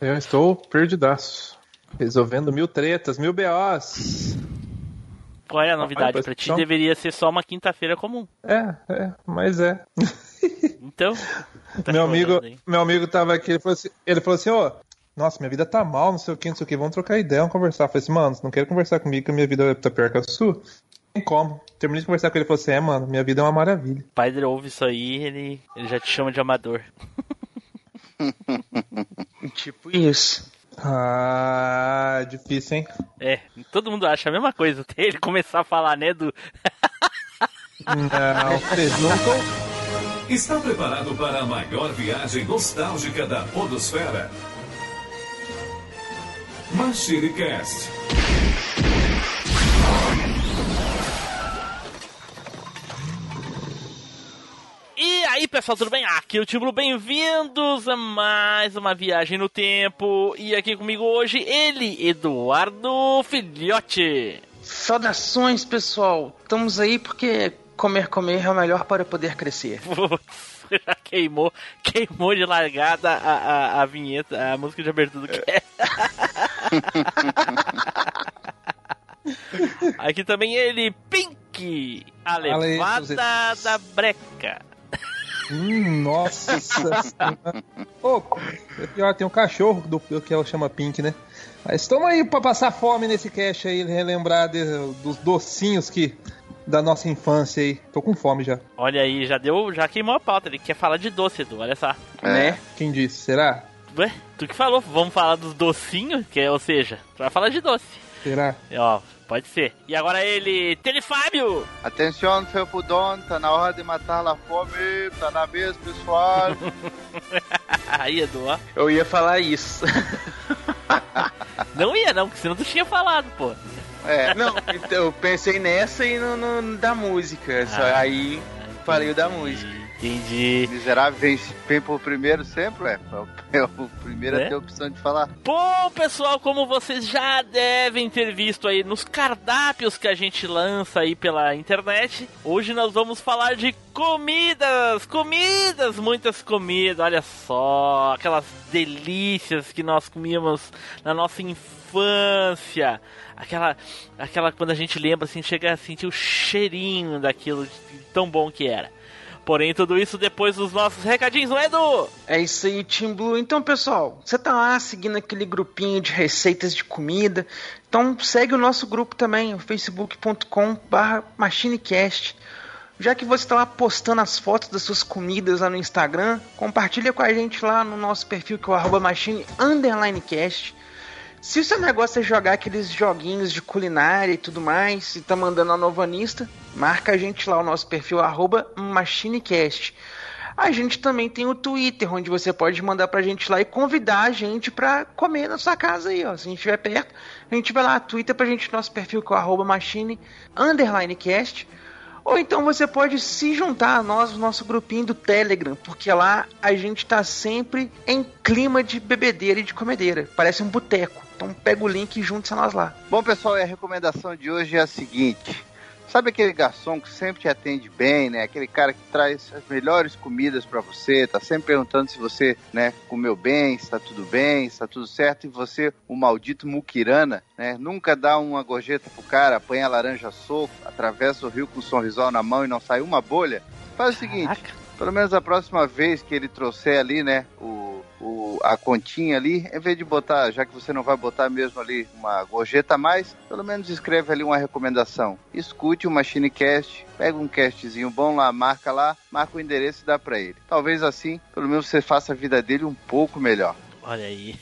Eu estou perdidaço. Resolvendo mil tretas, mil BOs. Qual é a novidade? Rapaz, pra ti deveria ser só uma quinta-feira comum. É, é, mas é. Então. tá meu amigo, aí. meu amigo tava aqui, ele falou assim, ele falou assim, ô, nossa, minha vida tá mal, não sei o que, não sei o que, vamos trocar ideia, vamos conversar. Eu falei assim, mano, você não quer conversar comigo que a minha vida tá pior que a sua? Não Tem como. Terminei de conversar com ele e falou assim, é, mano, minha vida é uma maravilha. O pai dele ouve isso aí, ele, ele já te chama de amador. Tipo isso. Ah, difícil, hein? É, todo mundo acha a mesma coisa. Até ele começar a falar, né, do. Não, vocês nunca... Está preparado para a maior viagem nostálgica da Podosfera? Machine Cast. E aí, pessoal, tudo bem? Aqui é o Tiblo, bem-vindos a mais uma viagem no tempo. E aqui comigo hoje, ele, Eduardo Filhote. Saudações, pessoal. Estamos aí porque comer, comer é o melhor para poder crescer. Já queimou, queimou de largada a, a, a vinheta, a música de abertura do cast. Aqui também ele, Pink, a levada da breca. Hum, nossa senhora. Ô, ó, tem um cachorro do, que ela chama Pink, né? Mas estamos aí pra passar fome nesse cast aí, relembrar de- dos docinhos que da nossa infância aí. Tô com fome já. Olha aí, já deu, já queimou a pauta, ele quer falar de doce, Edu, olha só. Né? Quem disse? Será? Ué, tu que falou, vamos falar dos docinhos, que é, ou seja, tu vai falar de doce. Será? E, Ó, pode ser. E agora ele, Telefábio! Atenção, Felpudon, tá na hora de matar a fome, tá na mesa, pessoal. Aí, Edu, ó. Eu ia falar isso. Não ia não, porque senão tu tinha falado, pô. É, Não, então, eu pensei nessa e no, no- da música. Só Ah. aí falei o da música. Entendi. miserável vem, vem por primeiro sempre, ué. É o primeiro Né? a ter a opção de falar. Bom, pessoal, como vocês já devem ter visto aí nos cardápios que a gente lança aí pela internet, hoje nós vamos falar de comidas, comidas, muitas comidas. Olha só, aquelas delícias que nós comíamos na nossa infância. Aquela, aquela quando a gente lembra assim, chega a sentir o cheirinho daquilo de tão bom que era. Porém, tudo isso depois dos nossos recadinhos, não é, Edu? É isso aí, Team Blue. Então, pessoal, você tá lá seguindo aquele grupinho de receitas de comida. Então, segue o nosso grupo também, facebook.com.br machinecast. Já que você tá lá postando as fotos das suas comidas lá no Instagram, compartilha com a gente lá no nosso perfil que é o arroba machine underline cast. Se o seu negócio é jogar aqueles joguinhos de culinária e tudo mais, e tá mandando a novanista, marca a gente lá, o nosso perfil arroba machinecast. A gente também tem o Twitter, onde você pode mandar pra gente lá e convidar a gente pra comer na sua casa aí, ó. Se a gente estiver perto, a gente vai lá, Twitter pra gente, nosso perfil que é o arroba machine underline cast. Ou então você pode se juntar a nós no nosso grupinho do Telegram, porque lá a gente tá sempre em clima de bebedeira e de comedeira. Parece um boteco. Então pega o link e junte-se a nós lá. Bom, pessoal, a recomendação de hoje é a seguinte. Sabe aquele garçom que sempre te atende bem, né? Aquele cara que traz as melhores comidas pra você, tá sempre perguntando se você, né, comeu bem, se tá tudo bem, se tá tudo certo, e você, o maldito muquirana, né, nunca dá uma gorjeta pro cara, apanha a laranja soco, atravessa o rio com um sorrisal na mão e não sai uma bolha. Faz o seguinte, Caraca. pelo menos a próxima vez que ele trouxer ali, né, o- a continha ali, em vez de botar, já que você não vai botar mesmo ali uma gorjeta a mais, pelo menos escreve ali uma recomendação. Escute o MachineCast, pega um castzinho bom lá, marca lá, marca o endereço e dá pra ele. Talvez assim, pelo menos você faça a vida dele um pouco melhor. Olha aí.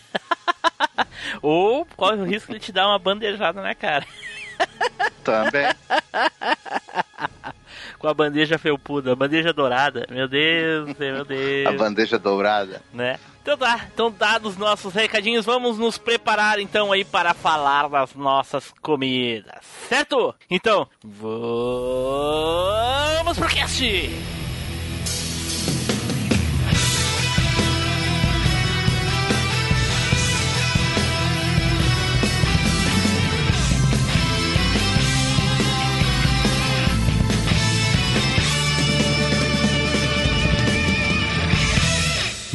Ou corre o risco de te dar uma bandejada na cara. Também. Com a bandeja felpuda, a bandeja dourada. Meu Deus, meu a Deus. bandeja dobrada. Né? Então tá, então dados nossos recadinhos, vamos nos preparar então aí para falar das nossas comidas, certo? Então, vamos pro cast!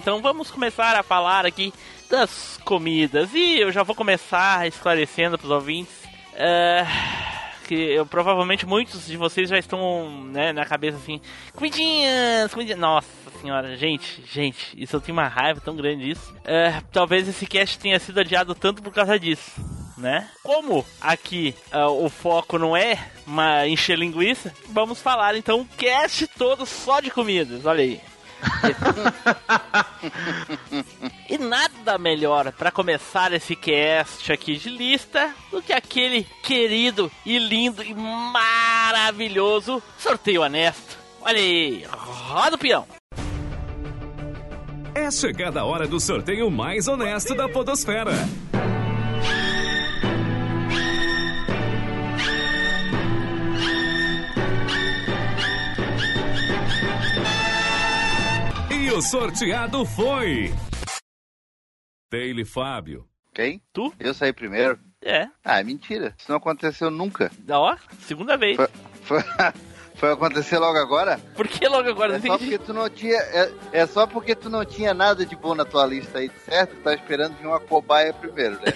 Então vamos começar a falar aqui das comidas. E eu já vou começar esclarecendo para os ouvintes eh, que eu, provavelmente muitos de vocês já estão né, na cabeça assim: comidinhas, comidinhas. Nossa senhora, gente, gente, isso eu tenho uma raiva tão grande disso. Eh, talvez esse cast tenha sido adiado tanto por causa disso. Né? Como aqui ah, o foco não é uma encher linguiça, vamos falar então o cast todo só de comidas. Olha aí. E nada melhor para começar esse cast aqui de lista do que aquele querido e lindo e maravilhoso sorteio honesto. Olha aí, roda o peão. É chegada a hora do sorteio mais honesto da Podosfera. O sorteado foi. Taylor Fábio. Quem? Tu? Eu saí primeiro? É, Ah, é mentira. Isso não aconteceu nunca. ó, segunda vez. Foi, foi, foi acontecer logo agora? Por que logo agora? É Não só entendi. porque tu não tinha. É, é só porque tu não tinha nada de bom na tua lista aí, certo? Tu tá esperando vir uma cobaia primeiro, né?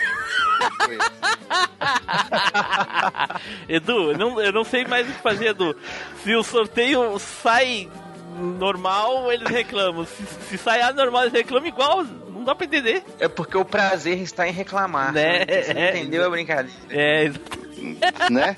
Edu, eu não, eu não sei mais o que fazer, Edu. Se o sorteio sai normal, eles reclamam. Se, se sai anormal, eles reclamam igual. Não dá pra entender. É porque o prazer está em reclamar. Né? Você não entendeu a brincadeira? É, né?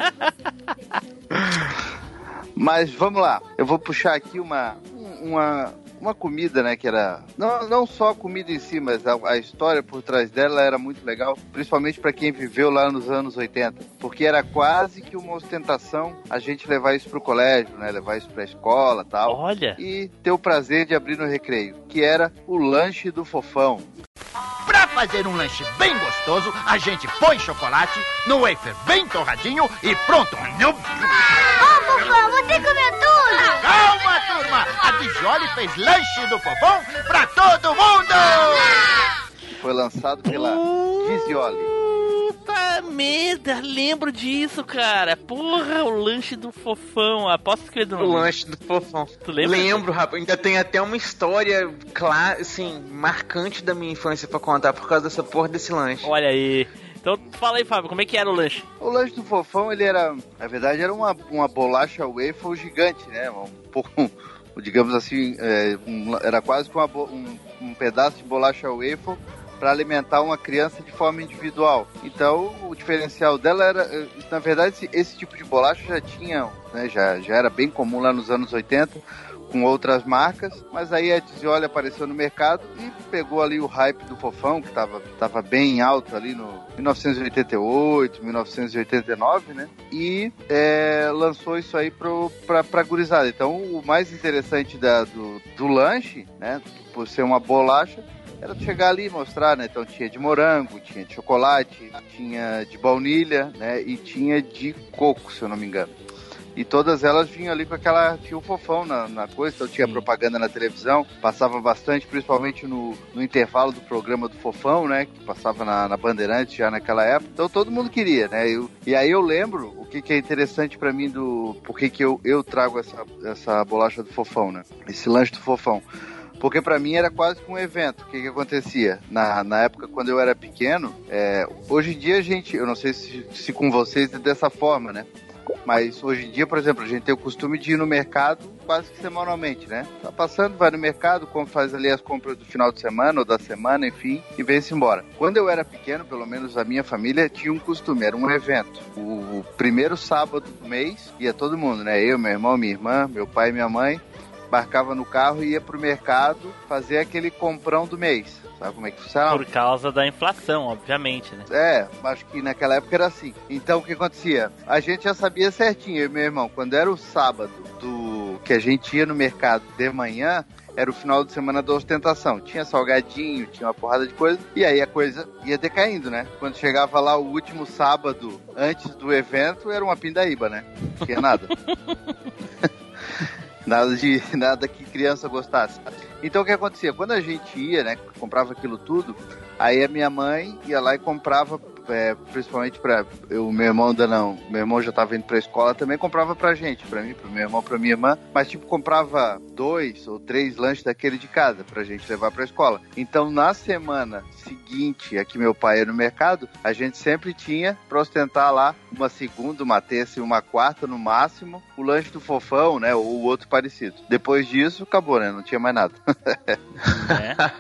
Mas vamos lá, eu vou puxar aqui uma, uma, uma comida, né, que era não, não só a comida em si, mas a, a história por trás dela era muito legal, principalmente para quem viveu lá nos anos 80, porque era quase que uma ostentação a gente levar isso pro colégio, né, levar isso pra escola, tal. olha. E ter o prazer de abrir no recreio, que era o lanche do fofão. Pra fazer um lanche bem gostoso, a gente põe chocolate no wafer bem torradinho e pronto. Ô, Fofão, você comeu tudo? Calma, turma! A Dijoli fez lanche do fofão pra todo mundo! Foi lançado pela Gizioli. Puta merda, lembro disso, cara. Porra, o lanche do fofão. Aposto que o O não lembra. lanche do fofão. Tu lembra? Lembro, rapaz. Ainda tem até uma história, clara, assim, marcante da minha infância pra contar por causa dessa porra desse lanche. Olha aí. Então fala aí, Fábio, como é que era o lanche? O lanche do fofão, ele era, na verdade, era uma, uma bolacha waffle gigante, né? Um pouco, digamos assim, é, um- era quase que uma um, um pedaço de bolacha waffle para alimentar uma criança de forma individual. Então, o diferencial dela era, eh, na verdade, esse, esse tipo de bolacha já tinha, né, já, já era bem comum lá nos anos 80, com outras marcas, mas aí a Tizioli apareceu no mercado e pegou ali o hype do fofão, que estava tava bem alto ali no 1988, 1989, né? E é, lançou isso aí pro, pra, pra gurizada. Então, o mais interessante da, do, do lanche, né? Por ser uma bolacha, era tu chegar ali e mostrar, né? Então tinha de morango, tinha de chocolate, tinha de baunilha, né? E tinha de coco, se eu não me engano. E todas elas vinham ali com aquela. Tinha o fofão na, na coisa, então tinha propaganda na televisão, passava bastante, principalmente no, no intervalo do programa do Fofão, né? Que passava na, na Bandeirantes já naquela época. Então todo mundo queria, né? Eu- e aí eu lembro o que, que é interessante pra mim do. Por que, que eu, eu trago essa, essa bolacha do Fofão, né? Esse lanche do Fofão. Porque pra mim era quase que um evento. O que, que acontecia? Na, na época, quando eu era pequeno, é, hoje em dia gente, eu não sei se, se com vocês é dessa forma, né? Mas hoje em dia, por exemplo, a gente tem o costume de ir no mercado quase que semanalmente, né? Tá passando, vai no mercado, faz ali as compras do final de semana ou da semana, enfim, e vem-se embora. Quando eu era pequeno, pelo menos a minha família tinha um costume, era um evento. O primeiro sábado do mês ia todo mundo, né? Eu, meu irmão, minha irmã, meu pai e minha mãe embarcava no carro e ia pro mercado fazer aquele comprão do mês. Sabe como é que funciona? Por causa da inflação, obviamente, né? É, acho que naquela época era assim. Então o que acontecia? A gente já sabia certinho, eu e meu irmão, quando era o sábado do que a gente ia no mercado de manhã, era o final de semana da ostentação. Tinha salgadinho, tinha uma porrada de coisa, e aí a coisa ia decaindo, né? Quando chegava lá o último sábado antes do evento, era uma pindaíba, né? Não tinha nada. Nada de nada que criança gostasse. Então o que acontecia? Quando a gente ia, né, comprava aquilo tudo, aí a minha mãe ia lá e comprava, é, principalmente para o meu irmão ainda não, meu irmão já estava indo para a escola, também comprava pra gente, para mim, pro meu irmão, pra minha irmã, mas tipo comprava dois ou três lanches daquele de casa pra gente levar pra escola. Então na semana seguinte, aqui meu pai ia no mercado, a gente sempre tinha pra ostentar lá uma segunda, uma terça e uma quarta no máximo, o lanche do fofão, né, ou outro parecido. Depois disso, acabou, né, não tinha mais nada. É.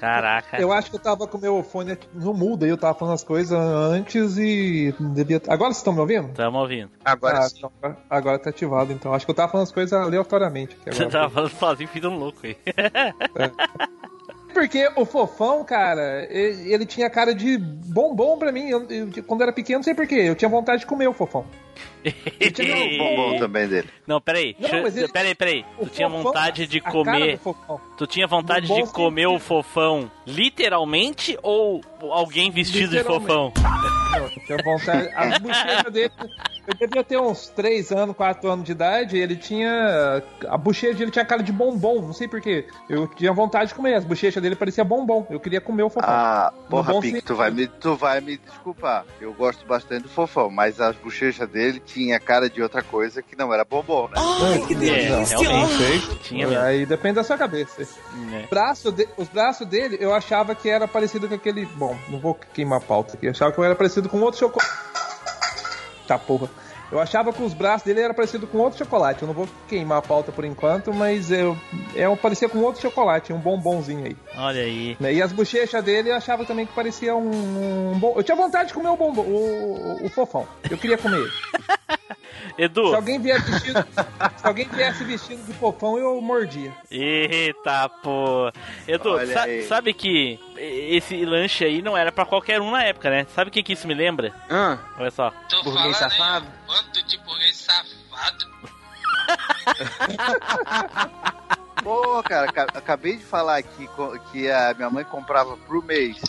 Caraca. Eu acho que eu tava com o meu fone aqui no mudo aí, eu tava falando as coisas antes e devia. Agora vocês estão me ouvindo? Tamo ouvindo. Agora Ah, sim. então, agora- agora tá ativado, então. Acho que eu tava falando as coisas aleatoriamente. aqui Você agora. tava falando sozinho, fiz um louco aí. Porque o fofão, cara, ele, ele tinha cara de bombom pra mim. Eu- eu- quando eu era pequeno, não sei porquê. Eu tinha vontade de comer o fofão. Ele tinha um Bombom também dele. Não, peraí. Não, deixa- ele- Peraí, peraí. O Tu tinha fofão, vontade de comer. Tu tinha vontade de comer o sentido. fofão literalmente ou alguém vestido de fofão? Não, eu tinha vontade. As bochechas dele. Eu devia ter uns 3 anos, 4 anos de idade. Ele tinha. A bochecha dele tinha cara de bombom, não sei porquê. Eu tinha vontade de comer. As bochechas dele pareciam bombom. Eu queria comer o fofão. Ah, porra, Pique, tu vai, me, tu vai me desculpar. Eu gosto bastante do fofão, mas as bochechas dele tinha cara de outra coisa que não era bombom, né? É, realmente. Tinha mesmo. Aí depende da sua cabeça. É. Braço de- os braços dele, eu achava que era parecido com aquele. Bom, não vou queimar a pauta aqui. Eu achava que eu era parecido com outro chocolate. Tá, porra. Eu achava que os braços dele era parecido com outro chocolate. Eu não vou queimar a pauta por enquanto, mas eu, é, um- parecia com outro chocolate, um bombonzinho aí. Olha aí. né? E as bochechas dele eu achava também que parecia um, um bom. Eu tinha vontade de comer o bombom, o, o, o fofão. Eu queria comer ele. Edu, Se alguém vier vestido, se alguém viesse vestido de fofão, eu mordia. eita pô. Edu, sa- aí. sabe que esse lanche aí não era pra qualquer um na época, né? Sabe o que, que isso me lembra? Ah, Olha só. Tô Burguês falando safado. bando de burguês safado. Pô, cara, aca- acabei de falar aqui que a minha mãe comprava pro mês,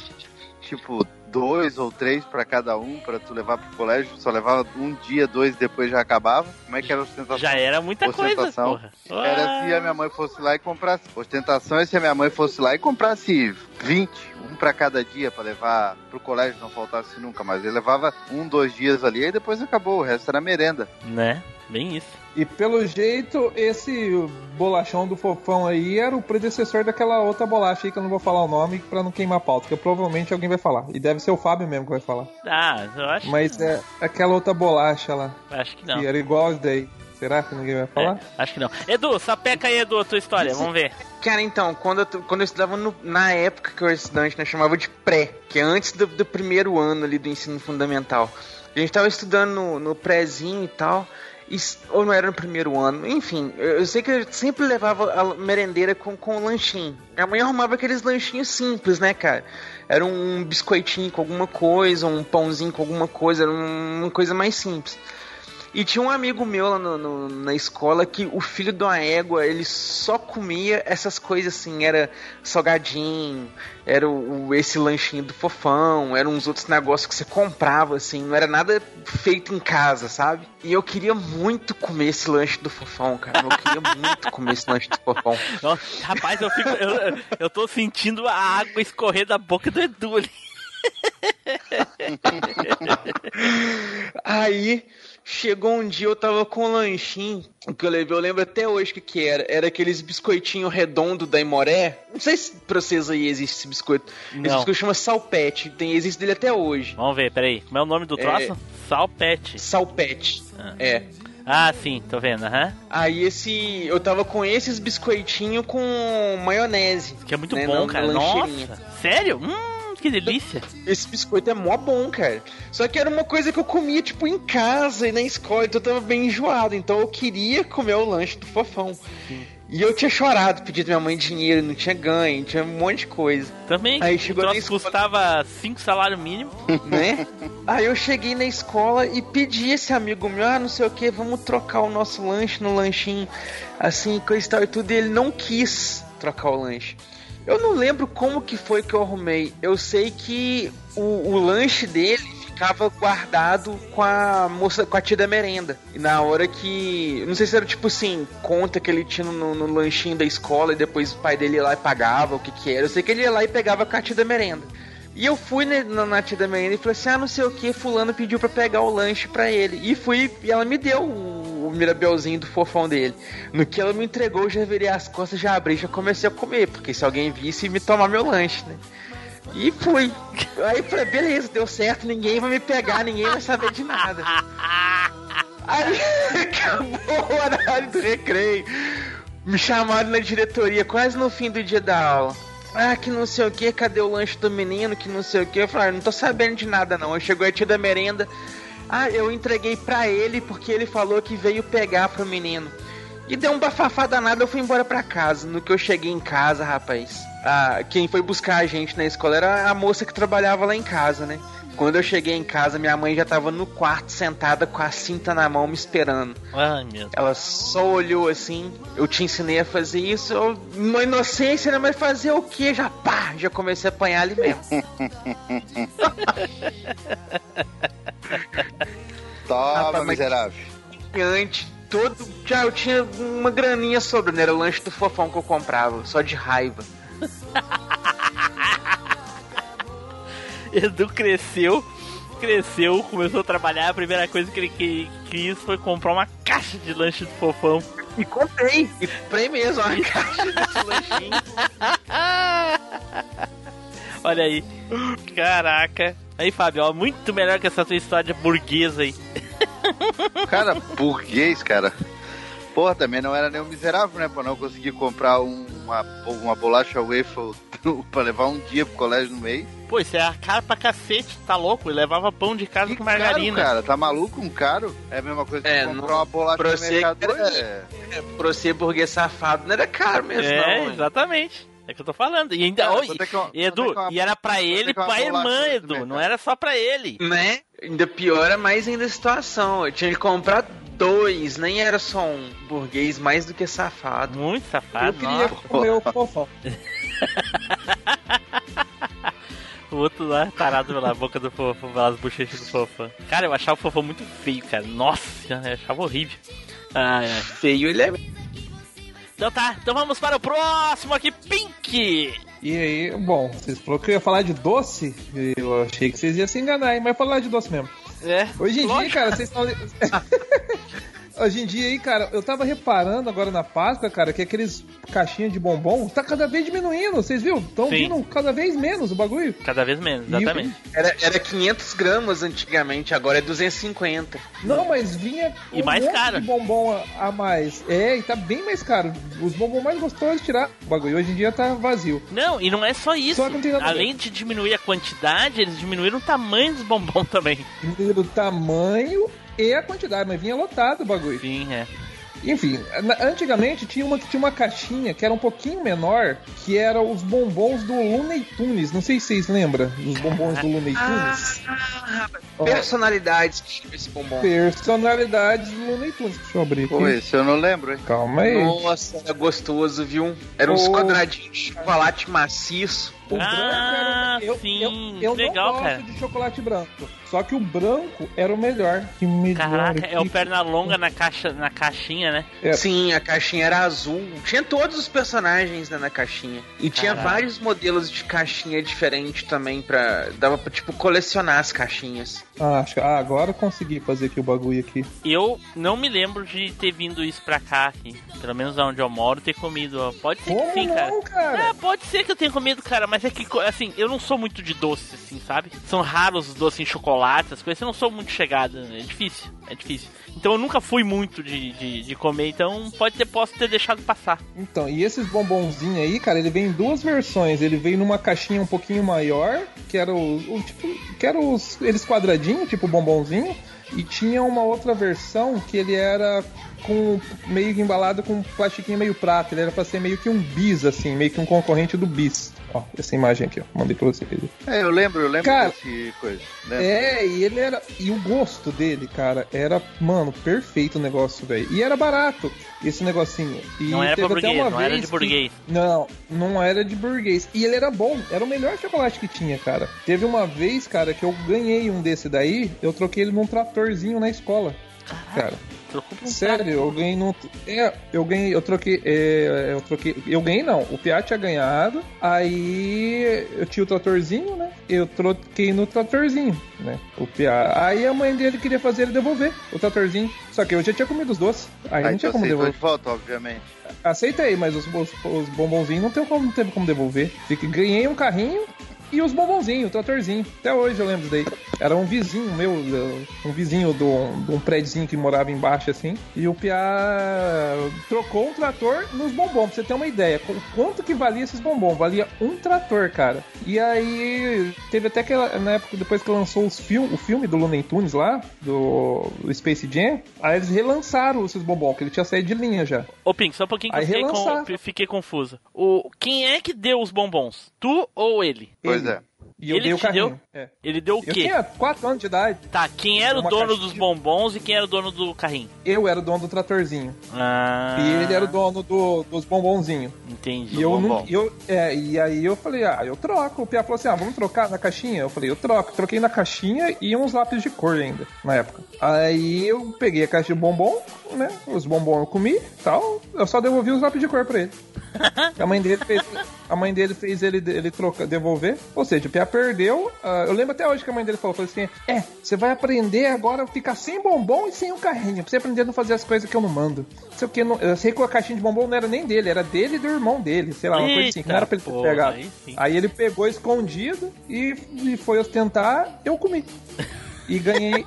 tipo, dois ou três pra cada um, pra tu levar pro colégio, só levava um dia, dois, depois já acabava. Como é que era a ostentação? Já era muita coisa, Ostentação. porra. Era se a minha mãe fosse lá e comprasse. Ostentação é se a minha mãe fosse lá e comprasse 20, um pra cada dia pra levar pro colégio, não faltasse nunca. Mas ele levava um, dois dias ali e depois acabou. O resto era merenda. Né? Bem isso. E pelo jeito, esse bolachão do fofão aí era o predecessor daquela outra bolacha aí que eu não vou falar o nome pra não queimar a pauta, que provavelmente alguém vai falar. E deve ser o Fábio mesmo que vai falar. Ah, eu acho, Mas é aquela outra bolacha lá, acho que não. que era igual daí. Será que ninguém vai falar? É, acho que não. Edu, sapeca aí, Edu, a tua história, vamos ver. Cara, então, quando eu, quando eu estudava no- na época que eu era estudante, nós chamava de pré, que é antes do, do primeiro ano ali do ensino fundamental. A gente tava estudando no, no prézinho e tal, ou não era no primeiro ano, enfim, eu, sei que eu sempre levava a merendeira com, com lanchinho. Minha mãe arrumava aqueles lanchinhos simples, né, cara? Era um biscoitinho com alguma coisa, um pãozinho com alguma coisa, era um- uma coisa mais simples. E tinha um amigo meu lá no- no- na escola que o filho de uma égua, ele só comia essas coisas assim, era salgadinho, era o, o- esse lanchinho do fofão, eram uns outros negócios que você comprava, assim, não era nada feito em casa, sabe? E eu queria muito comer esse lanche do fofão, cara. Eu queria muito comer esse lanche do fofão. Nossa, rapaz, eu, fico, eu, eu tô sentindo a água escorrer da boca do Edu ali. Aí chegou um dia, eu tava com um lanchinho que eu levei, eu lembro até hoje o que, que era. Era aqueles biscoitinhos redondos da Imoré. Não sei se pra vocês aí existe esse biscoito. Esse Não. biscoito chama Salpete, tem, existe dele até hoje. Vamos ver, peraí. Como é o nome do troço? Salpete. Salpete. É. Ah, sim, tô vendo, aham. Aí esse. Eu tava com esses biscoitinhos com maionese. Que é muito né, bom, cara. Nossa, sério? Hum, que delícia. Esse biscoito é mó bom, cara. Só que era uma coisa que eu comia, tipo, em casa e na escola, então eu tava bem enjoado. Então eu queria comer o lanche do fofão. E eu tinha chorado, pedido minha mãe dinheiro, não tinha ganho, tinha um monte de coisa. Também, Aí o chegou troço escola- custava 5 salários mínimos. né? Aí eu cheguei na escola e pedi esse amigo meu, ah, não sei o que, vamos trocar o nosso lanche no lanchinho, assim, coisa e tal e tudo, e ele não quis trocar o lanche. Eu não lembro como que foi que eu arrumei. Eu sei que o, o lanche dele ficava guardado com a moça, com a tia da merenda. E na hora que. Não sei se era tipo assim, conta que ele tinha no, no lanchinho da escola e depois o pai dele ia lá e pagava, o que que era. Eu sei que ele ia lá e pegava com a tia da merenda. E eu fui na, na tia da merenda e falei assim: ah, não sei o que, fulano pediu pra pegar o lanche pra ele. E fui, e ela me deu o, o mirabelzinho do fofão dele. No que ela me entregou, eu já virei as costas, já abri, já comecei a comer, porque se alguém visse, me tomar meu lanche, né? E fui. Aí falei, beleza, deu certo, ninguém vai me pegar, ninguém vai saber de nada. Aí acabou o horário do recreio. Me chamaram na diretoria quase no fim do dia da aula. Ah, que não sei o que, cadê o lanche do menino, que não sei o que. Eu falei, ah, não tô sabendo de nada não. Aí chegou a tia da merenda. Ah, eu entreguei pra ele porque ele falou que veio pegar pro menino. E deu um bafafá danado, eu fui embora pra casa. No que eu cheguei em casa, rapaz, quem foi buscar a gente na escola era a moça que trabalhava lá em casa, né? Quando eu cheguei em casa, minha mãe já tava no quarto sentada com a cinta na mão me esperando. Ai, meu Deus. Ela só olhou assim, eu te ensinei a fazer isso, eu, na inocência, né? Mas fazer o que? Já pá, já comecei a apanhar ali mesmo. Toma, Rapaz, miserável. Antes, todo. Já eu tinha uma graninha sobrando, era o lanche do fofão que eu comprava, só de raiva. Edu cresceu, cresceu, começou a trabalhar. A primeira coisa que ele que- quis foi comprar uma caixa de lanche do fofão. E comprei, e comprei mesmo uma caixa desse lanchinho. Olha aí. Caraca. Aí, Fábio, ó, muito melhor que essa tua história burguesa aí. Cara, burguês, cara. Porra, também não era nem um miserável, né? Pra não conseguir comprar um- uma, uma bolacha waffle pra levar um dia pro colégio no mês. Pô, isso é caro pra cacete, tá louco? Ele levava pão de casa Que com margarina. Caro, cara, tá maluco? Um caro? É a mesma coisa que É, comprar não- uma bolacha pra no mercado era- hoje. É. Pra você, burguês safado, não era caro mesmo, é, não. exatamente. É que eu tô falando. E ainda. Cara, Oi, é é uma- Edu, é é uma- e era pra é ele e é pra irmã, Edu. Não era só pra ele. Né? Ainda piora mais ainda a situação. Eu tinha que comprar dois, nem era só um burguês mais do que safado. Muito Eu safado. queria nossa. comer o fofão. O outro lá, tarado pela boca do fofo, pelas bochechas do fofão. Cara, eu achava o fofão muito feio, cara. Nossa, eu achava horrível. Ai, ai. Feio ele é. Então tá, então vamos para o próximo aqui, Pink! E aí, bom, vocês falaram que eu ia falar de doce. Eu achei que vocês iam se enganar, hein? Mas falar de doce mesmo. É, Hoje em dia, lógico. cara, vocês estão. Hoje em dia aí, cara, eu tava reparando agora na Páscoa, cara, que aqueles caixinhas de bombom tá cada vez diminuindo, vocês viram? Estão vindo cada vez menos o bagulho. Cada vez menos, E- exatamente. Era, era 500 gramas antigamente, agora é 250. Não, mas vinha E um mais monte caro. de bombom a, a mais. É, e tá bem mais caro. Os bombom mais gostosos de tirar o bagulho. Hoje em dia tá vazio. Não, e não é só isso. Só que não tem nada a ver. Além de diminuir a quantidade, eles diminuíram o tamanho dos bombons também. Diminuíram o tamanho e a quantidade, mas vinha lotado o bagulho. Sim, é. Enfim, antigamente tinha uma que tinha uma caixinha que era um pouquinho menor, que era os bombons do Looney Tunes. Não sei se vocês lembram dos bombons do Looney Tunes. personalidades que tinha esse bombom. Personalidades do Looney Tunes. Deixa eu abrir aqui. Pô, esse eu não lembro, hein? Calma aí. Nossa, era gostoso, viu? Era uns Oh. quadradinhos de chocolate maciço. O branco Ah, era... eu, sim. eu, eu Legal, não gosto cara. de chocolate branco. Só que o branco era o melhor. Que melhor. Caraca, é o que- perna longa na, caixa, na caixinha, né? É. Sim, a caixinha era azul. Tinha todos os personagens né, na caixinha. E tinha Caraca. vários modelos de caixinha diferente também pra. Dava pra, tipo, colecionar as caixinhas. Ah, acho que- ah, agora eu consegui fazer aqui o bagulho aqui. Eu não me lembro de ter vindo isso pra cá aqui. Pelo menos onde eu moro, ter comido. Pode ser Como que sim, cara. não, cara? Ah, pode ser que eu tenha comido, cara, mas é que, assim, eu não sou muito de doce, assim, sabe? São raros os doces em chocolate, as coisas, eu não sou muito chegado, é difícil, é difícil. Então eu nunca fui muito de, de, de comer, então pode ter, posso ter deixado passar. Então, e esses bombonzinhos aí, cara, ele vem em duas versões. Ele veio numa caixinha um pouquinho maior, que era o, o tipo, que era os eles quadradinhos, tipo bombonzinho, e tinha uma outra versão que ele era com meio embalado com um plastiquinho meio prata. Ele era pra ser meio que um bis assim, meio que um concorrente do bis. Ó, essa imagem aqui, ó, mandei pra vocês. É, eu lembro, eu lembro Cara, desse coisa. Lembro. É, e ele era. E o gosto dele, cara, era, mano, perfeito o negócio, velho. E era barato, esse negocinho. E Não era teve até burguês, uma não era vez de que- burguês. Não, não era de burguês. E ele era bom, era o melhor chocolate que tinha, cara. Teve uma vez, cara, que eu ganhei um desse daí, eu troquei ele num tratorzinho na escola. Cara, Por um sério, eu ganhei num. É, eu ganhei, eu troquei. é, eu troquei. Eu ganhei não, o Piá tinha ganhado. Aí eu tinha o tratorzinho, né? Eu troquei no tratorzinho, né? O Piá. Aí a mãe dele queria fazer ele devolver o tratorzinho. Só que eu já tinha comido os doces. Aí Aí não tinha como devolver. de volta, obviamente. Aceitei, mas os, os, os bombonzinhos não, tem como, não teve como devolver. Fiquei, ganhei um carrinho e os bombonzinhos, o tratorzinho. Até hoje eu lembro daí. Era um vizinho meu, um vizinho do- de um prédiozinho que morava embaixo assim. E o Piá trocou um trator nos bombons, pra você ter uma ideia. qu- Quanto que valia esses bombons? Valia um trator, cara. E aí teve até que na época, depois que lançou os fil o filme do Looney Tunes lá, do, do Space Jam, aí eles relançaram esses bombons, que ele tinha saído de linha já. Ô, Pink, só um pouquinho que Aí eu fiquei, com, fiquei confuso. O, quem é que deu os bombons? Tu ou ele? Pois Ele. é. E eu Ele dei o carrinho. deu? É. Ele deu o Eu quê? tinha 4 anos de idade. Tá, quem era o dono dos de- bombons e quem era o dono do carrinho? Eu era o dono do tratorzinho. Ah, E ele era o dono do- dos bombonzinhos. Entendi. E eu bombom. Eu, é, e aí eu falei, ah, eu troco. O Pia falou assim: ah, vamos trocar na caixinha? Eu falei, eu troco. Troquei na caixinha e uns lápis de cor ainda, na época. Aí eu peguei a caixa de bombom, né? Os bombons eu comi tal. Eu só devolvi os lápis de cor pra ele. a mãe dele fez. A mãe dele fez ele, ele troca, devolver. Ou seja, o Pia perdeu. Eu lembro até hoje que a mãe dele falou, falou assim: É, você vai aprender agora a ficar sem bombom e sem o carrinho. Pra você aprender a não fazer as coisas que eu não mando. Não sei o que. Não, eu sei que a caixinha de bombom não era nem dele, era dele e do irmão dele. Sei lá, uma coisa assim, que não era pra ele Eita, porra, aí. Aí ele pegou escondido e, e foi ostentar, eu comi. E ganhei.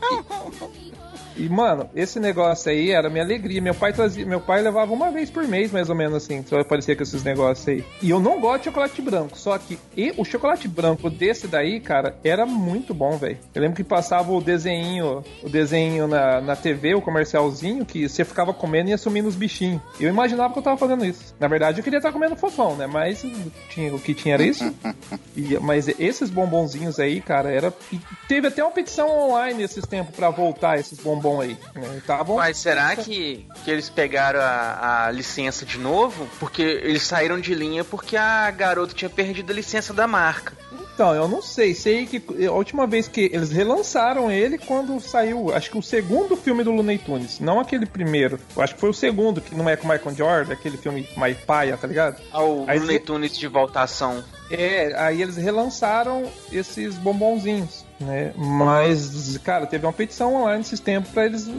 E, mano, esse negócio aí era minha alegria. Meu pai trazia, meu pai levava uma vez por mês, mais ou menos assim, só aparecia com esses negócios aí. E eu não gosto de chocolate branco, só que e, o chocolate branco desse daí, cara, era muito bom, velho. Eu lembro que passava o desenho, o desenho na, na TV, o comercialzinho, que você ficava comendo e ia sumindo os bichinhos. Eu imaginava que eu tava fazendo isso. Na verdade, eu queria estar comendo fofão, né? Mas tinha, o que tinha era isso. E- mas esses bombonzinhos aí, cara, era. e Teve até uma petição online esses tempos pra voltar esses bombons aí. Né? Estavam. Mas será que, que eles pegaram a, a licença de novo? Porque eles saíram de linha porque a garota tinha perdido a licença da marca. Então, eu não sei. Sei que a última vez que eles relançaram ele quando saiu, acho que o segundo filme do Looney Tunes, não aquele primeiro. Eu acho que foi o segundo, que não é com o Michael Jordan, aquele filme mais paia, tá ligado? Ao Aí Looney Tunes de voltação. É, aí eles relançaram esses bombonzinhos, né? Mas, cara, teve uma petição online esses tempos pra eles.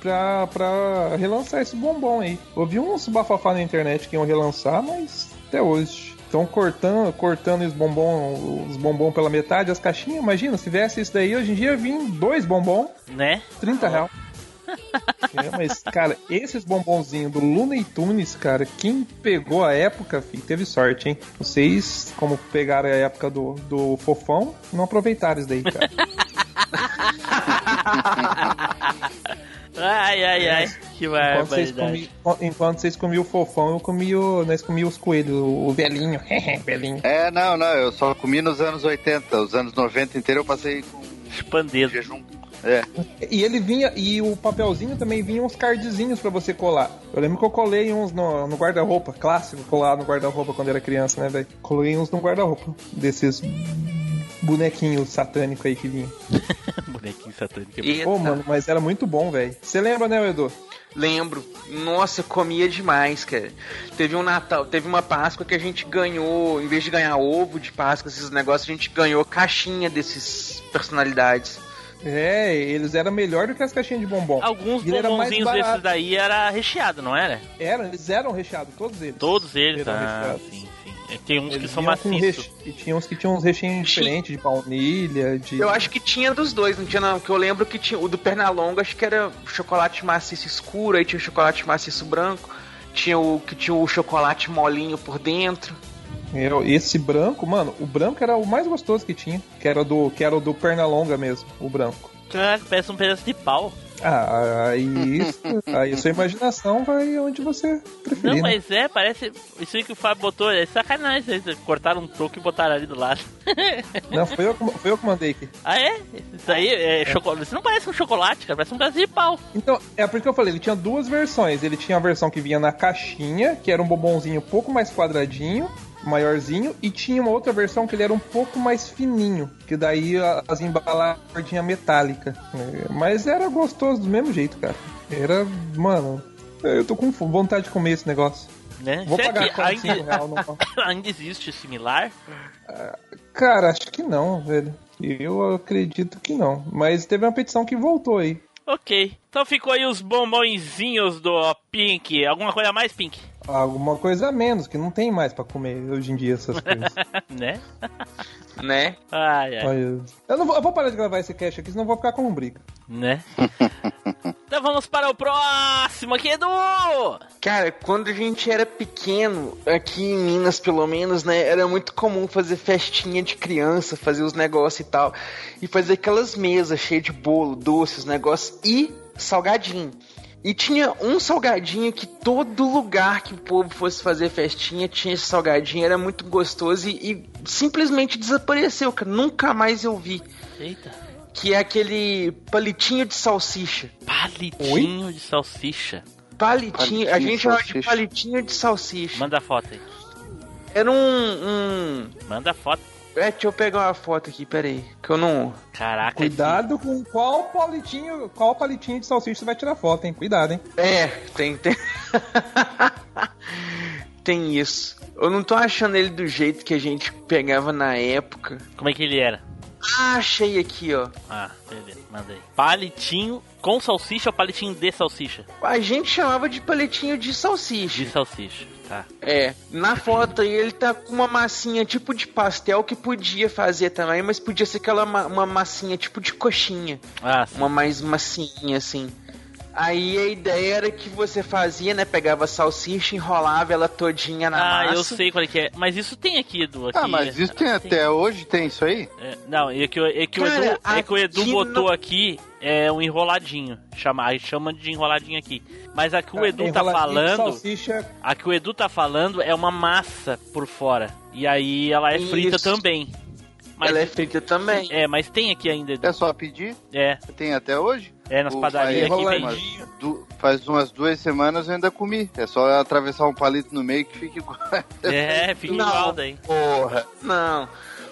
pra, pra relançar esse bombom aí. Eu vi uns bafafá na internet que iam relançar, mas até hoje. Estão cortando, cortando os bombom, os bombom pela metade, as caixinhas. Imagina, se tivesse isso daí, hoje em dia vinha dois bombom, Né? 30 reais. É, mas, cara, esses bombonzinhos do Looney Tunes, cara, quem pegou a época, filho, teve sorte, hein? Vocês, como pegaram a época do, do fofão, não aproveitaram isso daí, cara. Ai, ai, ai. Que Enquanto vocês, barbaridade. comi, enquanto vocês comiam o fofão, eu comi o, nós comíamos os coelhos, o velhinho, velhinho. É, não, não, eu só comi nos anos 80. Os anos 90 inteiro eu passei com Chupando dedo. Jejum. É. E ele vinha, e o papelzinho também vinha uns cardzinhos pra você colar. Eu lembro que eu colei uns no, no guarda-roupa, clássico, colar no guarda-roupa quando era criança, né, velho? Colei uns no guarda-roupa, desses bonequinhos satânicos aí que vinha. Bonequinho satânico. Eita, Pô, mano, mas era muito bom, velho. Você lembra, né, Edu? lembro. Nossa, comia demais, cara. Teve um Natal, teve uma Páscoa que a gente ganhou, em vez de ganhar ovo de Páscoa, esses negócios, a gente ganhou caixinha desses personalidades. É, eles eram melhor do que as caixinhas de bombom. Alguns E era bombonzinhos desses daí era recheado, não era? Eram, eles eram recheados, todos eles. Todos eles, Eram ah, recheados. sim, sim. Tem uns que Eles são vinham com maciços. reche- E tinha uns que tinham uns recheios diferentes, de baunilha, de... Eu acho que tinha dos dois, não tinha não, que eu lembro que tinha o do Pernalonga, acho que era chocolate maciço escuro, aí tinha o chocolate maciço branco, tinha o que tinha o chocolate molinho por dentro. Eu- Esse branco, mano, o branco era o mais gostoso que tinha. Que era do, que era o do Pernalonga mesmo, o branco. Caraca, parece um pedaço de pau. Ah, aí, isso, aí sua imaginação vai onde você preferir. Não, né? mas é, parece. Isso aí que o Fábio botou é sacanagem. Eles cortaram um troco e botaram ali do lado. Não, foi eu, que- foi eu que mandei aqui. ah, é? Isso aí é, chocolate. Isso não parece um chocolate, cara. Parece um pedaço de pau. Então, é porque eu falei, ele tinha duas versões. Ele tinha a versão que vinha na caixinha, que era um bombonzinho um pouco mais quadradinho, maiorzinho, e tinha uma outra versão que ele era um pouco mais fininho, que daí as embalagens metálica. É, Mas era gostoso do mesmo jeito, cara. Era, mano, eu tô com vontade de comer esse negócio. Né? Vou Será pagar que 45 ainda, reais no... ainda existe similar? Cara, acho que não, velho. Eu acredito que não. Mas teve uma petição que voltou aí. Ok. Então ficou aí os bombonzinhos do Pink. Alguma coisa a mais, Pink? Alguma coisa a menos, que não tem mais pra comer hoje em dia essas coisas. né? Né? Ai, ai. Eu, não vou, eu vou parar de gravar esse cast aqui, senão eu vou ficar com um briga. Né? então vamos para o próximo aqui, Edu! Cara, quando a gente era pequeno, aqui em Minas pelo menos, né, era muito comum fazer festinha de criança, fazer os negócios e tal, e fazer aquelas mesas cheias de bolo, doces, negócios e salgadinho. E tinha um salgadinho que todo lugar que o povo fosse fazer festinha tinha esse salgadinho, era muito gostoso e, e simplesmente desapareceu, cara. Nunca mais eu vi. Eita. Que é aquele palitinho de salsicha. Palitinho de salsicha. Palitinho, Palitinho a de gente chama de salsicha. palitinho de salsicha. Manda a foto aí. Era um, um. Manda a foto. É, deixa eu pegar uma foto aqui, peraí. Que eu não. Caraca, Cuidado com qual palitinho, qual palitinho de salsicha você vai tirar foto, hein? Cuidado, hein? É, tem. Tem, tem isso. Eu não tô achando ele do jeito que a gente pegava na época. como é que ele era? Ah, achei aqui, ó. Ah, beleza, manda aí. Palitinho com salsicha ou palitinho de salsicha? A gente chamava de palitinho de salsicha. De salsicha, tá. É, na foto aí ele tá com uma massinha tipo de pastel que podia fazer também, mas podia ser aquela ma- uma massinha tipo de coxinha. Ah, sim. uma mais massinha assim. Aí a ideia era que você fazia, né? Pegava a salsicha, enrolava ela todinha na Ah, massa. eu sei qual é que é. Mas isso tem aqui, Edu. Aqui, Ah, mas isso tem até hoje, tem isso aí? É, não, é que, o- é que, o, Cara, Edu, é que o Edu botou aqui é um enroladinho. Chama, aí chama de enroladinho aqui. Mas a que o Edu tá falando. Salsicha, A que o Edu tá falando é uma massa por fora. E aí ela é frita Isso. também. Mas, Ela é frita também. é, mas tem aqui ainda, Edu. É só pedir? É, Tem até hoje? É nas O- padarias aqui umas du- faz umas duas semanas eu ainda comi. É só atravessar um palito no meio que fica igual. É, fica Não. igual daí. Porra. Não.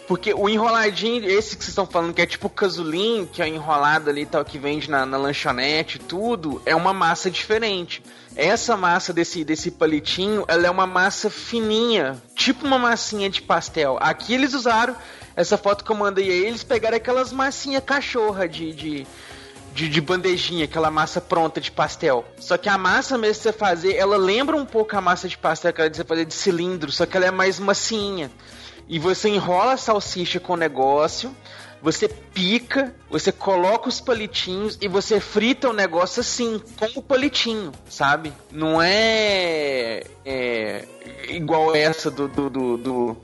Porque o enroladinho, esse que vocês estão falando, que é tipo o casulim, que é enrolado ali e tal, que vende na, na lanchonete e tudo, é uma massa diferente. Essa massa desse, desse palitinho, ela é uma massa fininha, tipo uma massinha de pastel. Aqui eles usaram, essa foto que eu mandei aí, eles pegaram aquelas massinhas cachorra de, de, de, de bandejinha, aquela massa pronta de pastel. Só que a massa mesmo que você fazer, ela lembra um pouco a massa de pastel que você fazer de cilindro, só que ela é mais massinha. E você enrola a salsicha com o negócio, você pica, você coloca os palitinhos e você frita o negócio assim, com o palitinho, sabe? Não é, é igual essa do. do, do, do-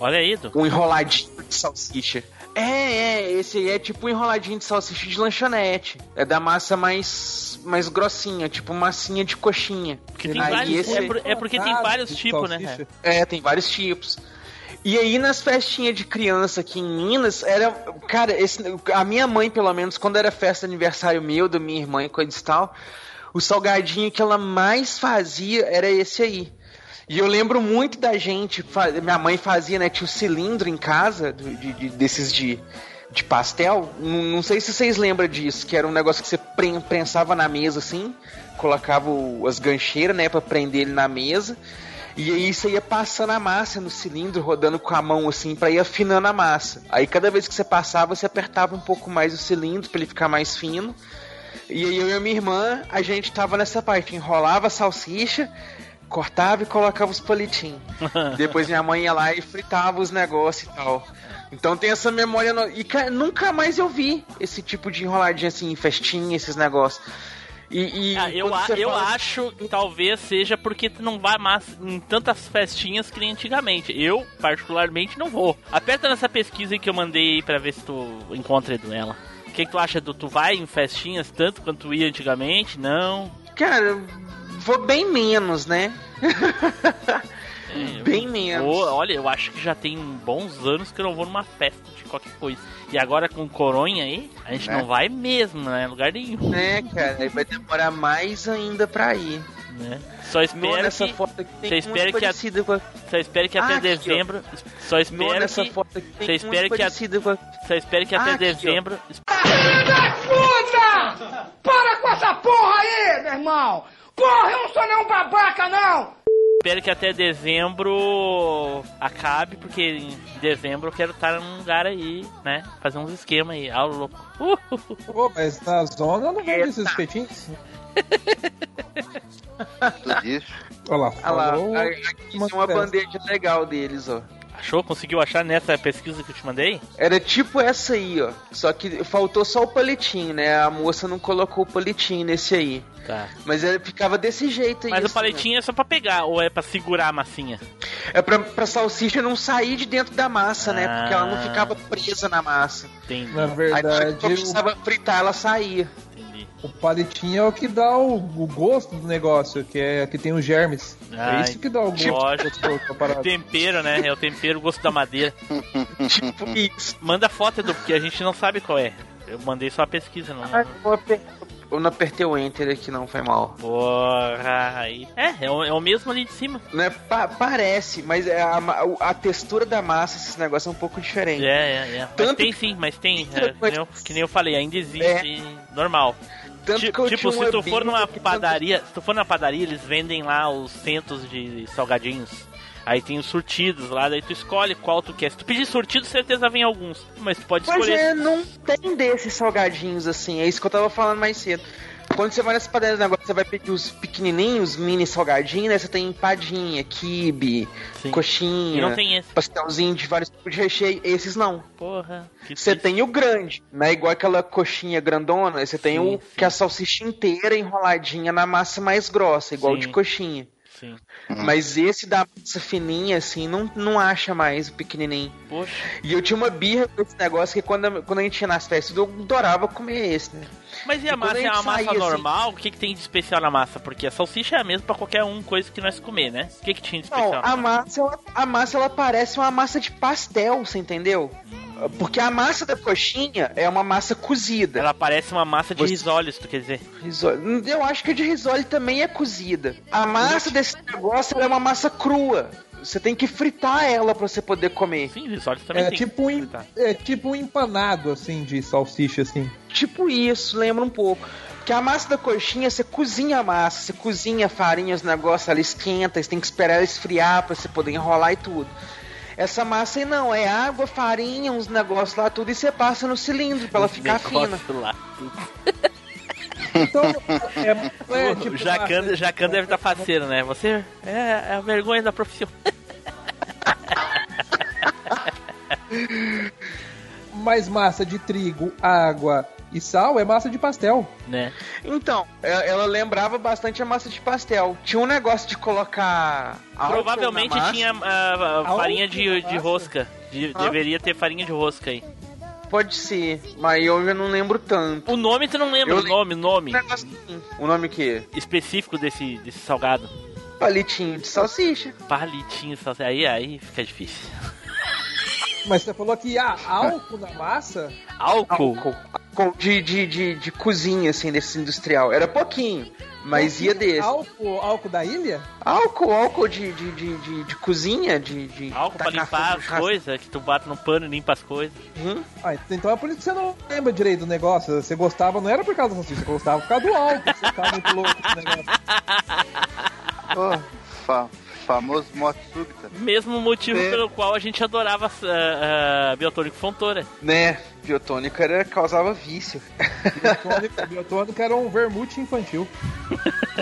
Olha aí, Edu. um enroladinho de salsicha. É, é, esse aí é tipo um enroladinho de salsicha de lanchonete. É da massa mais, mais grossinha, tipo massinha de coxinha. Porque tem Aí vários, esse- é, por- é porque tem vários tipos, né? É, tem vários tipos. E aí nas festinhas de criança aqui em Minas, era. Cara, esse, a minha mãe, pelo menos, quando era festa de aniversário meu, da minha irmã e coisa e tal, o salgadinho que ela mais fazia era esse aí. E eu lembro muito da gente, minha mãe fazia, né? Tinha um cilindro em casa, de, de- desses de, de pastel. Não, sei se vocês lembram disso, que era um negócio que você pre- prensava na mesa assim, colocava o- as gancheiras, né, pra prender ele na mesa. E aí você ia passando a massa no cilindro, rodando com a mão assim, pra ir afinando a massa. Aí cada vez que você passava, você apertava um pouco mais o cilindro pra ele ficar mais fino. E aí eu e a minha irmã, a gente tava nessa parte, enrolava a salsicha, cortava e colocava os palitinhos. Depois minha mãe ia lá e fritava os negócios e tal. Então tem essa memória. No... E ca- nunca mais eu vi esse tipo de enroladinha assim, festinha, esses negócios. E, e Ah, eu, a- eu fala- acho que talvez seja porque tu não vai mais em tantas festinhas que nem antigamente. Eu, particularmente, não vou. Aperta nessa pesquisa aí que eu mandei aí pra ver se tu encontra Edu nela. O que, que tu acha, Edu? Tu vai em festinhas tanto quanto ia antigamente? Não? Cara, vou bem menos, né? É, eu Bem menos. vou- olha, eu acho que já tem bons anos que eu não vou numa festa de qualquer coisa. E agora com coronha aí, a gente Né? não vai mesmo, né? Lugar nenhum. Né, cara? Aí vai demorar mais ainda pra ir. Né? Só Não, espero nessa que. foto aqui tem Você espera muito que a- parecida com a... Só espero que até Ah, aqui, dezembro. Só Não, espero nessa que. foto aqui tem Você espera muito que a- parecida com a... Só espero que até Ah, aqui, ó. dezembro. Puta! Para com essa porra aí, meu irmão! Porra, eu não sou nenhum babaca, não! Espero que até dezembro acabe, porque em dezembro eu quero estar num lugar aí, né? Fazer uns esquemas aí, ah, louco. Uh, Pô, mas na zona não vende esses espetinhos. Tudo isso. Olha lá, Olha lá, aqui tem uma bandeja legal deles, ó. Achou? Conseguiu achar nessa pesquisa que eu te mandei? Era tipo essa aí, ó. Só que faltou só o palitinho, né? A moça não colocou o palitinho nesse aí. Tá. Mas ele ficava desse jeito aí. Mas o assim, palitinho é só pra pegar, ou é pra segurar a massinha? É pra, pra salsicha não sair de dentro da massa, né? Porque ela não Ah. ficava presa na massa. Entendi. Na Aí verdade, quando precisava fritar, ela saía. Entendi. O, palitinho é o que dá o, o gosto do negócio, que é que tem os germes. Ah, é isso que dá o gosto lógico. parada. Tempero, né? É o tempero, o gosto da madeira. tipo isso. Manda foto, Edu, porque a gente não sabe qual é. Eu mandei só a pesquisa, não. Ah, eu não apertei o enter aqui, não, foi mal. Porra, aí. É, é o, é o mesmo ali de cima. Né, pa- parece, mas é a, a textura da massa, esses negócios é um pouco diferente. É, é, é. Mas Tanto tem que- sim, mas tem. É, que, nem eu, que nem eu falei, ainda existe normal. Tanto Ti- que eu tipo, tinha se tu for numa padaria, se tu for na padaria, eles vendem lá os centos de salgadinhos. Aí tem os surtidos lá, daí tu escolhe qual tu quer. Se tu pedir surtido, certeza vem alguns. Mas tu pode Mas escolher. é, não tem desses salgadinhos assim, é isso que eu tava falando mais cedo. Quando você vai nessa padaria do negócio, você vai pedir os pequenininhos, mini salgadinhos, né? Você tem empadinha, quibe, Sim. coxinha, E não tem esse. pastelzinho de vários tipos de recheio. Esses não. Porra. Você tem o grande, né? Igual aquela coxinha grandona, você tem Sim, o que é a salsicha inteira enroladinha na massa mais grossa, igual Sim. de coxinha. Sim. Mas esse da massa fininha, assim, não, não acha mais o pequenininho. Poxa. E eu tinha uma birra com esse negócio que quando, quando a gente ia nas festas, eu adorava comer esse, né? Mas e a E massa? a É uma massa saía, assim- normal? O que, que tem de especial na massa? Porque a salsicha é a mesma pra qualquer um, coisa que nós comer, né? O que, que tinha de Não, especial? a massa, ela, a massa, ela parece uma massa de pastel, você entendeu? Porque a massa da coxinha é uma massa cozida. Ela parece uma massa de Você- risólios, tu quer dizer? Risole. Eu acho que a de risole também é cozida. A massa desse negócio é uma massa crua. Você tem que fritar ela pra você poder comer. Sim, risólios também É tem. tipo, um, em- Tá. é tipo um empanado, assim, de salsicha, assim. Tipo isso, lembra um pouco. Porque a massa da coxinha, você cozinha a massa, você cozinha a farinha, os negócios, ela esquenta, você tem que esperar ela esfriar pra você poder enrolar e tudo. Essa massa aí não, é água, farinha, uns negócios lá, tudo, e você passa no cilindro pra ela ficar fina. Lá. Então, é, é o tipo Jacan, massa- Jacan deve estar faceiro, né? Você é, é a vergonha da profissão. mais massa de trigo, água e sal é massa de pastel. né? Então, é- ela lembrava bastante a massa de pastel. Tinha um negócio de colocar. Provavelmente na massa. tinha Álcool farinha de, de rosca. De- deveria ter farinha de rosca aí. Pode ser, mas eu já não lembro tanto. O nome tu não lembra, Eu o nome, o nome. O nome que? específico desse, desse salgado. Palitinho de salsicha. Palitinho, salsa- aí, aí fica difícil. Mas você falou que ia álcool na massa? Álcool? Álcool. De, de, de, de cozinha, assim, desse industrial. Era pouquinho, mas ia desse. Álcool, álcool da ilha? Álcool, álcool de, de, de, de, de cozinha, de, de. Álcool pra limpar as coisas, que tu bate no pano e limpa as coisas. Uhum. Ah, então é por isso que você não lembra direito do negócio. Você gostava, não era por causa do salsicha, você gostava por causa do álcool. Você ficava muito louco com esse negócio. Pô, fa- famoso morte súbita. Mesmo motivo É. pelo qual a gente adorava a Biotônico Fontoura. Né? Biotônico era, causava vício. Biotônico, biotônico era um vermute infantil.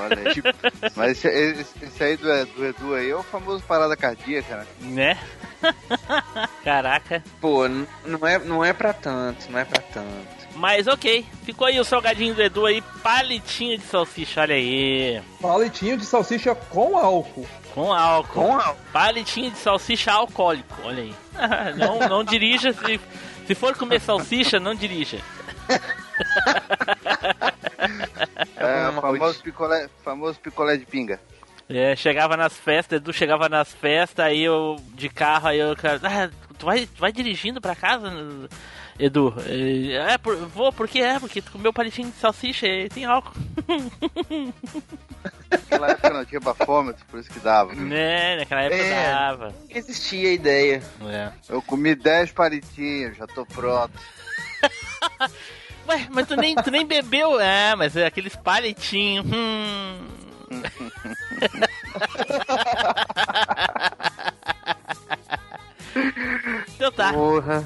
Olha aí. Mas esse, esse- aí do, do Edu aí é o famoso parada cardíaca, né? Né? Caraca. Pô, não é, não é pra tanto, não é pra tanto. Mas ok, ficou aí o salgadinho do Edu aí, palitinho de salsicha, olha aí. Palitinho de salsicha com álcool. Com álcool. Com álcool. Palitinho de salsicha alcoólico, olha aí. não, não dirija, se, se for comer salsicha, não dirija. É, o famoso picolé, famoso picolé de pinga. É, chegava nas festas, Edu chegava nas festas, aí eu de carro, aí eu, cara, ah, tu vai, tu vai dirigindo pra casa, Edu? É, por, vou, porque é, porque tu comeu palitinho de salsicha e tem álcool. Naquela época não tinha bafômetro, por isso que dava. né, naquela época É. dava. Existia a ideia. É. Eu comi 10 palitinhos, já tô pronto. Ué, mas tu nem, tu nem bebeu, é, mas é aqueles palitinhos, hum. então tá. Porra.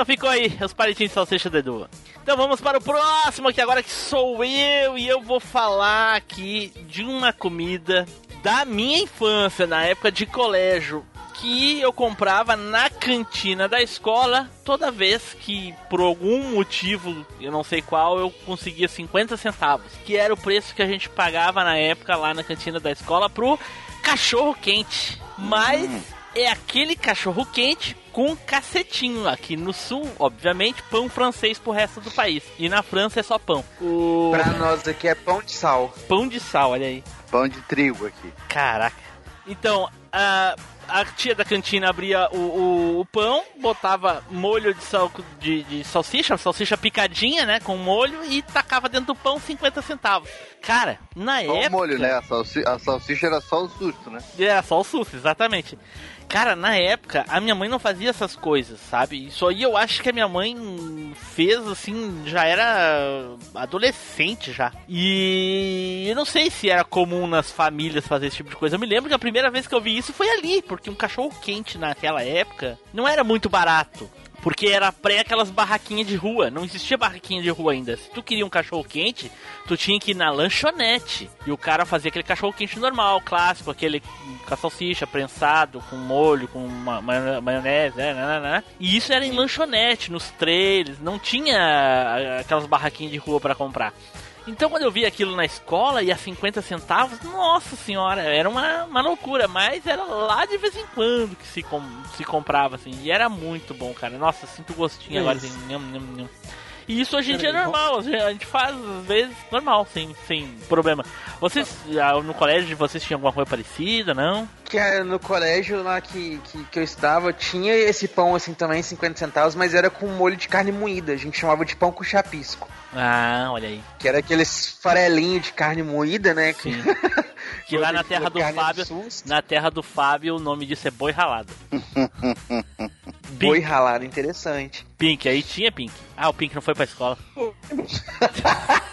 Então ficou aí, os palitinhos de salsicha do Edu. Então vamos para o próximo aqui agora que sou eu e eu vou falar aqui de uma comida da minha infância, na época de colégio, que eu comprava na cantina da escola toda vez que por algum motivo, eu não sei qual, eu conseguia 50 centavos, que era o preço que a gente pagava na época lá na cantina da escola pro cachorro quente. Mas é aquele cachorro quente com cacetinho. Aqui no sul, obviamente, pão francês pro resto do país. E na França é só pão. O Pra nós aqui é pão de sal. pão de sal, olha aí. Pão de trigo aqui. Caraca. Então, a, a tia da cantina abria o, o, o pão, botava molho de, sal, de, de salsicha, salsicha picadinha, né, com molho, e tacava dentro do pão 50 centavos. Cara, na Só época... o molho, né? A, salsi a salsicha era só o susto, né? É, só o susto, exatamente. Cara, na época, a minha mãe não fazia essas coisas, sabe? Isso aí eu acho que a minha mãe fez, assim, já era adolescente já. E eu não sei se era comum nas famílias fazer esse tipo de coisa. Eu me lembro que a primeira vez que eu vi isso foi ali, porque um cachorro quente naquela época não era muito barato. Porque era pré aquelas barraquinhas de rua. Não existia barraquinha de rua ainda. Se tu queria um cachorro quente, tu tinha que ir na lanchonete. E o cara fazia aquele cachorro quente normal, clássico, aquele com a salsicha prensado, com molho, com ma ma- maionese, né, né, né. E isso era em lanchonete, nos trailers. Não tinha aquelas barraquinhas de rua para comprar. Então quando eu vi aquilo na escola e a 50 centavos, nossa senhora, era uma, uma loucura, mas era lá de vez em quando que se, com, se comprava, assim, e era muito bom, cara. Nossa, sinto gostinho É agora, assim, nham, nham, nham. E isso hoje em dia é normal, a gente faz às vezes normal, sem, sem problema. Vocês, ah, no colégio de vocês tinham alguma coisa parecida, não? Que é, no colégio lá que, que, que eu estava, tinha esse pão assim também, 50 centavos, mas era com molho de carne moída. A gente chamava de pão com chapisco. Ah, olha aí. Que era aqueles farelinhos de carne moída, né? Que, Sim. Que lá na terra do Carne Fábio, na terra do Fábio, o nome disso é boi ralado. Boi ralado, interessante. Pink, aí tinha Pink. Ah, o Pink não foi pra escola.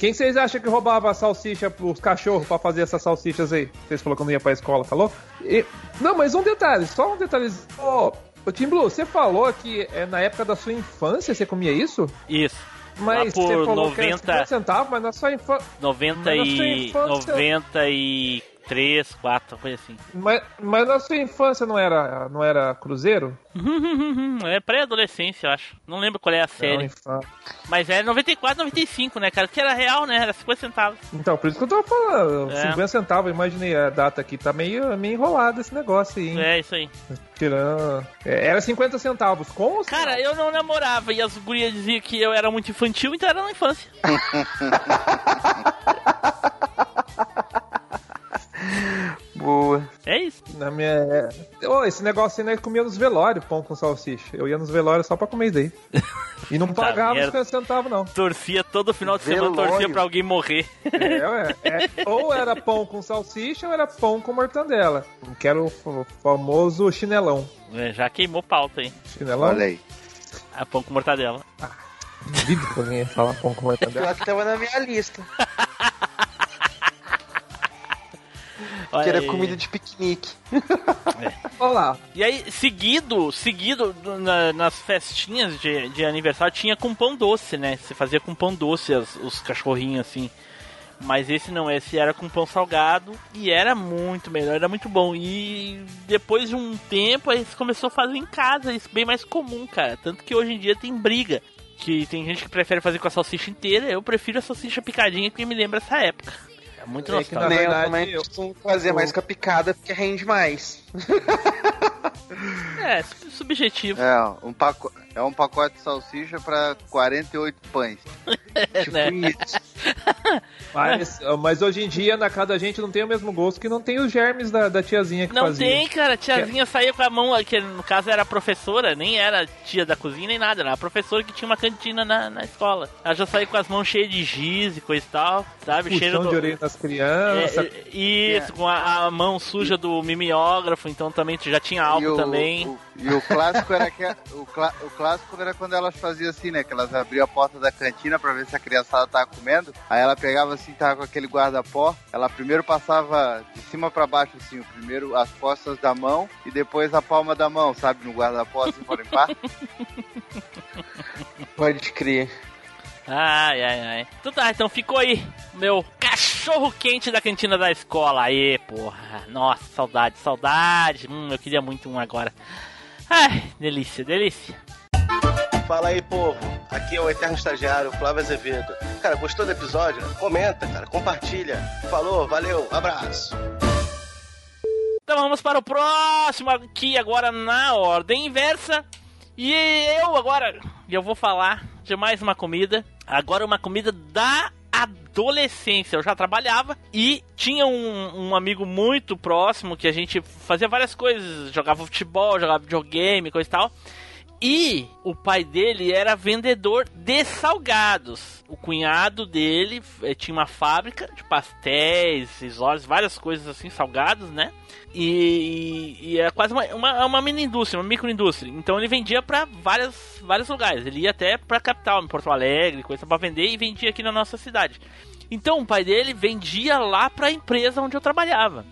Quem vocês acham que roubava salsicha pros cachorros pra fazer essas salsichas aí? Vocês falaram que não ia pra escola, falou? E- Não, mas um detalhe, só um detalhe. Ô, ô Tim Blue, você falou que é na época da sua infância você comia isso? Isso. Mas por você falou que era 90 50 centavos, mas na sua infância. 90 Mas na sua e. infância- 93, 4, coisa assim. Mas, mas na sua infância não era, não era cruzeiro? é pré-adolescência, eu acho. Não lembro qual é a Não, série. infância. Mas é 94, 95, né, cara? Que era real, né? Era 50 centavos. Então, por isso que eu tô falando. É. 50 centavos, eu imaginei a data aqui. Tá meio, meio enrolado esse negócio aí, hein? É, isso aí. Tirando. É, era 50 centavos com ou? Cara, eu não namorava e as gurias diziam que eu era muito infantil, então era na infância. Boa. É isso. Na minha... Ô, esse negócio aí nós comia nos velórios, pão com salsicha. Eu ia nos velórios só pra comer isso daí. E não Puta pagava os merda. 50 centavos, não. Torcia todo final de semana, Velório. torcia pra alguém morrer. É, ué. É, ou era pão com salsicha ou era pão com mortandela. Que era o famoso chinelão. É, Já queimou pauta, hein? Chinelão? Olha aí. A pão com mortadela. Duvido que alguém ia falar pão com mortadela. Pior que tava na minha lista. Olha Que era aí. comida de piquenique. Olha lá. E aí, seguido, seguido do- na- nas festinhas de, de aniversário, tinha com pão doce, né? Você fazia com pão doce as- os cachorrinhos assim. Mas esse não, esse era com pão salgado e era muito melhor, era muito bom. E depois de um tempo, aí você começou a fazer em casa, isso bem mais comum, cara. Tanto que hoje em dia tem briga. Que tem gente que prefere fazer com a salsicha inteira, eu prefiro a salsicha picadinha porque me lembra essa época. Muito É que na verdade, também eu- costumo fazer mais com a picada porque rende mais. É, sub- subjetivo. É, um paco... é um pacote de salsicha pra 48 pães. Tipo né? isso. Mas, mas hoje em dia, na casa da gente não tem o mesmo gosto que não tem os germes da, da tiazinha que Não fazia. tem, cara. A tiazinha saía com a mão, que no caso era a professora, nem era tia da cozinha nem nada, era a professora que tinha uma cantina na, na escola. Ela já saía com as mãos cheias de giz e coisa e tal, sabe? Cheiro do. de orelha das crianças. É, é, isso, com a, a mão suja do mimeógrafo, então também já tinha álcool o, também. E o clássico era que o, clá- o clássico era quando elas faziam assim, né? Que elas abriam a porta da cantina pra ver se a criançada tava comendo. Aí ela pegava assim, tava com aquele guarda-pó. Ela primeiro passava de cima pra baixo, assim, primeiro as costas da mão e depois a palma da mão, sabe? No guarda-pó, assim. Pode crer. Ai, ai, ai. Então tá, então ficou aí. Meu cachorro quente da cantina da escola. Aê, porra. Nossa, saudade, saudade. Hum, eu queria muito um agora. Ai, delícia, delícia. Fala aí, povo. Aqui é o Eterno Estagiário, Flávio Azevedo. Cara, gostou do episódio? Comenta, cara, compartilha. Falou, valeu, abraço. Então vamos para o próximo aqui agora na ordem inversa. E eu agora, eu vou falar de mais uma comida. Agora uma comida da adolescência. Eu já trabalhava e tinha um, um amigo muito próximo que a gente fazia várias coisas. Jogava futebol, jogava videogame, coisa e tal. E o pai dele era vendedor de salgados. O cunhado dele eh, tinha uma fábrica de pastéis, risórios, várias coisas assim, salgados, né? E, e era quase uma, uma, uma mini indústria, uma microindústria. Então ele vendia para várias, vários lugares. Ele ia até pra capital, em Porto Alegre, coisa pra vender e vendia aqui na nossa cidade. Então o pai dele vendia lá pra empresa onde eu trabalhava.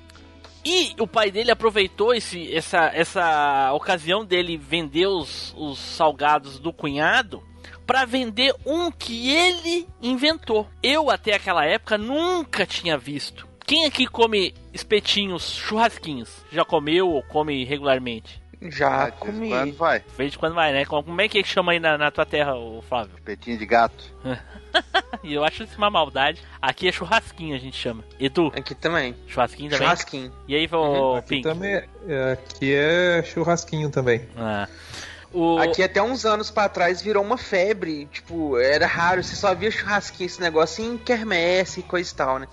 E o pai dele aproveitou esse, essa, essa ocasião dele vender os, os salgados do cunhado para vender um que ele inventou. Eu até aquela época nunca tinha visto. Quem aqui come espetinhos, churrasquinhos? Já comeu ou come regularmente? Já Ah, de em comi. quando vai. De vez em quando vai, né? Como é que chama aí na, na tua terra, ô Flávio? Petinho de gato. E eu acho isso uma maldade. Aqui é churrasquinho, a gente chama. Edu, Aqui também. churrasquinho também? Churrasquinho. E aí, ô Aqui Pink? também é, aqui é churrasquinho também. Ah. O... Aqui até uns anos pra trás virou uma febre. Tipo, era raro, você só via churrasquinho, esse negócio em quermesse e coisa e tal, né?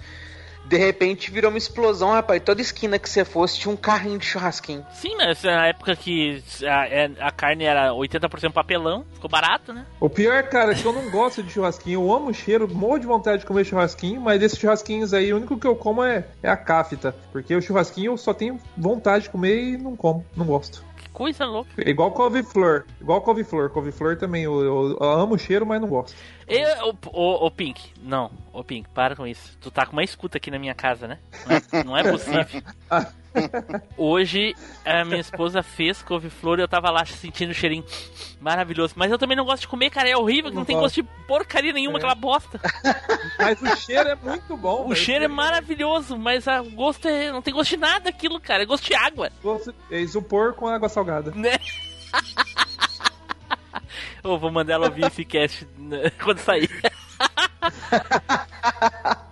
De repente virou uma explosão, rapaz. Toda esquina que você fosse tinha um carrinho de churrasquinho. Sim, mas na época que a, é- a carne era 80% papelão, ficou barato, né? O pior, cara, é que eu não gosto de churrasquinho. Eu amo o cheiro, morro de vontade de comer churrasquinho, mas desses churrasquinhos aí, o único que eu como é, é a cafta. Porque o churrasquinho eu só tenho vontade de comer e não como, não gosto. Coisa louca. É igual couve-flor. Igual couve-flor. Couve-flor também, eu, eu- eu amo o cheiro, mas não gosto. Eu, o, o, o Pink, não, o Pink, para com isso. Tu tá com uma escuta aqui na minha casa, né? Não é, não é possível. Hoje a minha esposa fez couve-flor e eu tava lá sentindo o cheirinho maravilhoso. Mas eu também não gosto de comer, cara. É horrível, que não, Não tem gosto. de porcaria nenhuma, É. aquela bosta. Mas o cheiro é muito bom. O cheiro é maravilhoso, mas o gosto é. não tem gosto de nada aquilo, cara. É gosto de água. É isopor com água salgada. né? Eu vou mandar ela ouvir esse cast né, quando sair.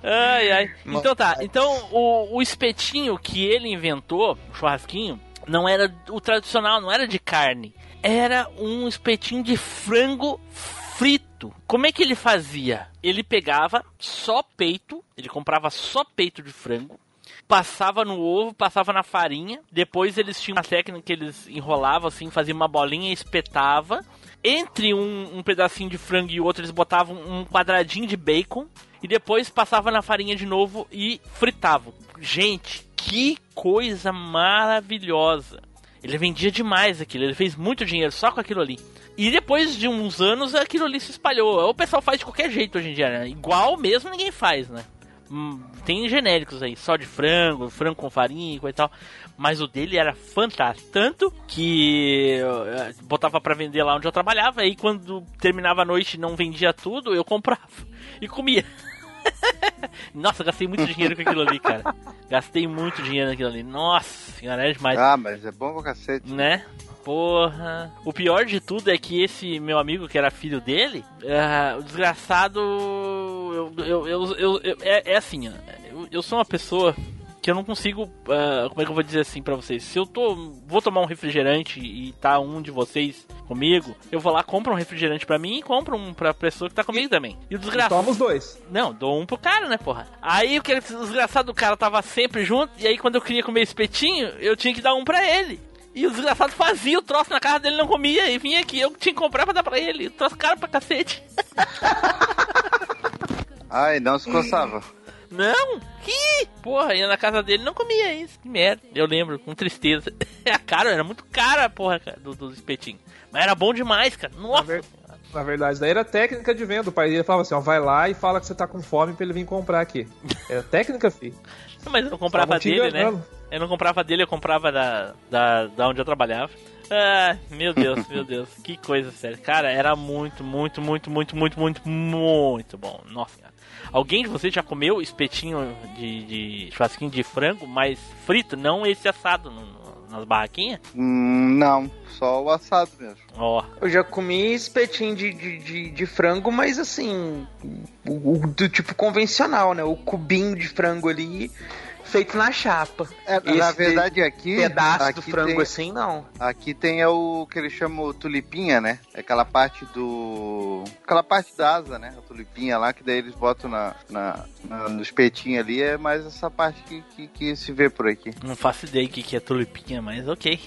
Ai, ai. Então tá, então o, o espetinho que ele inventou, o churrasquinho, não era o tradicional, não era de carne. Era um espetinho de frango frito. Como é que ele fazia? Ele pegava só peito, ele comprava só peito de frango, passava no ovo, passava na farinha. Depois eles tinham uma técnica que eles enrolavam assim, faziam uma bolinha e espetava. Entre um, um pedacinho de frango e outro, eles botavam um quadradinho de bacon. E depois passava na farinha de novo e fritavam. Gente, que coisa maravilhosa! Ele vendia demais aquilo, ele fez muito dinheiro só com aquilo ali. E depois de uns anos aquilo ali se espalhou. O pessoal faz de qualquer jeito hoje em dia, né? Igual mesmo ninguém faz, né? Hum, Tem genéricos aí, só de frango, frango com farinha e tal. Mas o dele era fantástico. Tanto que eu, botava pra vender lá onde eu trabalhava. Aí quando terminava a noite e não vendia tudo, eu comprava e comia. Nossa, gastei muito dinheiro com aquilo ali, cara. Gastei muito dinheiro naquilo ali. Nossa senhora, é demais. Ah, mas é bom pra cacete. Né? Porra. O pior de tudo é que esse meu amigo, que era filho dele, ah, o desgraçado. Eu, eu, eu, eu- é, é assim. Eu, eu sou uma pessoa que eu não consigo. ah, como é que eu vou dizer assim pra vocês? Se eu tô. Vou tomar um refrigerante e tá um de vocês comigo, eu vou lá, compro um refrigerante pra mim e compro um pra pessoa que tá comigo também. E o desgraçado. Toma os dois. Não, dou um pro cara, né, porra? Aí o que o desgraçado do cara tava sempre junto, e aí quando eu queria comer espetinho, eu tinha que dar um pra ele. E o desgraçado fazia o troço na casa dele não comia, e vinha aqui, eu tinha que comprar pra dar pra ele. O troço caro pra cacete. Ai, não se coçava. Não? Que? Porra, ia na casa dele não comia isso. Que merda. Eu lembro, com tristeza. Era caro, era muito cara, porra, cara, do, do espetinho. Mas era bom demais, cara. Nossa. Na verdade, daí era técnica de venda. O pai dele falava assim: ó, vai lá e fala que você tá com fome pra ele vir comprar aqui. Era técnica, fi. Mas eu não comprava dele, né? Eu não comprava dele, eu comprava da, da, da onde eu trabalhava. Ah, meu Deus, meu Deus. Que coisa séria. Cara, era muito, muito, muito, muito, muito, muito, muito bom. Nossa, cara. Alguém de vocês já comeu espetinho de, de churrasquinho de frango, mas frito, não esse assado no- no- nas barraquinhas? Hum, não, só o assado mesmo. Ó. Eu já comi espetinho de, de, de, de frango, mas assim, o, o do tipo convencional, né? O cubinho de frango ali, feito na chapa. É, na verdade aqui. pedaço aqui do frango tem- assim, não. Aqui tem é o que eles chamam o tulipinha, né? É aquela parte do. Aquela parte da asa, né? A tulipinha lá, que daí eles botam na, na, na- no espetinho ali. É mais essa parte que, que, que se vê por aqui. Não faço ideia o que, que é tulipinha, mas ok.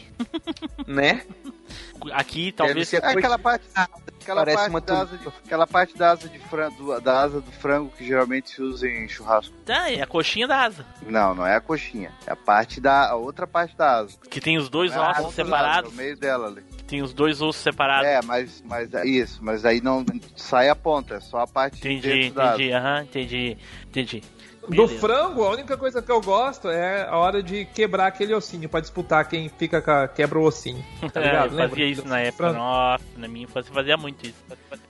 Né? Aqui talvez. É aquela parte, aquela Parece parte uma da asa de, aquela parte da asa de frango, da asa do frango que geralmente se usa em churrasco. Tá, é a coxinha da asa. Não, não é a coxinha. É a parte da a outra parte da asa. Que tem os dois é ossos separados. é o meio dela ali. Que tem os dois ossos separados. É, mas, mas é isso, mas aí não sai a ponta, é só a parte de Entendi, dentro da asa. entendi, aham, entendi, entendi. Do Beleza. frango, a única coisa que eu gosto é a hora de quebrar aquele ossinho pra disputar quem fica com a, quebra o ossinho. Tá É, ligado? eu Lembra? fazia isso na época, Frango. nossa, na minha infância fazia muito isso.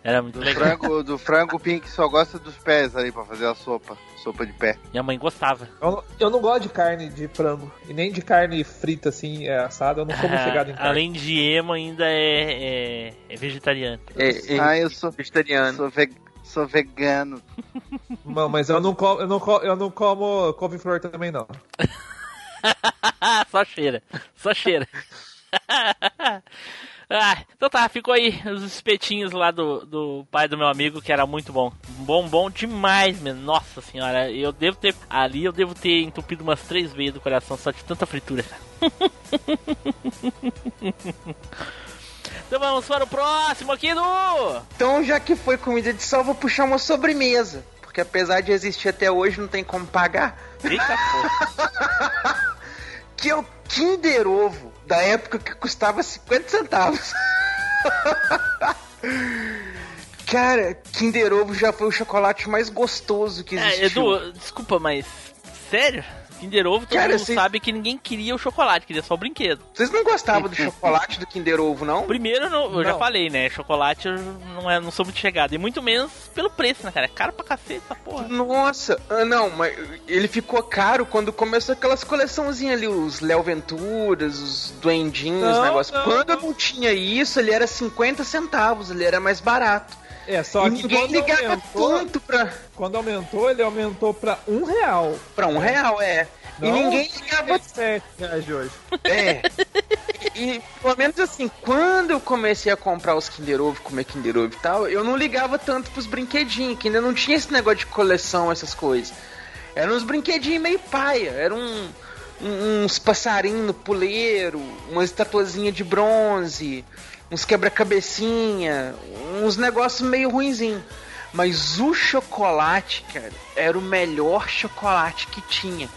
Era muito Do legal. frango, do frango, o Pink só gosta dos pés aí pra fazer a sopa. Sopa de pé. Minha mãe gostava. Eu, não- eu não gosto de carne de frango. E nem de carne frita assim, é, assada. Eu não sou muito chegado em carne. Além de emo, ainda é, é, é vegetariano. É, é Ah, eu sou vegetariano. Sou, ve- sou vegano. Não, mas eu não como, eu não como, eu não como couve-flor também não. só cheira, só cheira. ah, então tá, ficou aí os espetinhos lá do, do pai do meu amigo, que era muito bom. Bom, bom demais, mesmo. Nossa senhora, eu devo ter. Ali eu devo ter entupido umas três vezes do coração só de tanta fritura. Então vamos para o próximo aqui do. Então, já que foi comida de sal, vou puxar uma sobremesa. Porque apesar de existir até hoje, não tem como pagar. Eita porra. Que é o Kinder Ovo, da época que custava 50 centavos. Cara, Kinder Ovo já foi o chocolate mais gostoso que É, existiu. Edu, desculpa, mas. Sério? Kinder Ovo, todo Cara, mundo sabe que ninguém queria o chocolate, queria só o brinquedo. Vocês não gostavam do chocolate do Kinder Ovo, não? Primeiro, eu não- eu já Não. falei, né? Chocolate eu não, é, não sou muito chegado. E muito menos pelo preço, né, cara? É caro pra cacete essa porra. Nossa, ah, não, mas ele ficou caro quando começou aquelas coleçãozinhas ali, os Léo Venturas, os Duendinhos, Não, os negócios. não, Quando eu não tinha isso, ele era 50 centavos, ele era mais barato. É, só e que ninguém ligava aumentou, tanto pra, quando aumentou, ele aumentou pra um real. pra um real, é. E Não ninguém ligava 7 reais hoje. É. E, e, pelo menos assim, quando eu comecei a comprar os Kinder Ovo, comer Kinder Ovo e tal, eu não ligava tanto pros brinquedinhos, que ainda não tinha esse negócio de coleção, essas coisas. Eram uns brinquedinhos meio paia. Era um, um- uns passarinhos no puleiro, uma estatuazinha de bronze, uns quebra-cabecinha, uns negócios meio ruinzinho. Mas o chocolate, cara, era o melhor chocolate que tinha.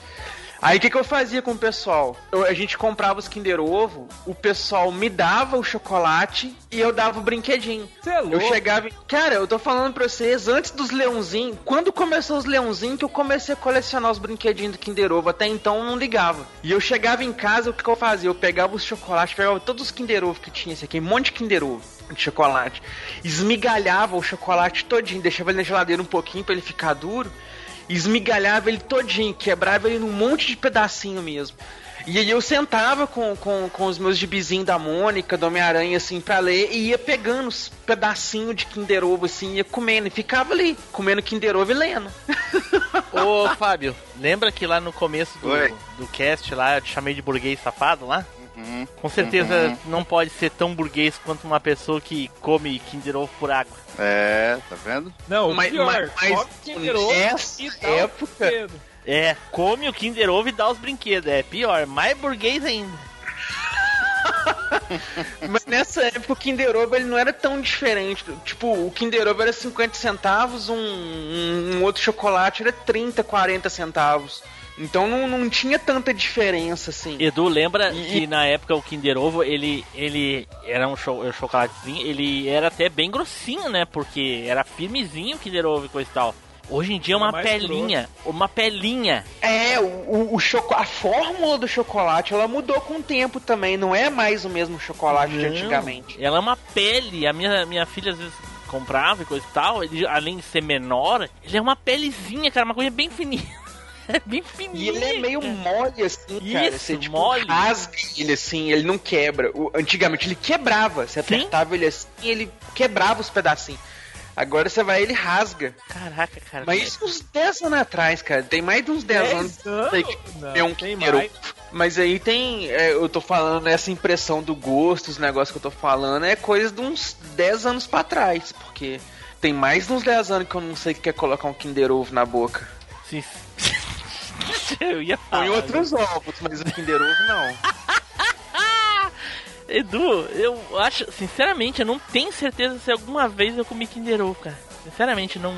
Aí o que, que eu fazia com o pessoal? Eu- a gente comprava os Kinder Ovo, o pessoal me dava o chocolate e eu dava o brinquedinho. Cê é Eu louco. chegava. em- Cara, eu tô falando pra vocês, antes dos leãozinhos, quando começou os leãozinhos, que eu comecei a colecionar os brinquedinhos do Kinder Ovo. Até então eu não ligava. E eu chegava em casa, o que, que eu fazia? Eu pegava os chocolates, pegava todos os Kinder Ovo que tinha esse aqui, um monte de Kinder Ovo de chocolate. Esmigalhava o chocolate todinho, deixava ele na geladeira um pouquinho pra ele ficar duro. Esmigalhava ele todinho, quebrava ele num monte de pedacinho mesmo. E aí eu sentava com, com, com os meus gibizinhos da Mônica, do Homem-Aranha, assim, pra ler, e ia pegando os pedacinhos de Kinder Ovo, assim, ia comendo, e ficava ali, comendo Kinder Ovo e lendo. Ô, Fábio, lembra que lá no começo do, Oi. do cast lá eu te chamei de burguês safado lá? Com certeza não pode ser tão burguês quanto uma pessoa que come Kinder Ovo por água. É, tá vendo? Não, o Mas- pior, mas- mas come Kinder Ovo nessa e dá época-. É, come o Kinder Ovo e dá os brinquedos. É pior, mais burguês ainda. Mas nessa época o Kinder Ovo ele não era tão diferente. Tipo, o Kinder Ovo era 50 centavos, um, um, um outro chocolate era 30, 40 centavos. Então não, não tinha tanta diferença, assim. Edu, lembra E- que na época o Kinder Ovo, ele, ele era um, cho um chocolatezinho, ele era até bem grossinho, né? Porque era firmezinho o Kinder Ovo e coisa e tal. Hoje em dia é uma pelinha, uma pelinha. É, o, o, o choco- a fórmula do chocolate ela mudou com o tempo também. Não é mais o mesmo chocolate de Não, antigamente. Ela é uma pele. A minha, minha filha às vezes comprava e coisa e tal. Ele, além de ser menor, ele é uma pelezinha, cara, uma coisa bem fininha. É bem fininha. E ele é meio mole, assim, cara. Isso, Você, tipo, mole. rasga ele, assim, ele não quebra. O- antigamente ele quebrava. Você Sim. apertava ele assim e ele quebrava os pedacinhos. Agora você vai ele rasga. Caraca, cara. Mas isso uns 10 anos atrás, cara. Tem mais de uns 10 anos. Que Não, é um tem mais. Mas aí tem. é, eu tô falando essa impressão do gosto, os negócios que eu tô falando, é coisa de uns 10 anos pra trás. Porque tem mais de uns 10 anos que eu não sei que quer colocar um Kinder Ovo na boca. Sim. Eu ia falar. Põe outros ovos, mas o Kinder Ovo não. Edu, eu acho, sinceramente, eu não tenho certeza se alguma vez eu comi Kinder Ovo, cara. Sinceramente, não.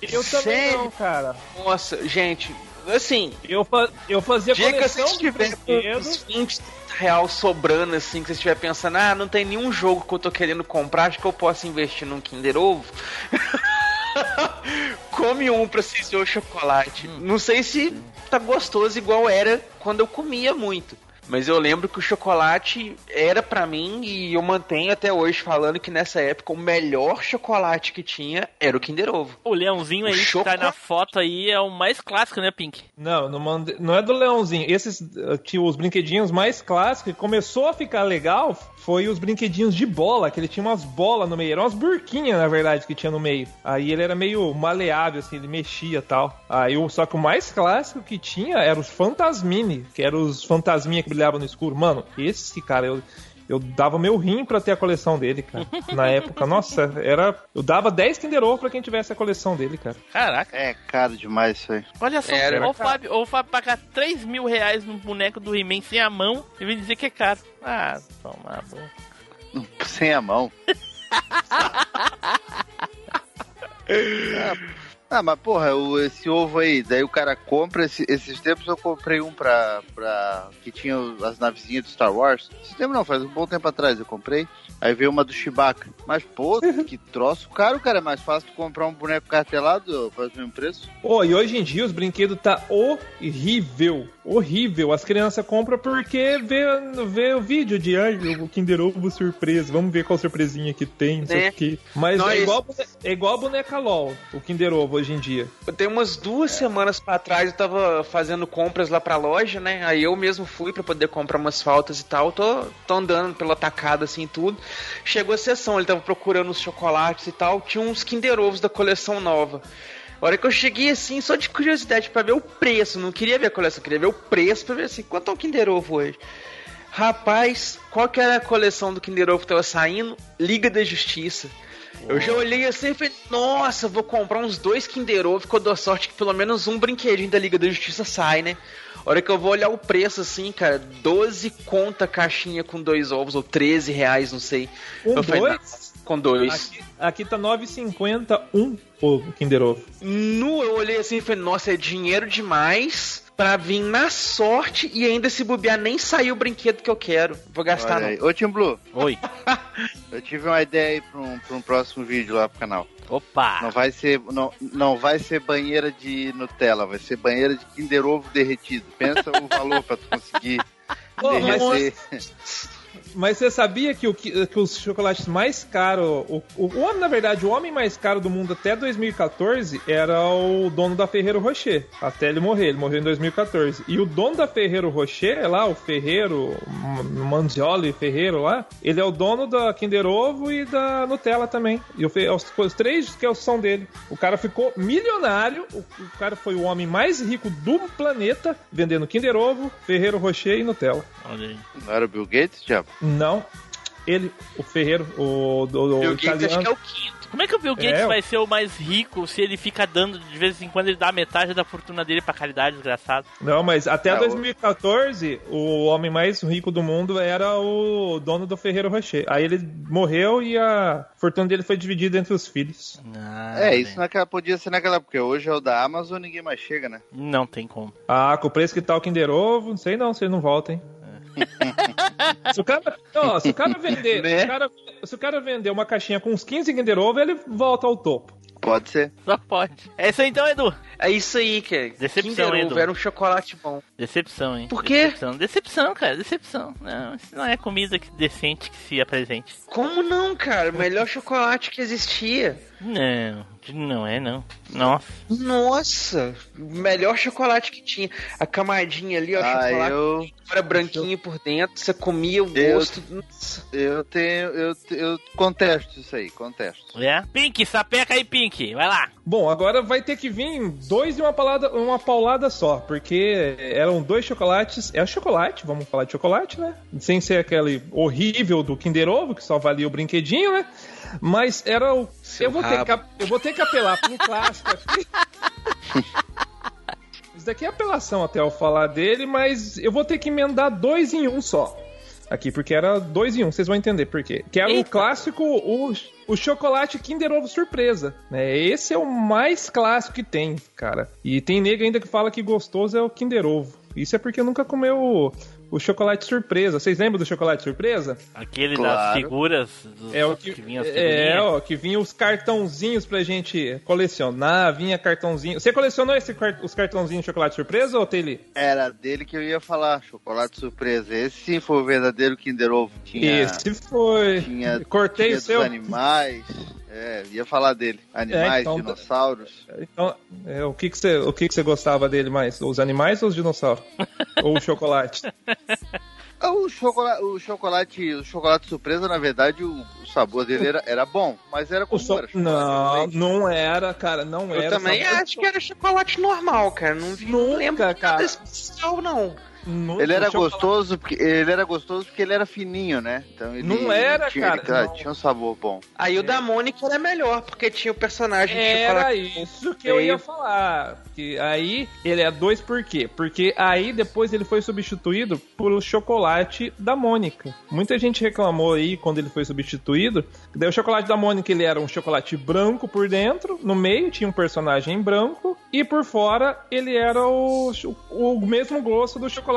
Eu também Sério? não, cara. Nossa, gente, assim, Eu, fa eu fazia dia coleção de tiver com brinquedos. uns 20 real sobrando, assim, que você estiver pensando, ah, não tem nenhum jogo que eu tô querendo comprar, acho que eu posso investir num Kinder Ovo. Come um pra se o chocolate. Não sei se tá gostoso igual era quando eu comia muito. Mas eu lembro que o chocolate era pra mim e eu mantenho até hoje falando que nessa época o melhor chocolate que tinha era o Kinder Ovo. O leãozinho aí que tá Chocolate. na foto aí é o mais clássico, né, Pink? Não, não, mande- não é do Leãozinho. Esses, tinha os brinquedinhos mais clássicos, que começou a ficar legal, foi os brinquedinhos de bola, que ele tinha umas bolas no meio. Eram umas burquinhas, na verdade, que tinha no meio. Aí ele era meio maleável, assim, ele mexia e tal. Aí, o- só que o mais clássico que tinha era os Fantasmini, que eram os fantasminha que brilhavam no escuro. Mano, esse, cara, eu... Eu dava meu rim pra ter a coleção dele, cara. Na época, nossa, era. Eu dava 10 Kinder Ovo pra quem tivesse a coleção dele, cara. Caraca. É caro demais isso aí. Olha só, Era, o Fábio, o Fábio pagar 3 mil reais num boneco do He-Man sem a mão e vem dizer que é caro. Ah, toma boa. Sem a mão. Ah, mas porra, o- esse ovo aí, daí o cara compra, esse- esses tempos eu comprei um pra, pra. que tinha as navezinhas do Star Wars. Esse tempo não, faz um bom tempo atrás eu comprei. Aí veio uma do Chewbacca. Mas, pô, que troço caro, cara. É mais fácil tu comprar um boneco cartelado, faz o mesmo preço. Pô, e hoje em dia os brinquedos tá horrível. Horrível. As crianças compram porque vê, vê o vídeo de ai, o Kinder Ovo surpresa. Vamos ver qual surpresinha que tem, não sei Né? o quê. Mas Nós- é igual, é igual a boneca LOL, o Kinder Ovo hoje em dia. Tenho umas duas semanas pra trás, eu tava fazendo compras lá pra loja, né? Aí eu mesmo fui pra poder comprar umas faltas e tal. Tô, tô andando pela tacada assim tudo. Chegou a sessão, ele tava procurando os chocolates e tal. Tinha uns Kinder Ovos da coleção nova. A hora que eu cheguei assim, só de curiosidade pra ver o preço, não queria ver a coleção, queria ver o preço pra ver assim, quanto é um Kinder Ovo hoje. Rapaz, qual que era a coleção do Kinder Ovo que tava saindo? Liga da Justiça. Eu já olhei assim e falei, nossa, vou comprar uns dois Kinder Ovo, que eu dou sorte que pelo menos um brinquedinho da Liga da Justiça sai, né? A hora que eu vou olhar o preço, assim, cara, 12 conta caixinha com dois ovos, ou 13 reais, não sei. Com eu falei, dois? "Não, com dois. Aqui, aqui tá 9,50 um o Kinder Ovo. Nu, eu olhei assim e falei, nossa, é dinheiro demais pra vir na sorte e ainda se bobear nem sair o brinquedo que eu quero. Vou gastar Olha não. aí. Ô, Tim Blue, Oi. eu tive uma ideia aí pra um, pra um próximo vídeo lá pro canal. Opa! Não vai ser, não, não vai ser banheira de Nutella, vai ser banheira de Kinder Ovo derretido. Pensa o valor pra tu conseguir derreter. Mas você sabia que, o, que, que os chocolates mais caros. O, o, na verdade, o homem mais caro do mundo até 2014 era o dono da Ferreiro Rocher. Até ele morrer. Ele morreu em 2014. E o dono da Ferreiro Rocher, lá, o Ferreiro, M- Manzioli Ferreiro lá, ele é o dono da Kinder Ovo e da Nutella também. E o, os, os três que são dele. O cara ficou milionário. O, o cara foi o homem mais rico do planeta vendendo Kinder Ovo, Ferreiro Rocher e Nutella. Olha aí. Não era o Bill Gates, diabo? Não. Ele, o Ferreiro, o, do, o Bill Gates acho que é o quinto. Como é que o Bill Gates É, vai ser o mais rico se ele fica dando, de vez em quando, ele dá metade da fortuna dele pra caridade, desgraçado? Não, mas até É, o- 2014, o homem mais rico do mundo era o dono do Ferreiro Rocher. Aí ele morreu e a fortuna dele foi dividida entre os filhos. Ah, É, isso naquela, podia ser naquela porque hoje é o da Amazon ninguém mais chega, né? Não tem como. Ah, com o preço que tá o Kinder Ovo, não sei não, se ele não volta, hein? Se o cara, ó, se o cara vender, Né? se, o cara, se o cara vender uma caixinha com uns 15 Kinder Ovo, ele volta ao topo. Pode ser. Só pode. É isso aí então, Edu. É isso aí, cara. Decepção, Kinder Edu. Ovo era um chocolate bom. Decepção, hein? Por quê? Decepção, decepção, cara, decepção. Não, isso não é comida que- decente que se apresente. Como não, cara? O melhor chocolate que existia. Não, não é não. Nossa. Nossa, o melhor chocolate que tinha. A camadinha ali, ó, Ah, chocolate eu, era branquinho por dentro, você comia o Eu- gosto. Nossa. eu tenho, eu, eu contesto isso aí, contesto. É? Pink, sapeca aí, Pink. Vai lá. Bom, agora vai ter que vir dois e uma paulada, uma paulada só, porque eram dois chocolates. É chocolate, vamos falar de chocolate, né? Sem ser aquele horrível do Kinder Ovo, que só valia o brinquedinho, né? Mas era o. Seu Eu vou, ter que, eu vou ter que apelar um clássico aqui. Isso daqui é apelação até eu falar dele, mas eu vou ter que emendar dois em um só. Aqui, porque era dois em um, vocês vão entender por quê. Que era o Eita. clássico, o, o chocolate Kinder Ovo surpresa. Né? Esse é o mais clássico que tem, cara. E tem nego ainda que fala que gostoso é o Kinder Ovo. Isso é porque nunca comeu o, chocolate surpresa. Vocês lembram do chocolate surpresa? Aquele das Claro. figuras. Dos, É o que, vinha as é, ó, que vinha os cartãozinhos pra gente colecionar, vinha cartãozinho. Você colecionou esse, os cartãozinhos de chocolate surpresa ou Tele? Era dele que eu ia falar, chocolate surpresa. Esse sim foi o verdadeiro Kinder Ovo. Tinha, Esse foi. tinha, Cortei tinha o seu. animais. É, ia falar dele. Animais, É, então- dinossauros. Então, é, o que que você, o que que você gostava dele mais? Os animais ou os dinossauros? ou o chocolate? Ah, O chocolate, o chocolate, o chocolate surpresa, na verdade, o, o sabor dele era, era bom, mas era O como so- era Não, com não era, cara, não Eu era. também sabor- acho que era chocolate normal, cara. Não, vi, não Nunca, lembro de cara. nada especial, não. Nunca, Ele era gostoso porque ele era gostoso porque ele era fininho, né? Então ele Não era, tinha, cara, ele- não. tinha um sabor bom. Aí o da Mônica era melhor, porque tinha o personagem Era isso que eu ia falar. Que aí ele é dois por quê? Porque aí depois ele foi substituído pelo chocolate da Mônica. Muita gente reclamou aí quando ele foi substituído. Daí o chocolate da Mônica ele era um chocolate branco por dentro, no meio tinha um personagem branco e por fora ele era o, o mesmo gosto do chocolate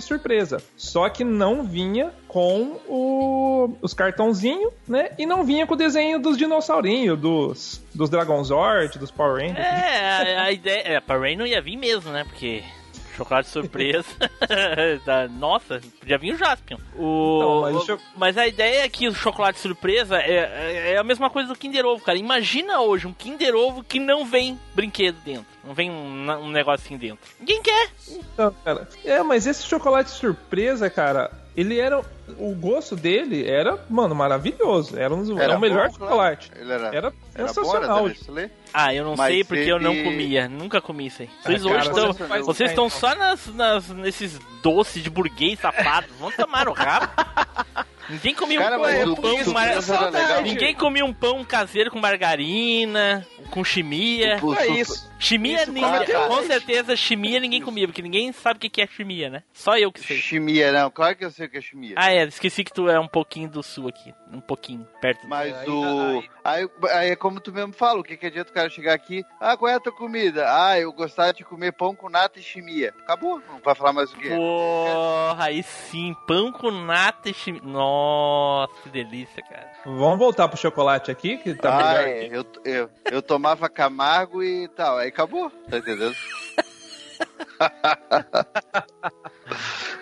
surpresa. Só que não vinha com o- os cartãozinhos, né? E não vinha com o desenho dos dinossaurinhos, dos, dos Dragonzord, dos Power Rangers. É, a, a ideia. É, pra Rain não ia vir mesmo, né? Porque. Chocolate surpresa. da, nossa, podia vir o Jaspion. O, Então, mas o- mas a ideia é que o chocolate surpresa é, é, é a mesma coisa do Kinder Ovo, cara. Imagina hoje um Kinder Ovo que não vem brinquedo dentro. Não vem um, um negocinho dentro. Ninguém quer. Então, cara. É, mas esse chocolate surpresa, cara, ele era. O gosto dele era, mano, maravilhoso. Era, um, era, Era o melhor bom, chocolate. Ele era, Era era era sensacional. Nestlé? Ah, eu não Mas sei porque eu não ele- comia. Nunca comi isso aí. Ah, Vocês cara, hoje estão. Vocês estão então. só nas, nas- nesses doces de burguês safado. Vão tomar o rabo. Ninguém comia Cara, um pão, pão mar... Era. Ninguém comia um pão caseiro com margarina, com chimia. É isso. Chimia, Isso, ninguém, cara. com certeza chimia ninguém comia, porque ninguém sabe o que que é chimia, né? Só eu que sei. Chimia, não. Claro que eu sei o que é chimia. Ah, é, esqueci que tu é um pouquinho do sul aqui. Um pouquinho, perto. Mas Aí- o. Aí, aí é como tu mesmo fala, o que, que adianta o cara chegar aqui? Ah, qual é a tua comida? Ah, eu gostava de comer pão com nata e chimia. Acabou, não vai falar mais o quê? Porra, aí sim, pão com nata e chimia. Nossa, que delícia, cara. Vamos voltar pro chocolate aqui, que tá Ah, melhor. é, eu, eu, eu tomava Camargo e tal, aí acabou, tá entendendo?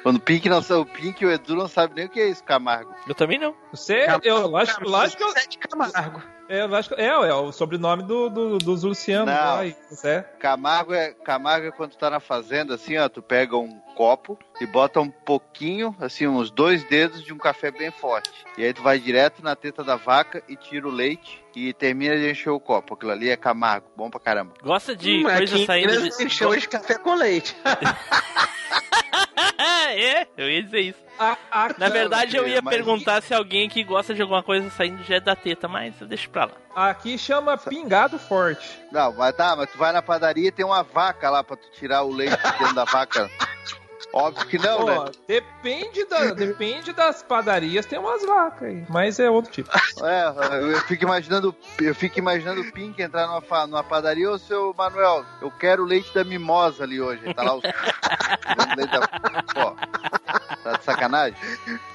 Quando o Pink não sabe, o Pink e o Edu não sabem nem o que é isso, Camargo. Eu também não. Você, eu, lógico, lógico que eu, Sete Camargo. é, lógico, é, é o sobrenome do, do, dos Lucianos Não. lá, é. Camargo é, Camargo é quando tu tá na fazenda, assim, ó, tu pega um copo e bota um pouquinho, assim, uns dois dedos de um café bem forte. E aí tu vai direto na teta da vaca e tira o leite e termina de encher o copo. Aquilo ali é Camargo, bom pra caramba. Gosta de Hum, coisa aqui em saindo de. chama de café com leite. é, eu ia dizer isso. A, a, Na verdade, eu ia mas- perguntar se alguém que gosta de alguma coisa saindo já é da teta, mas eu deixo pra lá. aqui chama pingado forte. Não, mas tá, mas tu vai na padaria e tem uma vaca lá pra tu tirar o leite de dentro da vaca. Óbvio que não, Pô, né? depende, da, depende das padarias, tem umas vacas aí, mas é outro tipo. É, eu fico imaginando, eu fico imaginando o Pink entrar numa, numa padaria, ô seu Manuel, eu quero o leite da mimosa ali hoje. Tá lá o. leite da... Pô, tá de sacanagem?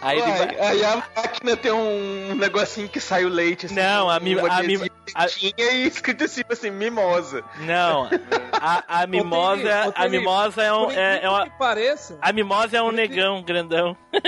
Aí ele vai. Aí, a máquina tem um negocinho que sai o leite. Assim, Não, a com mi- um a mi- adesivo a- tinha e escrito assim, assim, mimosa. Não, a, a mimosa, ô, a Tony, mimosa é um, é, é uma, que pareça, a mimosa é um negão grandão.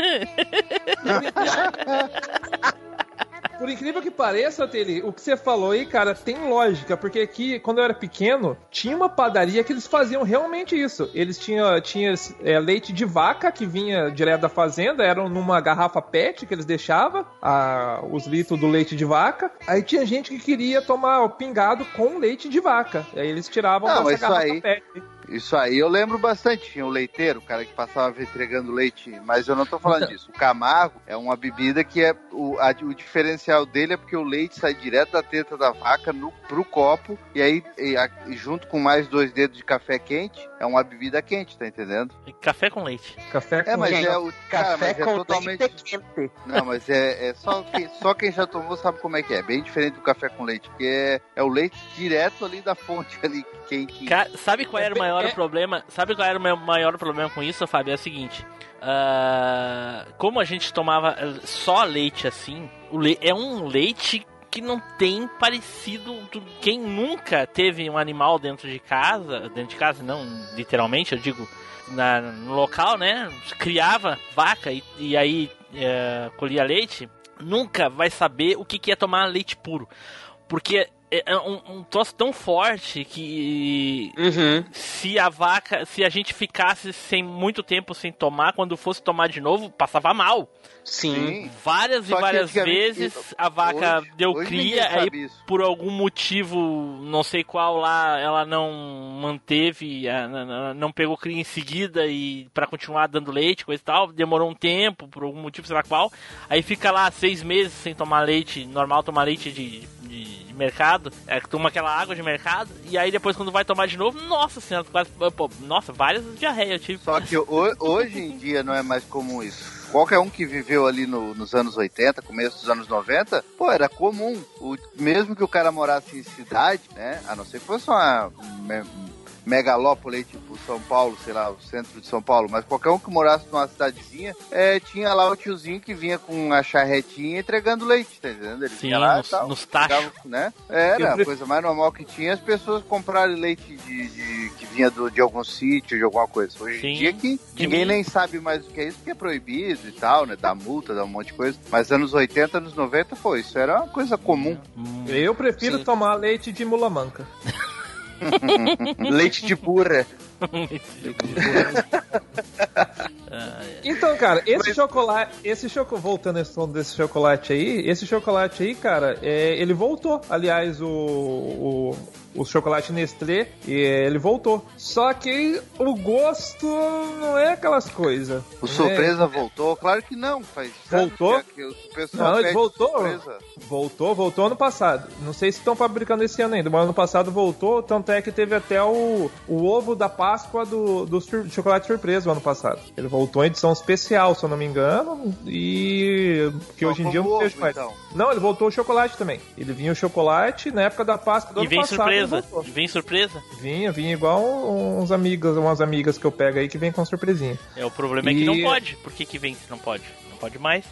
Por incrível que pareça, Tele, o que você falou aí, cara, tem lógica, porque aqui, quando eu era pequeno, tinha uma padaria que eles faziam realmente isso. Eles tinham, tinha, é, leite de vaca que vinha direto da fazenda, eram numa garrafa PET que eles deixavam a- os litros do leite de vaca. Aí tinha gente que queria tomar o pingado com leite de vaca. Aí eles tiravam Não, isso garrafa aí- PET. Isso aí eu lembro bastante. Tinha o leiteiro, o cara que passava entregando leite, mas eu não tô falando disso. O Camargo é uma bebida que é. O, a- o diferencial dele é porque o leite sai direto da teta da vaca no, pro copo, e aí, e a- e junto com mais dois dedos de café quente, é uma bebida quente, tá entendendo? Café com leite. Café com É, mas Gente, é o. Cara, Café mas é com totalmente. leite quente. Não, mas é, é só, quem, só quem já tomou sabe como é que é. Bem diferente do café com leite, porque é, é o leite direto ali da fonte ali, quente. Ca- sabe qual É era o bem- maior é- problema? Sabe qual era o maior problema com isso, Fábio? É o seguinte. ah, como a gente tomava só leite assim, o le- é um leite que não tem parecido. do- Quem nunca teve um animal dentro de casa, dentro de casa não, literalmente, eu digo na- no local, né? Criava vaca e, e aí eh, colhia leite, nunca vai saber o que, que é tomar leite puro. Porque é é um, um troço tão forte que Uhum. se a vaca, se a gente ficasse sem muito tempo sem tomar, quando fosse tomar de novo, passava mal. Sim. Sim. Várias Só e várias vezes a vaca hoje- deu hoje cria, aí isso. por algum motivo, não sei qual lá, ela não manteve, não pegou cria em seguida e para continuar dando leite, coisa e tal, demorou um tempo, por algum motivo, sei lá qual. Aí fica lá seis meses sem tomar leite, normal tomar leite de, de- de mercado, é, toma aquela água de mercado, e aí depois quando vai tomar de novo, nossa senhora, quase, pô, nossa, várias diarreias eu tive. Só que ho- hoje em dia não é mais comum isso. Qualquer um que viveu ali no- nos anos 80, começo dos anos 90, pô, era comum. O- mesmo que o cara morasse em cidade, né? A não ser que fosse uma megalópole, tipo São Paulo, sei lá, o centro de São Paulo, mas qualquer um que morasse numa cidadezinha, é, tinha lá o tiozinho que vinha com a charretinha entregando leite, tá entendendo? Ele Sim, vinha lá nos- e tal. nos tachos. Né? Era, a coisa mais normal que tinha as pessoas comprarem leite de, de- que vinha do- de algum sítio, de alguma coisa. Hoje Sim. em dia que ninguém nem sabe mais o que é isso, porque é proibido e tal, né? Dá multa, dá um monte de coisa. Mas anos 80, anos 90, pô, isso era uma coisa comum. Hum, Eu prefiro Sim. tomar leite de mula manca. Leite de burra. Então, cara, esse chocolate, esse chocolate, voltando esse tom desse chocolate aí, esse chocolate aí, cara, é, ele voltou. Aliás, o, o o chocolate Nestlé e ele voltou. Só que o gosto não é aquelas coisas. O né? surpresa voltou? Claro que não, faz Voltou? que o pessoal Não, ele voltou. surpresa. Voltou, voltou ano passado. Não sei se estão fabricando esse ano ainda, mas ano passado voltou, tanto é que teve até o, o ovo da Páscoa do, do sur- chocolate surpresa o ano passado. Ele voltou em edição especial, se eu não me engano, e que Só hoje em dia eu não vejo mais. então. Não, ele voltou o chocolate também. Ele vinha o chocolate na época da Páscoa do E ano vem passado. surpresa. Voltou. Vem surpresa. Vinha, vinha igual uns amigos, umas amigas que eu pego aí que vem com surpresinha. É, o problema é que E- não pode. Por que, que vem se não pode? Não pode mais.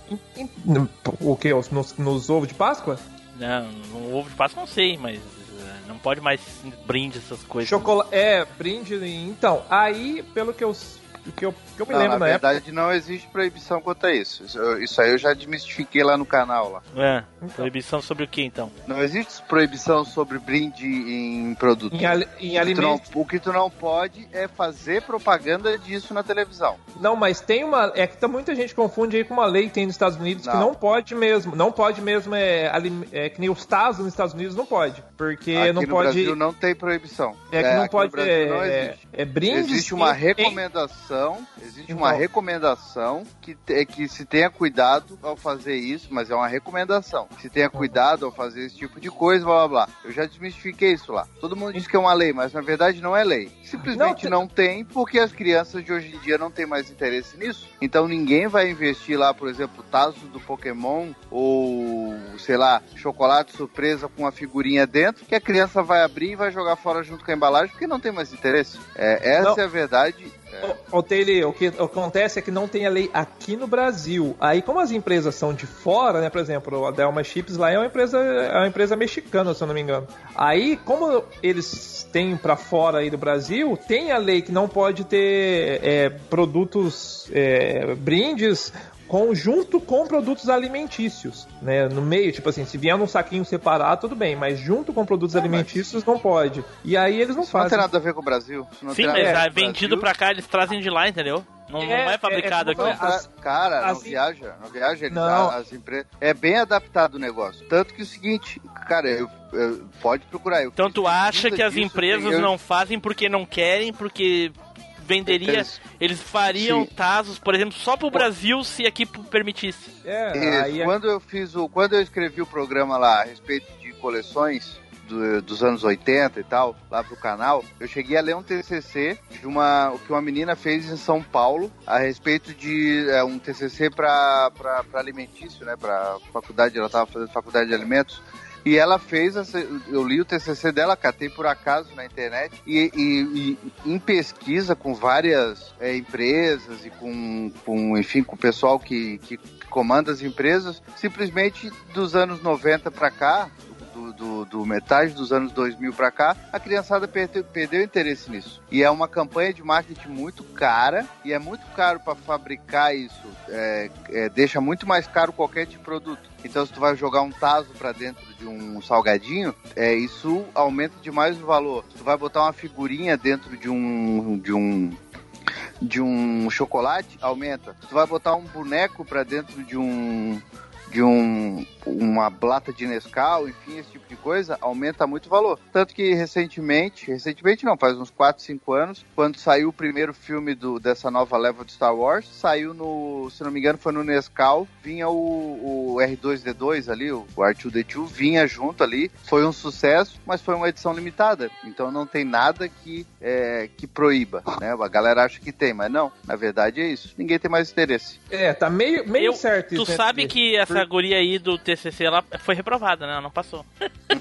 O que? Nos, nos ovos de Páscoa? Não, no ovo de Páscoa não sei, mas eh, não pode mais brinde essas coisas. Chocolate. É, brinde. Então, aí, pelo que eu, que eu, que eu me Não, lembro na na época. verdade não existe proibição quanto a isso. Isso, isso aí eu já desmistifiquei lá no canal lá. É, proibição sobre o que então? Não existe proibição sobre brinde em produto. Em, ali- em O que tu não- alimentos. o que tu não pode é fazer propaganda disso na televisão. Não, mas tem uma. É que tá, muita gente confunde aí com uma lei que tem nos Estados Unidos que Não. não pode mesmo. Não pode mesmo, é, é que nem os Tazos nos Estados Unidos não pode. Porque Aqui não no pode. Brasil não tem proibição. É que não aqui no pode. Brasil não É, existe. é brindes. Existe uma e- recomendação, existe uma recomendação que, te- que se tenha cuidado ao fazer isso, mas é uma recomendação. Que se tenha cuidado ao fazer esse tipo de coisa, blá blá blá. Eu já desmistifiquei isso lá. Todo mundo diz que é uma lei, mas na verdade não é lei. Simplesmente Não, não, tem, porque as crianças de hoje em dia não têm mais interesse nisso. Então ninguém vai investir lá, por exemplo, Tazo do Pokémon ou, sei lá, chocolate surpresa com uma figurinha dentro, que a criança vai abrir e vai jogar fora junto com a embalagem, porque não tem mais interesse. É, essa Não. é a verdade. Ô, Taylor, o que acontece é que não tem a lei aqui no Brasil. Aí, como as empresas são de fora, né? Por exemplo, a Delma Chips lá é uma empresa, é uma empresa mexicana, se eu não me engano. Aí, como eles têm pra fora aí do Brasil, tem a lei que não pode ter é, produtos, é, brindes conjunto com produtos alimentícios, né? No meio, tipo assim, se vier num saquinho separado, tudo bem, mas junto com produtos alimentícios não pode. E aí eles não Isso não fazem. tem nada a ver com o Brasil. Isso não Sim, mas é o vendido Brasil. pra cá, eles trazem de lá, entendeu? Não não é, É, fabricado é como aqui. não, as- cara, não viaja, não viaja, eles, Não. as empresas. É bem adaptado o negócio. Tanto que o seguinte, cara, eu, eu- pode procurar. Eu Então tu acha que as disso, empresas eu- não fazem porque não querem, porque venderia, Eles- eles fariam Sim. Tazos, por exemplo, só pro Brasil se aqui permitisse. É, Isso, aí é- quando eu fiz o. Quando eu escrevi o programa lá a respeito de coleções do- dos anos 80 e tal, lá pro canal, eu cheguei a ler um TCC de uma. o que uma menina fez em São Paulo a respeito de é, um TCC para alimentício, né? Pra faculdade, ela tava fazendo faculdade de alimentos. E ela fez, essa- eu li o TCC dela, catei por acaso na internet, e, e- e em pesquisa com várias é, empresas e com, com, enfim, com o pessoal que, que comanda as empresas, simplesmente dos anos 90 para cá, do, do, metade dos anos 2000 para cá, a criançada perdeu, perdeu interesse nisso. E é uma campanha de marketing muito cara, e é muito caro para fabricar isso, é, é, deixa muito mais caro qualquer tipo de produto. Então, se tu vai jogar um taso para dentro de um salgadinho, é, isso aumenta demais o valor. Se tu vai botar uma figurinha dentro de um, de um de um chocolate, aumenta. Se tu vai botar um boneco para dentro de um de um uma lata de Nescau, enfim, esse tipo de coisa, aumenta muito o valor. Tanto que recentemente, recentemente não, faz uns 4, 5 anos, quando saiu o primeiro filme do, dessa nova leva de Star Wars, saiu no, se não me engano, foi no Nescau, vinha o, o R2D2 ali, o R2D2 vinha junto ali, foi um sucesso, mas foi uma edição limitada, então não tem nada que, é, que proíba, né? A galera acha que tem, mas não, na verdade é isso, ninguém tem mais interesse. É, tá meio, meio Eu- certo Tu isso. né? sabe que essa guria aí do TCC ela foi reprovada, né? Ela não passou.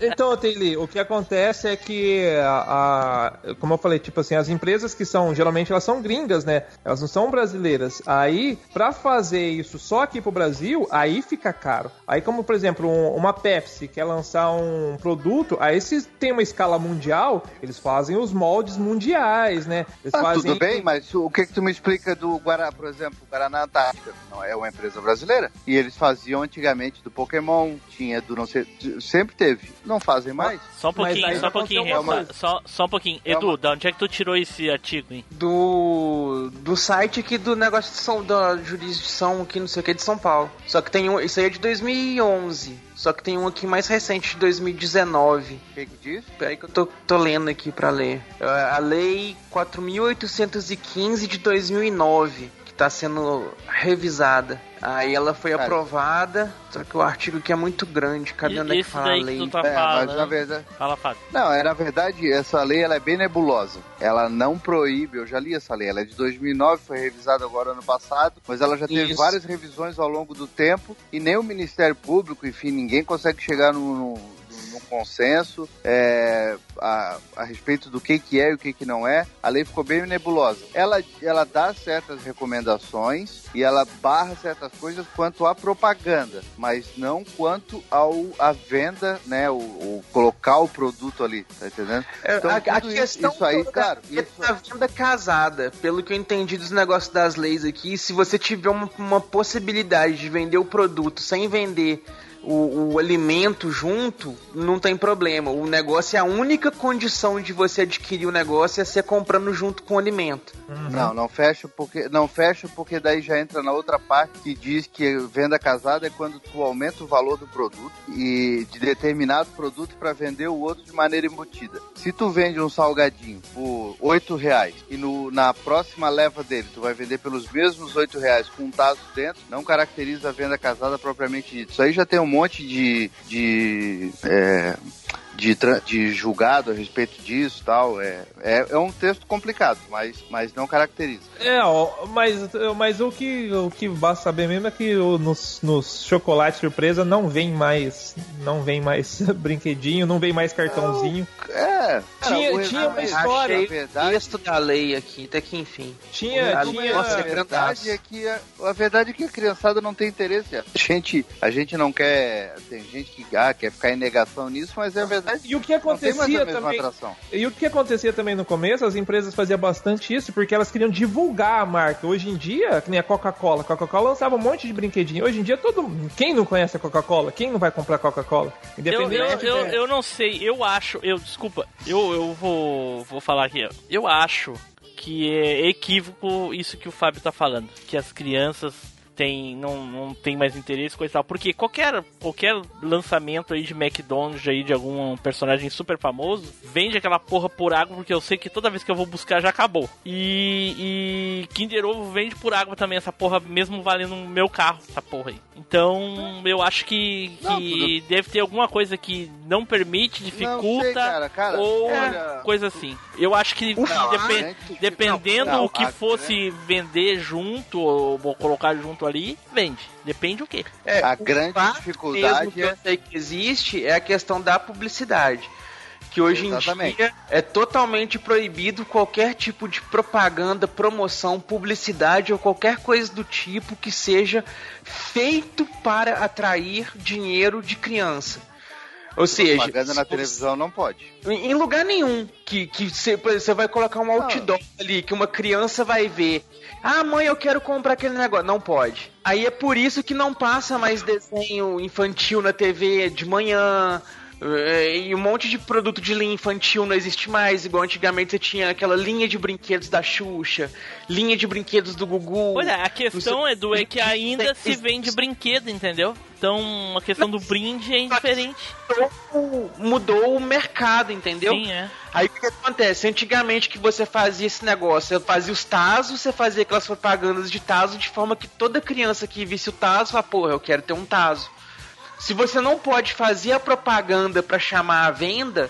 Então, Taylor, o que acontece é que, a, a- como eu falei, tipo assim, as empresas que são, geralmente elas são gringas, né? Elas não são brasileiras. Aí, pra fazer isso só aqui pro Brasil, aí fica caro. Aí, como por exemplo, um- uma Pepsi quer lançar um produto, aí se tem uma escala mundial, eles fazem os moldes mundiais, né? Eles Ah, fazem tudo bem, mas o que que tu me explica do Guará, por exemplo, Guaraná Antártica? Não é uma empresa brasileira. E eles faziam antigamente do Pokémon, tinha do não sei, sempre teve. Não fazem mais. Só um pouquinho, só um pouquinho, uma Renan, só, só um pouquinho. Edu, da onde é que tu tirou esse artigo, hein? Do, do site aqui do negócio de São, da jurisdição aqui, não sei o que, de São Paulo. Só que tem um, isso aí é de 2011. Só que tem um aqui mais recente, de 2019. O que que diz? Peraí que eu tô, tô lendo aqui pra ler. É A lei 4.815 de 2009, que tá sendo revisada. Aí ela foi Cara. aprovada, só que o artigo aqui é muito grande. Cadê E- onde é que fala a daí que lei? tu tá É, mas na verdade. Fala, Fábio. Não, é, na verdade, essa lei ela é bem nebulosa. Ela não proíbe, eu já li essa lei, ela é de 2009, foi revisada agora ano passado, mas ela já teve Isso. várias revisões ao longo do tempo e nem o Ministério Público, enfim, ninguém consegue chegar num consenso é, a, a respeito do que, que é e o que, que não é. A lei ficou bem nebulosa. Ela, ela dá certas recomendações e ela barra certas coisas quanto à propaganda, mas não quanto ao à venda, né? O, o colocar o produto ali, tá entendendo? É, Então, a, a tudo isso- questão isso aí, claro, é isso- a venda casada. Pelo que eu entendi dos negócios das leis aqui, se você tiver uma, uma possibilidade de vender o produto sem vender o, o alimento junto, não tem problema. O negócio é a única condição de você adquirir o negócio é ser comprando junto com o alimento. Não, não fecha porque não fecha porque daí já entra na outra parte que diz que venda casada é quando tu aumenta o valor do produto e de determinado produto para vender o outro de maneira embutida. Se tu vende um salgadinho por oito reais e no, na próxima leva dele tu vai vender pelos mesmos oito reais com um taso dentro, não caracteriza a venda casada propriamente dita. Isso aí já tem um monte de, de é, de, de julgado a respeito disso e tal. É, é, é um texto complicado, mas, mas não caracteriza. É, ó, mas, mas o, que, o que basta saber mesmo é que o- nos, nos chocolates surpresa não vem mais. Não vem mais brinquedinho, não vem mais cartãozinho. É, Tinha- o tinha uma história- Achei verdade, texto da lei aqui, até que enfim. Tinha, Ali- tinha. Nossa, a verdade é que a, a verdade é que a criançada não tem interesse. A gente, a gente não quer. Tem gente que ah, quer ficar em negação nisso, mas é verdade. E o que acontecia também. atração. E o que acontecia também no começo, as empresas faziam bastante isso porque elas queriam divulgar a marca. Hoje em dia, que nem a Coca-Cola. A Coca-Cola lançava um monte de brinquedinho. Hoje em dia, todo quem não conhece a Coca-Cola? Quem não vai comprar Coca-Cola? Eu, eu, Independente. eu, de- eu não sei, eu acho, eu desculpa, eu, eu vou, vou falar aqui, ó. eu acho que é equívoco isso que o Fábio tá falando, que as crianças têm, não, não tem mais interesse coisa e tal, porque qualquer, qualquer lançamento aí de McDonald's aí de algum personagem super famoso, vende aquela porra por água, porque eu sei que toda vez que eu vou buscar já acabou. E, e Kinder Ovo vende por água também essa porra, mesmo valendo o meu carro, essa porra aí. Então, eu acho que, que Não, deve ter alguma coisa que não permite, dificulta sei, cara, cara, ou olha- coisa assim. Eu acho que Não, depen- a gente- dependendo não, o que a- fosse vender junto ou, ou colocar junto ali, vende. Depende o quê? É, A o grande dificuldade mesmo que eu é- sei que existe é a questão da publicidade. Que hoje Exatamente. em dia é totalmente proibido qualquer tipo de propaganda, promoção, publicidade ou qualquer coisa do tipo que seja feito para atrair dinheiro de criança. Ou seja, Propaganda na televisão não pode. em lugar nenhum que você vai colocar um outdoor ali que uma criança vai ver. Ah, mãe, eu quero comprar aquele negócio. Não pode. Aí é por isso que não passa mais desenho infantil na TV de manhã. Eh, E um monte de produto de linha infantil não existe mais, igual antigamente você tinha aquela linha de brinquedos da Xuxa, linha de brinquedos do Gugu. Olha, a questão, sei- Edu, é que ainda se vende brinquedo, entendeu? Então a questão do brinde é indiferente. mudou, mudou o mercado, entendeu? Sim, é. Aí o que, acontece? Antigamente que você fazia esse negócio, você fazia os Tazos, você fazia aquelas propagandas de Tazo de forma que toda criança que visse o Tazo fala, porra, eu quero ter um Tazo. Se você não pode fazer a propaganda para chamar a venda,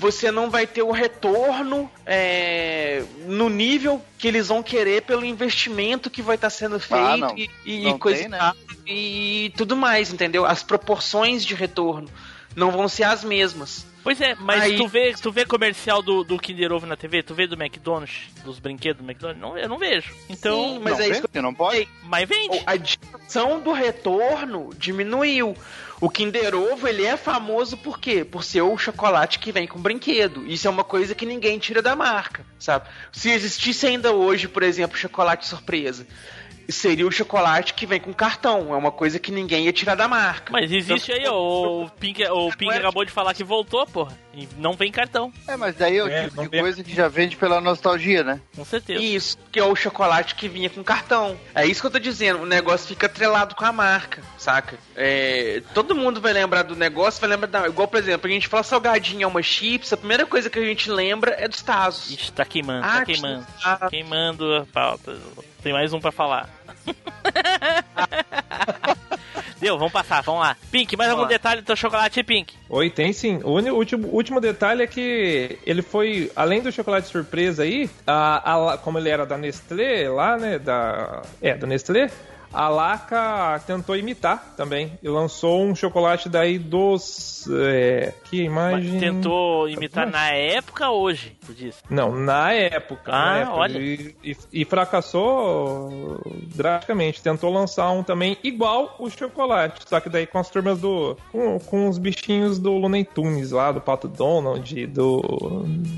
você não vai ter o retorno é, no nível que eles vão querer pelo investimento que vai estar sendo feito Ah, não. e, e Não coisa tem, né? e tudo mais, entendeu? As proporções de retorno não vão ser as mesmas. Pois é, mas Aí- tu vê, tu vê comercial do, do Kinder Ovo na TV, tu vê do McDonald's, dos brinquedos do McDonald's? Não, eu não vejo. Então, Sim, mas não, é isso vende, não pode? mas vende. A tradição do retorno diminuiu. O Kinder Ovo, ele é famoso por quê? Por ser o chocolate que vem com brinquedo. Isso é uma coisa que ninguém tira da marca, sabe? Se existisse ainda hoje, por exemplo, chocolate surpresa, seria o chocolate que vem com cartão. É uma coisa que ninguém ia tirar da marca. Mas existe aí, ó, o Pink, o Pink acabou de falar que voltou, porra. E não vem cartão. É, mas daí é o É, tipo de tem- coisa que já vende pela nostalgia, né? Com certeza. Isso, que é o chocolate que vinha com cartão. É isso que eu tô dizendo, o negócio fica atrelado com a marca, saca? É, todo mundo vai lembrar do negócio, vai lembrar da. Igual, por exemplo, a gente fala salgadinho é uma chips, a primeira coisa que a gente lembra é dos Tazos. Ixi, tá queimando, Ah, tá queimando. ah. Queimando a pauta. Tem mais um pra falar. Deu, vamos passar, vamos lá. Pink, mais algum lá. detalhe do teu chocolate, Pink? Oi, tem sim. O último, último detalhe é que ele foi, além do chocolate surpresa aí, a, a- como ele era da Nestlé lá, né, da, é, da Nestlé, a Laca tentou imitar também e lançou um chocolate daí dos, é, que imagem... Mas tentou imitar na época hoje, tu disse. Não, na época. Ah, na época. olha. E, e- e fracassou drasticamente. Tentou lançar um também igual o chocolate, só que daí com as turmas do. com, com os bichinhos do Looney Tunes lá, do Pato Donald, do.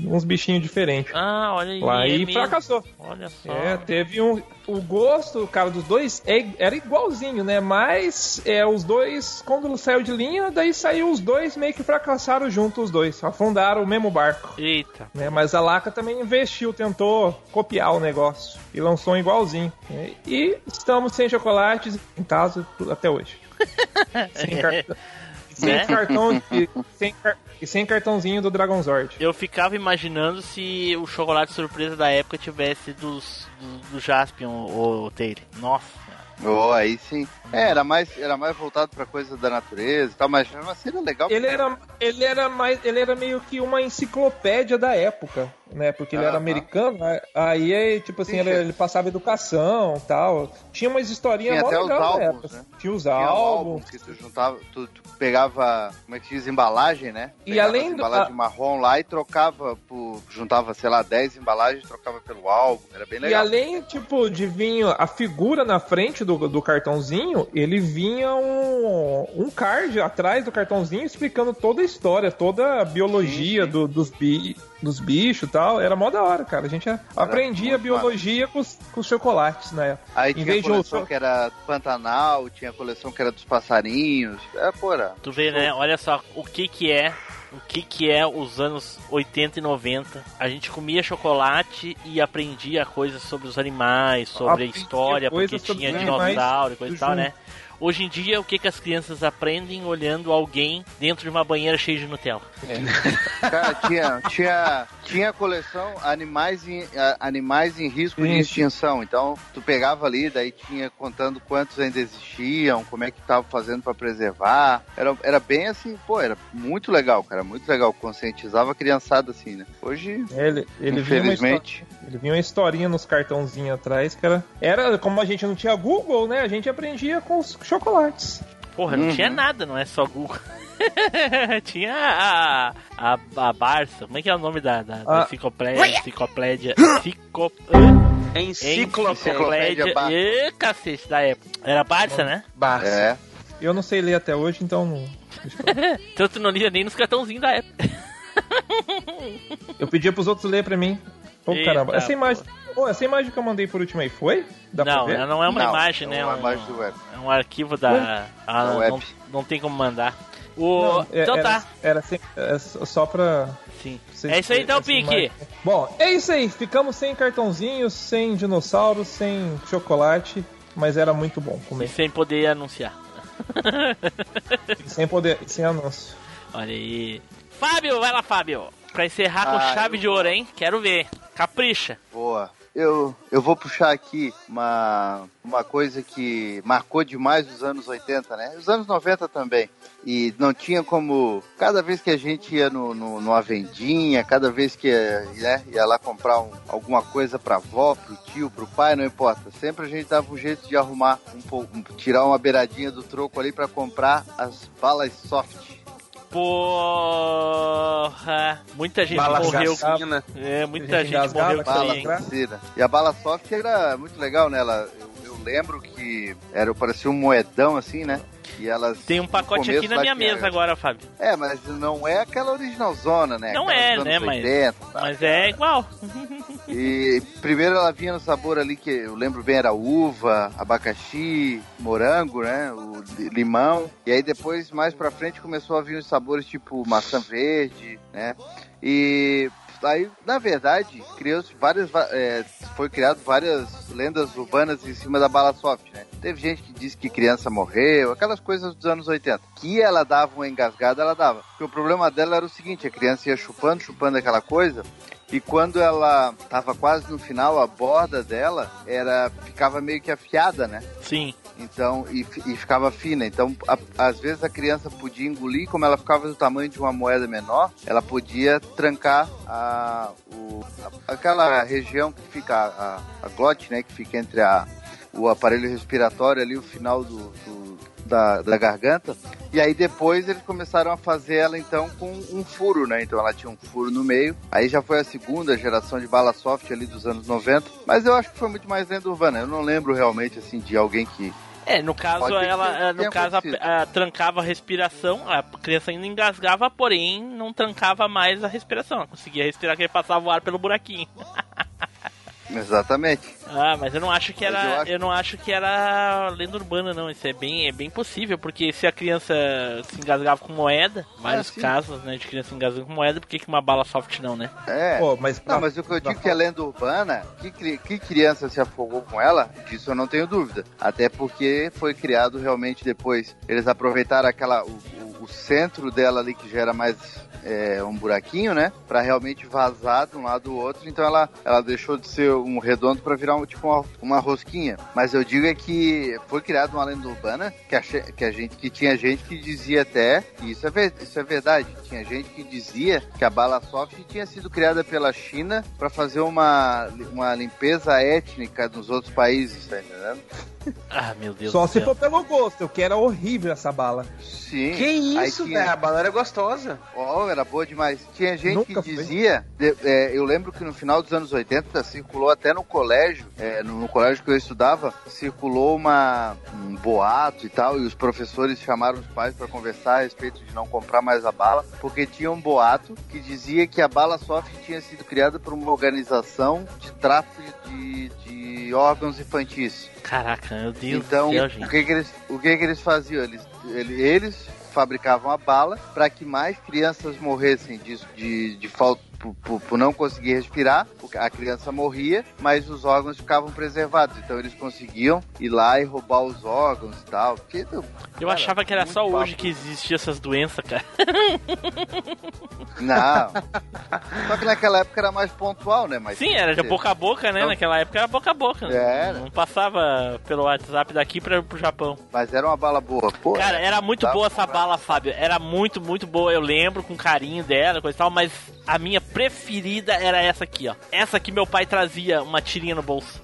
uns bichinhos diferentes. Ah, olha aí. Lá é e mesmo. fracassou. Olha só. É, teve um. O gosto, cara, dos dois é- era igualzinho, né? Mas é, os dois, quando saiu de linha, daí saiu os dois, meio que fracassaram juntos os dois. Afundaram o mesmo barco. Eita. né? Mas a Laca também investiu, tentou copiar o negócio e lançou um igualzinho. né? E estamos sem chocolates em casa até hoje. sem, car- sem Né? cartão de- sem e sem cartãozinho do Dragon Zord. Eu ficava imaginando se o chocolate surpresa da época tivesse dos do, do Jaspion ou Taylor. Nossa. Oh, aí sim. É, era mais, era mais voltado pra coisa da natureza e tal, mas mesmo assim era legal. Ele era, ele era mais, ele era meio que uma enciclopédia da época, né? Porque ele era Aham. americano, né? aí é, tipo assim, Sim, ele, ele passava educação, tal. Tinha umas historinhas Tinha até os álbuns, né? Tinha os Tinha álbum álbuns. que tu juntava, tu, tu pegava, como é que diz, embalagem, né? E Pegava além as do- embalagem marrom lá e trocava por, juntava, sei lá, 10 embalagens, trocava pelo álbum, era bem E legal. além, tipo, de vir a figura na frente do, do cartãozinho, ele vinha um, um card atrás do cartãozinho explicando toda a história, toda a biologia Sim, sim. do- dos, bi, dos bichos e tal. Era mó da hora, cara. A gente aprendia biologia com os, com os chocolates na época. Aí em tinha vez a de coleção outro- que era Pantanal, tinha a coleção que era dos passarinhos. É, porra. Tu vê, né? Olha só o que que é. O que que é os anos 80 e 90. A gente comia chocolate e aprendia coisas sobre os animais, sobre a história, porque tinha dinossauro e coisa e tal, junto. né? Hoje em dia, o que que as crianças aprendem olhando alguém dentro de uma banheira cheia de Nutella? Cara, tinha, tinha, tinha a coleção animais em, animais em risco de Sim. extinção. Então, tu pegava ali, daí tinha contando quantos ainda existiam, como é que tava fazendo pra preservar. Era, era bem assim, pô, era muito legal, cara, muito legal. Conscientizava a criançada assim, né? Hoje, Ele, ele vinha uma infelizmente, Ele vinha uma historinha nos cartãozinhos atrás, cara. Era, como a gente não tinha Google, né? A gente aprendia com os chocolates. Porra, não Uhum. tinha nada, não é só Google. tinha a, a, a Barça, como é que é o nome da, da, da Ah. enciclopédia? Enciclopédia. Enciclo... Enciclopédia. Enciclopédia. Ê, cacete, da época. Era Barça, né? Barça. é. Eu não sei ler até hoje, então. Então tu não lia nem nos cartãozinhos da época. Eu pedia pros outros ler pra mim. Pô, Eita, caramba. Essa imagem. Pô, essa imagem que eu mandei por último aí foi? Dá não, ela não é uma Não, imagem, é né? uma um, imagem do web. É um arquivo da. Ah, Da não, web. não, não tem como mandar. O... Não, é- então era, tá. Era assim, é só pra. Sim. vocês É isso aí então, Pink. imagem. Bom, é isso aí. Ficamos sem cartãozinhos, sem dinossauros, sem chocolate. Mas era muito bom E comer. sem poder anunciar. E sem poder. Sem anúncio. Olha aí. Fábio, vai lá, Fábio. Pra encerrar com Ah, chave eu de ouro, hein? Quero ver. Capricha. Boa. Eu, eu vou puxar aqui uma, uma coisa que marcou demais os anos 80, né? Os anos 90 também. E não tinha como. Cada vez que a gente ia no, no, numa vendinha, cada vez que né, ia lá comprar um- alguma coisa pra avó, pro tio, pro pai, não importa. Sempre a gente dava um jeito de arrumar, um, pou- um- tirar uma beiradinha do troco ali pra comprar as balas soft. Porra. Muita gente Bala morreu. assassina. É, muita gente gente morreu com isso engasgava, aí, Bala. E a bala soft era muito legal, né? Ela, eu, eu lembro que era parecia um moedão assim, né? E elas Tem um pacote aqui na minha mesa agora, Fábio. É, mas não é aquela original zona, né? Não Aquela é, né? anos Mas, 80, tá? mas é igual. E primeiro ela vinha no sabor ali que eu lembro bem era uva, abacaxi, morango, né? O li- limão. E aí depois mais pra frente começou a vir os sabores tipo maçã verde, né? E aí, na verdade, criou-se várias é, foi criado várias lendas urbanas em cima da bala soft, né? Teve gente que disse que criança morreu, aquelas coisas dos anos 80. Que ela dava uma engasgada, ela dava. Porque o problema dela era o seguinte, a criança ia chupando, chupando aquela coisa, e quando ela tava quase no final, a borda dela era ficava meio que afiada, né? Sim. Então, e, e ficava fina. Então, a- às vezes a criança podia engolir, como ela ficava do tamanho de uma moeda menor, ela podia trancar a, o- a- aquela região que fica, a, a glote, né? Que fica entre a, o aparelho respiratório ali, o final do, do- da, da garganta. E aí depois eles começaram a fazer ela então com um furo, né? Então ela tinha um furo no meio. Aí já foi a segunda geração de bala soft ali dos anos 90. Mas eu acho que foi muito mais lenda urbana. Eu não lembro realmente assim de alguém que É, no caso, Pode ela, eh, no caso, a, a- trancava a respiração, a criança ainda engasgava, porém não trancava mais a respiração. Ela conseguia respirar que ele passava o ar pelo buraquinho. Exatamente. Ah, mas eu não acho que era, eu eu, acho- não acho que era lenda urbana não. Isso é bem, é bem possível, porque se a criança se engasgava com moeda, vários sim. casos, né, de criança engasgando com moeda, por que que uma bala soft não, né? É. Pô, mas pra- Não, mas o que eu digo que é lenda urbana, que, que criança se afogou com ela, disso eu não tenho dúvida. Até porque foi criado realmente depois. Eles aproveitaram aquela. O, o- o centro dela ali, que já era mais é, um buraquinho, né? Pra realmente vazar de um lado do outro. Então ela, ela deixou de ser um redondo pra virar um, tipo uma, uma rosquinha. Mas eu digo é que foi criada uma lenda urbana que a, que a gente que tinha gente que dizia até, e isso é, isso é verdade, tinha gente que dizia que a bala soft tinha sido criada pela China pra fazer uma, uma limpeza étnica nos outros países, tá entendendo? Ah, meu Deus Só do se céu. for pelo gosto, que era horrível essa bala. Sim. Que isso, tinha- velho? A bala era gostosa. Oh, era boa demais. Tinha gente Nunca que dizia, de- é, eu lembro que no final dos anos 80 circulou até no colégio, é, no, no colégio que eu estudava, circulou uma, um boato e tal, e os professores chamaram os pais para conversar a respeito de não comprar mais a bala, porque tinha um boato que dizia que a bala soft tinha sido criada por uma organização de tráfico de, de órgãos infantis. Caraca, meu Deus Então, do céu, o gente. que que eles, o que que eles faziam? Eles, ele- eles fabricavam a bala para que mais crianças morressem de, de, de falta por, por- por não conseguir respirar, a criança morria, mas os órgãos ficavam preservados. Então eles conseguiam ir lá e roubar os órgãos e tal. Porque, Eu cara, achava que era só papo. hoje que existia essas doenças, cara. Não. Só que naquela época era mais pontual, né? Mas Sim, era de boca a boca, né? Não. Naquela época era boca a boca. né? Era. Não passava pelo WhatsApp daqui pra, pro Japão. Mas era uma bala boa. Pô, Cara, era muito boa essa bala, Fábio. Era muito, muito boa. Eu lembro com carinho dela, coisa e tal, mas a minha preferida era essa aqui, ó. Essa aqui meu pai trazia uma tirinha no bolso.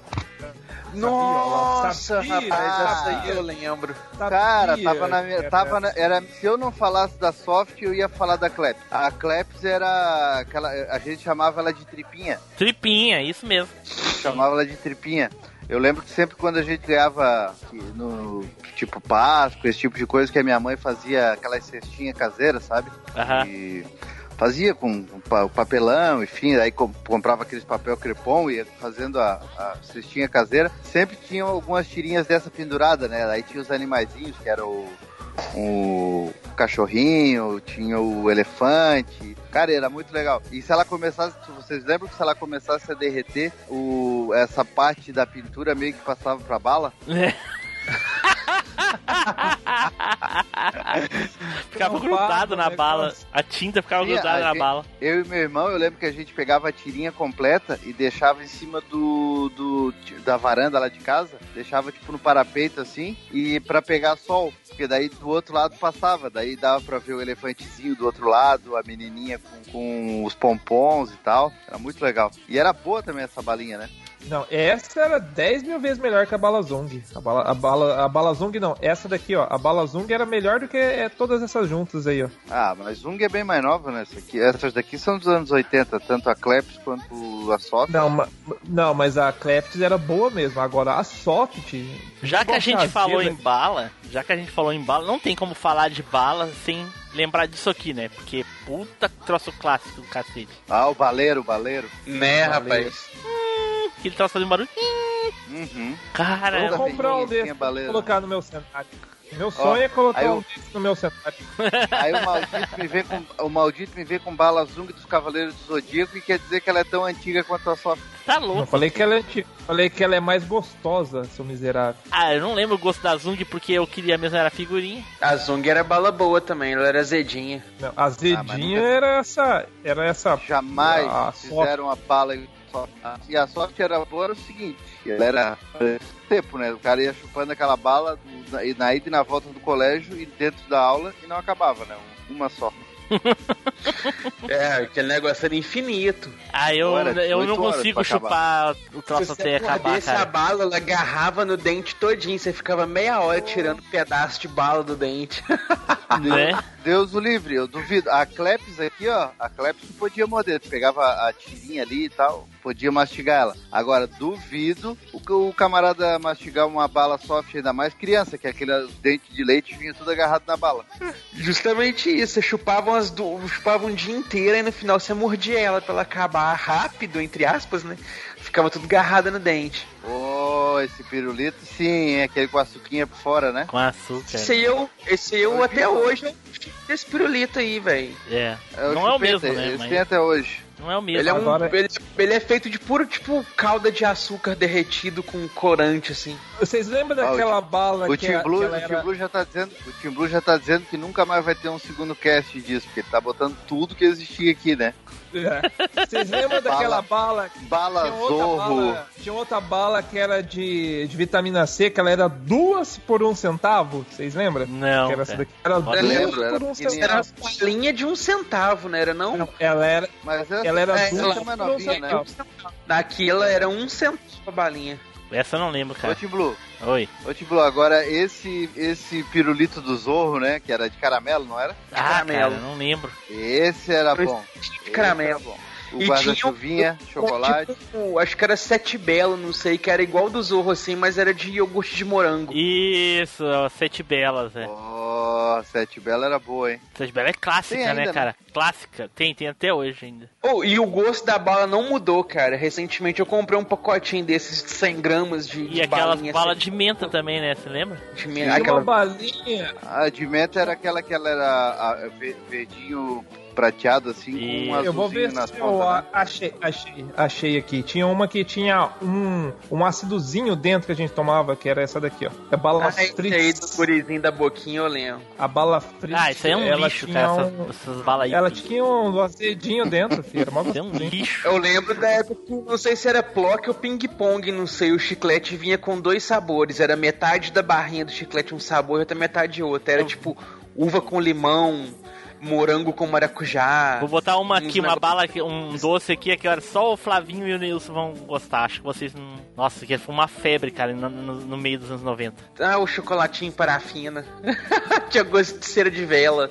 Nossa, Sabia, rapaz, essa aí eu lembro. Cara, tava na minha. que Tava na- essa. era, se eu não falasse da Soft, eu ia falar da Kleps. A Kleps era. Aquela, a gente chamava ela de tripinha. Tripinha, isso mesmo. Chamava ela de tripinha. Eu lembro que sempre quando a gente ganhava que no tipo Páscoa, esse tipo de coisa, que a minha mãe fazia aquelas cestinhas caseiras, sabe? Aham. E fazia com pa- papelão, enfim, aí com- comprava aqueles papel crepom e ia fazendo a, a cestinha caseira. Sempre tinham algumas tirinhas dessa pendurada, né? Aí tinha os animaizinhos, que era o, o cachorrinho, tinha o elefante. Cara, era muito legal. E se ela começasse, se vocês lembram que se ela começasse a derreter, o, essa parte da pintura meio que passava pra bala? ficava grudado para, na bala. A tinta ficava Sim, grudada na gente- bala. Eu e meu irmão, eu lembro que a gente pegava a tirinha completa e deixava em cima do, do da varanda lá de casa, deixava tipo no parapeito assim, e pra pegar sol, porque daí do outro lado passava, daí dava pra ver o elefantezinho do outro lado, a menininha com, com os pompons e tal, era muito legal. E era boa também essa balinha, né? Não, essa era 10 mil vezes melhor que a bala Zung. A bala, a bala, a bala Zung não, essa daqui, ó. A bala Zung era melhor do que é, todas essas juntas aí, ó. Ah, mas Zung é bem mais nova, né? Essa aqui, essas daqui são dos anos 80, tanto a Kleps quanto a Soft. Não, ma, não mas a Kleps era boa mesmo. Agora a Soft. Já que a gente falou em bala, já que a gente falou em bala, não tem como falar de bala sem lembrar disso aqui, né? Porque puta troço clássico do cacete. Ah, o baleiro, o baleiro. Né, Baleiro. rapaz? Que ele troço fazendo barulho. Uhum. Cara, Vou comprar um desse colocar no meu cenário. Meu sonho é colocar um eu- desse no meu cenário. Aí o maldito me vê com o maldito me vê com bala Zung dos Cavaleiros do Zodíaco e quer dizer que ela é tão antiga quanto a Soft. Tá Eu louco. falei que ela é antiga. Falei que ela é mais gostosa, seu miserável. Ah, eu não lembro o gosto da Zung porque eu queria mesmo era figurinha. A Zung era bala boa também, ela era azedinha. Não, a Zedinha nunca- era essa. Era essa. Jamais a fizeram uma bala Soft. E a Soft era boa era o seguinte, ela era tempo, né? O cara ia chupando aquela bala na, e na ida e na volta do colégio e dentro da aula e não acabava, né? Uma só. É, aquele negócio era infinito. Ah, eu, Ora, eu 18 não consigo pra acabar. chupar o troço Se até você acabar, mordesse a bala, ela agarrava no dente todinho. Você ficava meia hora tirando pedaço de bala do dente. Né? Deus o livre, eu duvido. A Kleps aqui, ó, a Kleps não podia morder. Pegava a tirinha ali e tal, podia mastigar ela. Agora, duvido o, o camarada mastigar uma bala soft, ainda mais criança, que aquele dente de leite vinha tudo agarrado na bala. Justamente isso, você chupava, chupava um dia inteiro e no final você mordia ela pra ela acabar rápido, entre aspas, né? Ficava tudo agarrada no dente. Oh, esse pirulito, sim, é aquele com a suquinha por fora, né? Com açúcar. Esse aí eu, esse eu até hoje eu fiz esse pirulito aí, velho. É. É não é o mesmo, né? Esse Mas tem até hoje. não é o mesmo. Ele é, um, Agora- ele, ele é feito de puro, tipo, calda de açúcar derretido com corante, assim. Vocês lembram Ah, o daquela bala O que, Team a- Blue, que ela o Team era... Blue já tá dizendo, o Team Blue já tá dizendo que nunca mais vai ter um segundo cast disso, porque ele tá botando tudo que existia aqui, né? É. Vocês lembram daquela bala Bala Tinha bala, tinha outra bala que era de, de vitamina C, que ela era duas por um centavo. Vocês lembram? Não, Que era essa daqui. Era duas lembro, era por um pequenininha. Era centavo. uma balinha de um centavo, né? Era não? Não, ela era, Mas essa, ela era essa duas é mais por um né? centavo. Daquilo era um centavo a balinha. Essa eu não lembro, Ô, cara. Team Blue, Oi. ô, Blue, agora esse, esse pirulito do Zorro, né? Que era de caramelo, não era? Ah, caramelo. cara, eu não lembro. Esse era bom. De caramelo. Esse era bom. O guarda-chuvinha, tinha um- chocolate. Tipo, acho que era sete belo, não sei, que era igual do Zorro assim, mas era de iogurte de morango. Isso, Sete Belas, é. Oh, Sete Bela era boa, hein? Sete Belas é clássica, Tem ainda, né, né? cara? Clássica. Tem, tem até hoje ainda. Oh, e o gosto da bala não mudou, cara. Recentemente eu comprei um pacotinho desses de 100 gramas de, E de aquelas balas assim, de menta também, né? Você lembra? de menta, uma aquela... balinha. A de menta era aquela que ela era a, ve- verdinho prateado, assim, com um Isso. Eu vou ver azulzinho nas se eu pontas. né? a- achei, achei, achei aqui. Tinha uma que tinha um, um ácidozinho dentro que a gente tomava, que era essa daqui, ó. É bala Ah, aí do gurizinho da boquinha eu lembro. A bala Fritz. Ah, isso aí é um ela lixo, tinha cara. um- Essas, essas balas aí. Ela tinha um azedinho dentro, filho. Era Isso é um lixo. Eu lembro da época que não sei se era Plock ou Ping Pong, não sei. O chiclete vinha com dois sabores. Era metade da barrinha do chiclete um sabor e outra metade outro. Era tipo uva com limão, morango com maracujá. Vou botar uma aqui, uma bala aqui, um doce aqui, que só o Flavinho e o Nilson vão gostar. Acho que vocês não. Nossa, que foi uma febre, cara, no, no- no meio dos anos 90. Ah, o chocolatinho parafina. Tinha gosto de cera de vela.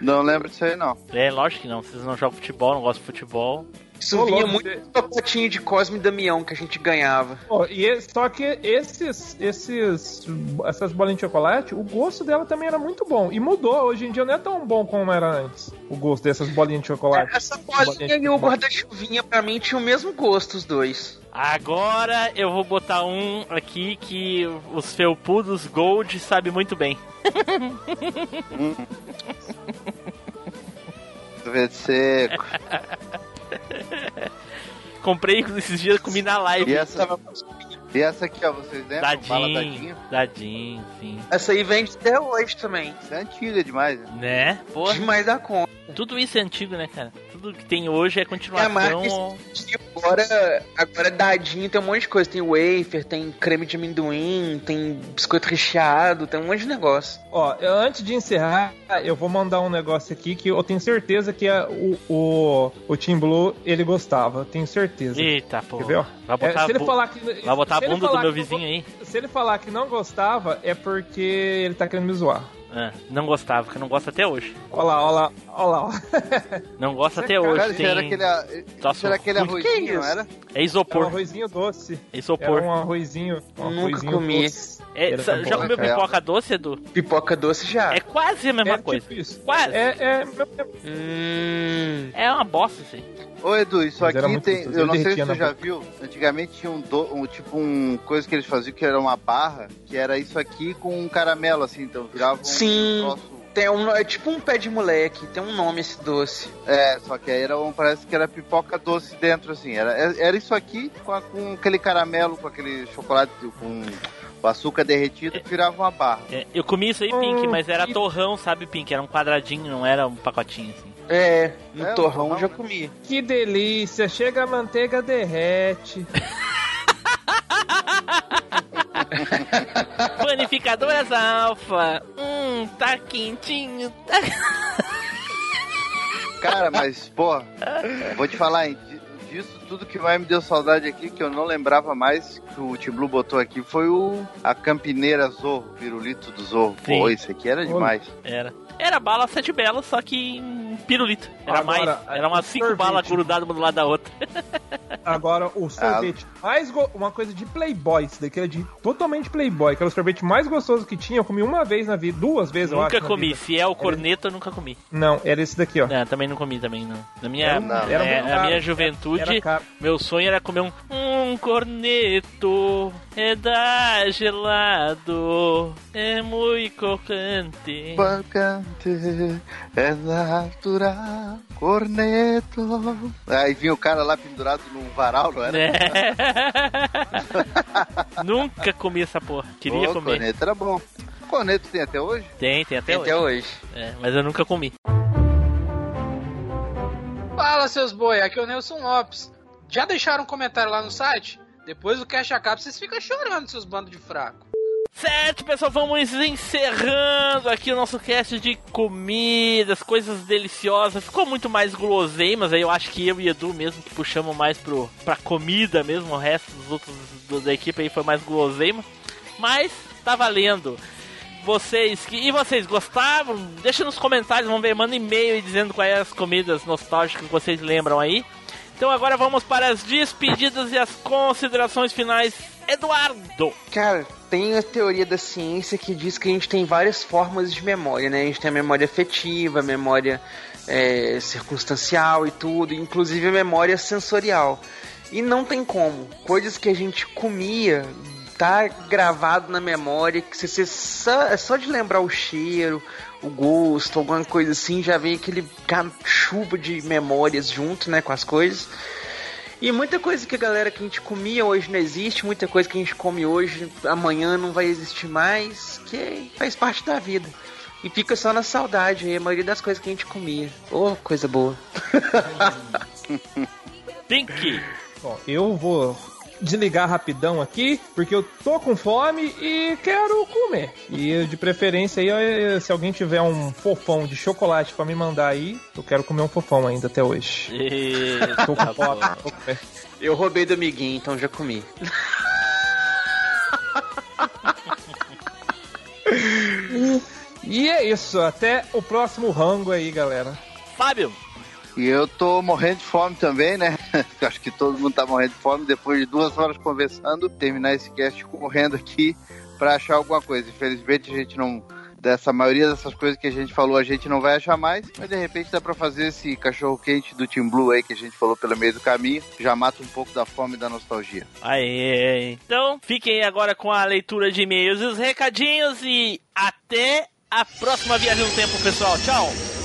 Não lembro disso aí, não. É, lógico que não. Vocês não jogam futebol, não gostam de futebol. Isso Ô, vinha muito no pacotinho de Cosme e Damião que a gente ganhava. Ó, e esse- só que esses, esses, essas bolinhas de chocolate, o gosto dela também era muito bom. E mudou. Hoje em dia não é tão bom como era antes. O gosto dessas bolinhas de chocolate. Essa bolinha e o guarda-chuvinha pra mim tinham o mesmo gosto, os dois. Agora eu vou botar um aqui que os felpudos Gold sabe muito bem. Verde seco. Comprei esses dias, comi na live. E essa, e essa aqui, ó, vocês lembram? Bala Dadinho, dadinho. dadinho, sim. Essa aí vende até hoje também. Isso é antiga demais, né? Né? Porra, Demais da conta. tudo isso é antigo, né, cara? Tudo que tem hoje é É continuação. marca existe agora, agora dadinho tem um monte de coisa. Tem wafer, tem creme de amendoim, tem biscoito recheado, tem um monte de negócio. Ó, eu- antes de encerrar, eu vou mandar um negócio aqui que eu tenho certeza que a- o, o, o Team Blue ele gostava. Eu tenho certeza. Eita, pô. Quer ver, ó? Vai botar É, se ele falar que, Vai botar a bunda do falar meu que não vizinho aí. Se ele falar que não gostava, é porque ele tá querendo me zoar. Ah, não gostava, porque não gosta até hoje. Olha lá, olha lá, olha lá. ó. Não gosta até Cara, hoje. Tem... era aquele, isso era aquele ruim. arrozinho, Que não isso? era? É É um isopor. arrozinho doce. Isopor. Era um arrozinho. Um Nunca arrozinho comi. doce. É, bom, já né, comeu cara? pipoca doce, Edu? Pipoca doce já. É quase a mesma É coisa. tipo. Quase. É, é, Hum. É uma bosta, assim. Ô Edu, isso Mas aqui tem. Eu não sei se na já boca. viu. Antigamente tinha um, do, um tipo um coisa que eles faziam que era uma barra, que era isso aqui com um caramelo, assim, então virava um Sim. troço. Tem um, é tipo um pé de moleque, tem um nome esse doce. É, só que aí era um, parece que era pipoca doce dentro, assim. Era, era isso aqui com, a- com aquele caramelo, com aquele chocolate, com o açúcar derretido, que virava uma barra. É, eu comi isso aí, Pink, Hum, mas era que- torrão, sabe, Pink? Era um quadradinho, não era um pacotinho, assim. É, no É, torrão já comi. Que delícia. Chega a manteiga, derrete. Panificadoras Alfa. Hum, tá quentinho. Tá... Cara, mas, pô, vou te falar, hein, di- disso tudo que mais me deu saudade aqui, que eu não lembrava mais, que o Tim Blue botou aqui, foi o a Campineira Zorro, pirulito do Zorro. Pô, Sim. isso aqui era demais. Era. Era bala sete belas, só que em pirulito. Era Agora, mais. Era umas cinco sorvete. balas grudadas uma do lado da outra. Agora, o sorvete Ah. mais. Go... Uma coisa de Playboy. Isso daqui era de totalmente Playboy. Que era o sorvete mais gostoso que tinha. Eu comi uma vez na vida. Duas vezes, eu acho. nunca comi. é o corneto, eu nunca comi. Não, era esse daqui, ó. É, também não comi também, não. Na minha, um- era é, na minha juventude, meu sonho era comer um, um corneto. É da gelado. É muito crocante. Bacante, é natural, corneto. Aí vinha o cara lá pendurado num varal, não era? É. Nunca comi essa porra. Queria Pô, comer. Corneto era bom. Corneto tem até hoje? Tem, tem até Tem hoje. até hoje. É, mas eu nunca comi. Fala, seus boi, aqui é o Nelson Lopes. Já deixaram um comentário lá no site? Depois do Cash Acaba, vocês ficam chorando, seus bandos de fraco. Certo, pessoal, vamos encerrando aqui o nosso cast de comidas, coisas deliciosas. Ficou muito mais guloseimas, aí eu acho que eu e Edu mesmo que puxamos mais pro, pra comida mesmo, o resto dos outros do- da equipe aí foi mais guloseima. Mas tá valendo. Vocês que. E vocês gostavam? Deixa nos comentários, vamos ver, manda e-mail dizendo quais as comidas nostálgicas que vocês lembram aí. Então agora vamos para as despedidas e as considerações finais. Eduardo! Cara, tem a teoria da ciência que diz que a gente tem várias formas de memória, né? A gente tem a memória afetiva, a memória é, circunstancial e tudo, inclusive a memória sensorial. E não tem como. Coisas que a gente comia tá gravado na memória que se você só, é só de lembrar o cheiro, o gosto, alguma coisa assim, já vem aquele chuva de memórias junto, né, com as coisas. E muita coisa que a galera que a gente comia hoje não existe, muita coisa que a gente come hoje, amanhã não vai existir mais, que faz parte da vida. E fica só na saudade aí, a maioria das coisas que a gente comia. Ô, coisa boa. Pink! Bom, eu vou desligar rapidão aqui, porque eu tô com fome e quero comer. E de preferência aí, se alguém tiver um fofão de chocolate pra me mandar aí, eu quero comer um fofão ainda até hoje. Tô com fome. tô com fome. Eu roubei do amiguinho, então já comi. E é isso, até o próximo rango aí, galera. Fábio! E eu tô morrendo de fome também, né? Acho que todo mundo tá morrendo de fome. Depois de duas horas conversando, terminar esse cast correndo aqui pra achar alguma coisa. Infelizmente a gente não. Dessa maioria dessas coisas que a gente falou, a gente não vai achar mais. Mas de repente dá pra fazer esse cachorro quente do Team Blue aí que a gente falou pelo meio do caminho. Já mata um pouco da fome e da nostalgia. Aê! Então, fiquem agora com a leitura de e-mails e os recadinhos e até a próxima viagem no tempo, pessoal. Tchau!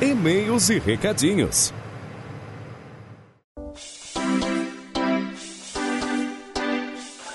e-mails e recadinhos.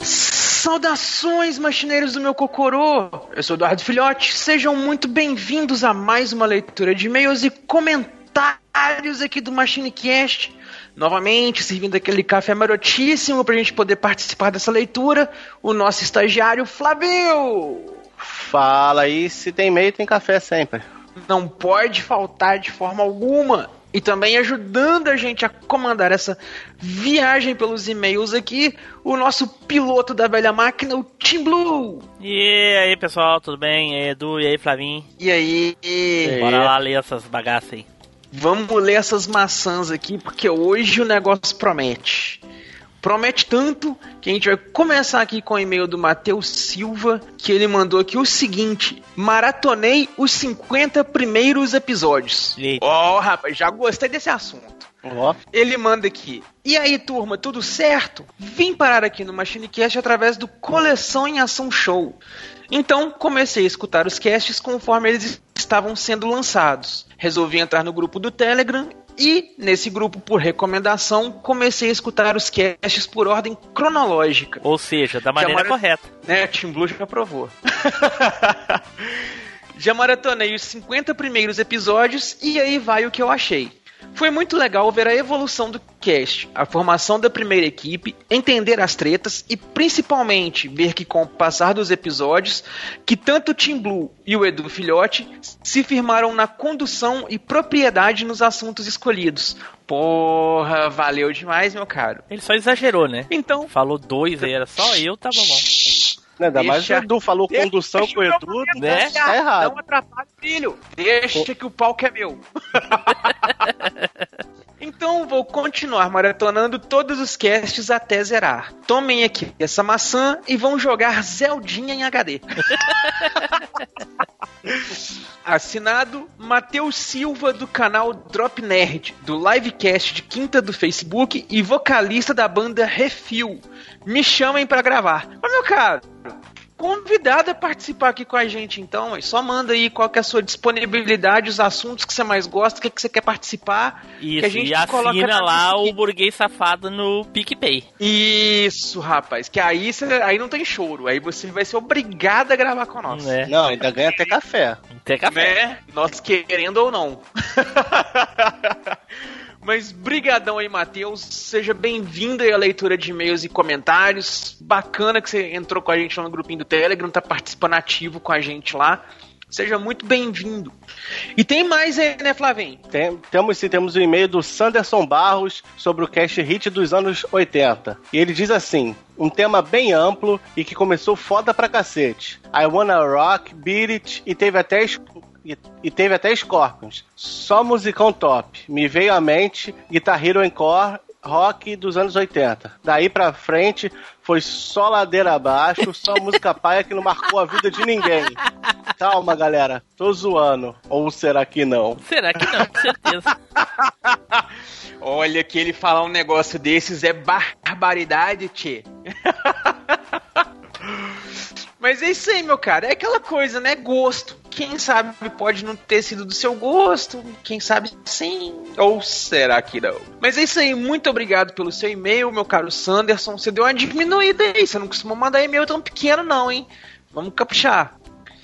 Saudações, machineiros do meu cocorô! Eu sou Eduardo Filhote, sejam muito bem-vindos a mais uma leitura de e-mails e comentários aqui do MachineCast. Novamente, servindo aquele café marotíssimo para a gente poder participar dessa leitura, o nosso estagiário Flavio! Fala aí, se tem e-mail tem café sempre. Não pode faltar de forma alguma. E também ajudando a gente a comandar essa viagem pelos e-mails aqui, o nosso piloto da velha máquina, o Tim Blue. E aí, pessoal, tudo bem? E aí, Edu, e aí, Flavinho? E aí? Bora lá ler essas bagaças aí. Vamos ler essas maçãs aqui, porque hoje o negócio promete. Promete tanto que a gente vai começar aqui com o e-mail do Matheus Silva, que ele mandou aqui o seguinte: Maratonei os 50 primeiros episódios. Ó, oh, rapaz, já gostei desse assunto. Ó. Ele manda aqui. E aí, turma, tudo certo? Vim parar aqui no MachineCast através do Coleção em Ação Show. Então, comecei a escutar os casts conforme eles estavam sendo lançados. Resolvi entrar no grupo do Telegram e, nesse grupo, por recomendação, comecei a escutar os casts por ordem cronológica. Ou seja, da maneira mara- correta. Né, Tim Blue já aprovou. já maratonei os 50 primeiros episódios e aí vai o que eu achei. Foi muito legal ver a evolução do cast, a formação da primeira equipe, entender as tretas e principalmente ver que com o passar dos episódios, que tanto o Tim Blue e o Edu Filhote se firmaram na condução e propriedade nos assuntos escolhidos. Porra, valeu demais, meu caro. Ele só exagerou, né? Então. Falou dois aí, era só eu, tá bom. Não, ainda mais o Deixa- Edu falou deixa condução com o Edu, né? Tá Tá errado. Não atrapalha o filho. Deixa que o palco é meu. então vou continuar maratonando todos os casts até zerar. Tomem aqui essa maçã e vão jogar Zeldinha em HD. Assinado Matheus Silva do canal Drop Nerd, do livecast de quinta do Facebook e vocalista da banda Refil. Me chamem pra gravar. Mas meu caro, convidado a participar aqui com a gente, então. mas Só manda aí qual que é a sua disponibilidade, os assuntos que você mais gosta, o que, que você quer participar. Isso, que a gente e coloca assina na lá o burguês safado no PicPay. Isso, rapaz. Que aí, você, aí não tem choro. Aí você vai ser obrigado a gravar com nós. É. Não, ainda ganha até café. Tem café. Né? Nós querendo ou não. Mas brigadão aí, Matheus. Seja bem-vindo aí à leitura de e-mails e comentários. Bacana que você entrou com a gente lá no grupinho do Telegram, tá participando ativo com a gente lá. Seja muito bem-vindo. E tem mais aí, né, Flavinho? Tem- temos sim, temos o e-mail do Sanderson Barros sobre o cast hit dos anos 80. E ele diz assim: um tema bem amplo e que começou foda pra cacete. I Wanna Rock, Beat It e teve até. E, e teve até Scorpions. Só musicão top. Me veio à mente Guitar Hero Encore rock dos anos 80. Daí pra frente foi só ladeira abaixo, só música paia que não marcou a vida de ninguém. Calma, galera. Tô zoando. Ou será que não? Será que não? Com certeza. Olha que ele falar um negócio desses é barbaridade, tchê. Mas é isso aí, meu cara. É aquela coisa, né? Gosto. Quem sabe pode não ter sido do seu gosto. Quem sabe sim. Ou será que não? Mas é isso aí. Muito obrigado pelo seu e-mail, meu caro Sanderson. Você deu uma diminuída aí. Você não costuma mandar e-mail tão pequeno, não, hein? Vamos caprichar.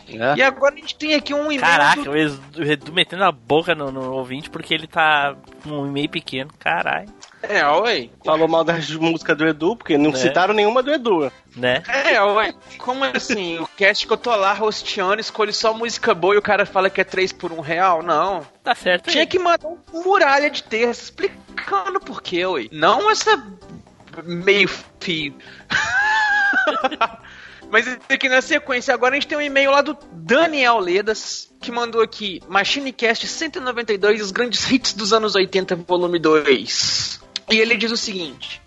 É. E agora a gente tem aqui um e-mail. Caraca, do- o Edu metendo a boca no, no ouvinte porque ele tá com um e-mail pequeno. Caralho. É, oi. Falou mal das músicas do Edu, porque não É. citaram nenhuma do Edu. Né? É, ué. Como assim? O cast que eu tô lá rosteando, escolhe só música boa e o cara fala que é 3 por 1 real? Não. Tá certo. Tinha aí. que mandar um muralha de texto explicando por quê, ué. Não essa meio fio. Mas aqui na sequência, agora a gente tem um e-mail lá do Daniel Ledas, que mandou aqui MachineCast 192, os grandes hits dos anos 80, volume 2. E ele diz o seguinte: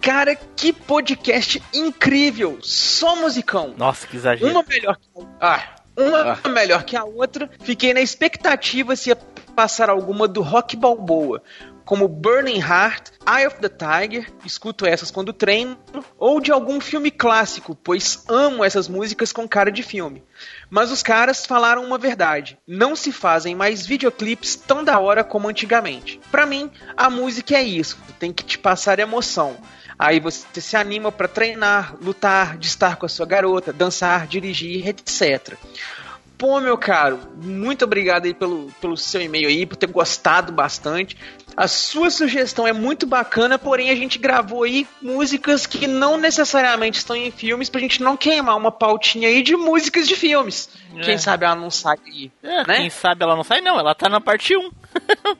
Cara, que podcast incrível! Só musicão. Nossa, que exagero. Uma melhor que a ah, uma melhor que a outra. Fiquei na expectativa se ia passar alguma do Rock Balboa, como Burning Heart, Eye of the Tiger, escuto essas quando treino, ou de algum filme clássico, pois amo essas músicas com cara de filme. Mas os caras falaram uma verdade: não se fazem mais videoclipes tão da hora como antigamente. Pra mim, a música é isso, tem que te passar emoção. Aí você se anima pra treinar, lutar, de estar com a sua garota, dançar, dirigir, etc. Pô, meu caro, muito obrigado aí pelo, pelo seu e-mail aí, por ter gostado bastante. A sua sugestão é muito bacana, porém a gente gravou aí músicas que não necessariamente estão em filmes pra gente não queimar uma pautinha aí de músicas de filmes. É. Quem sabe ela não sai aí, É, né? Quem sabe ela não sai, não. Ela tá na parte 1.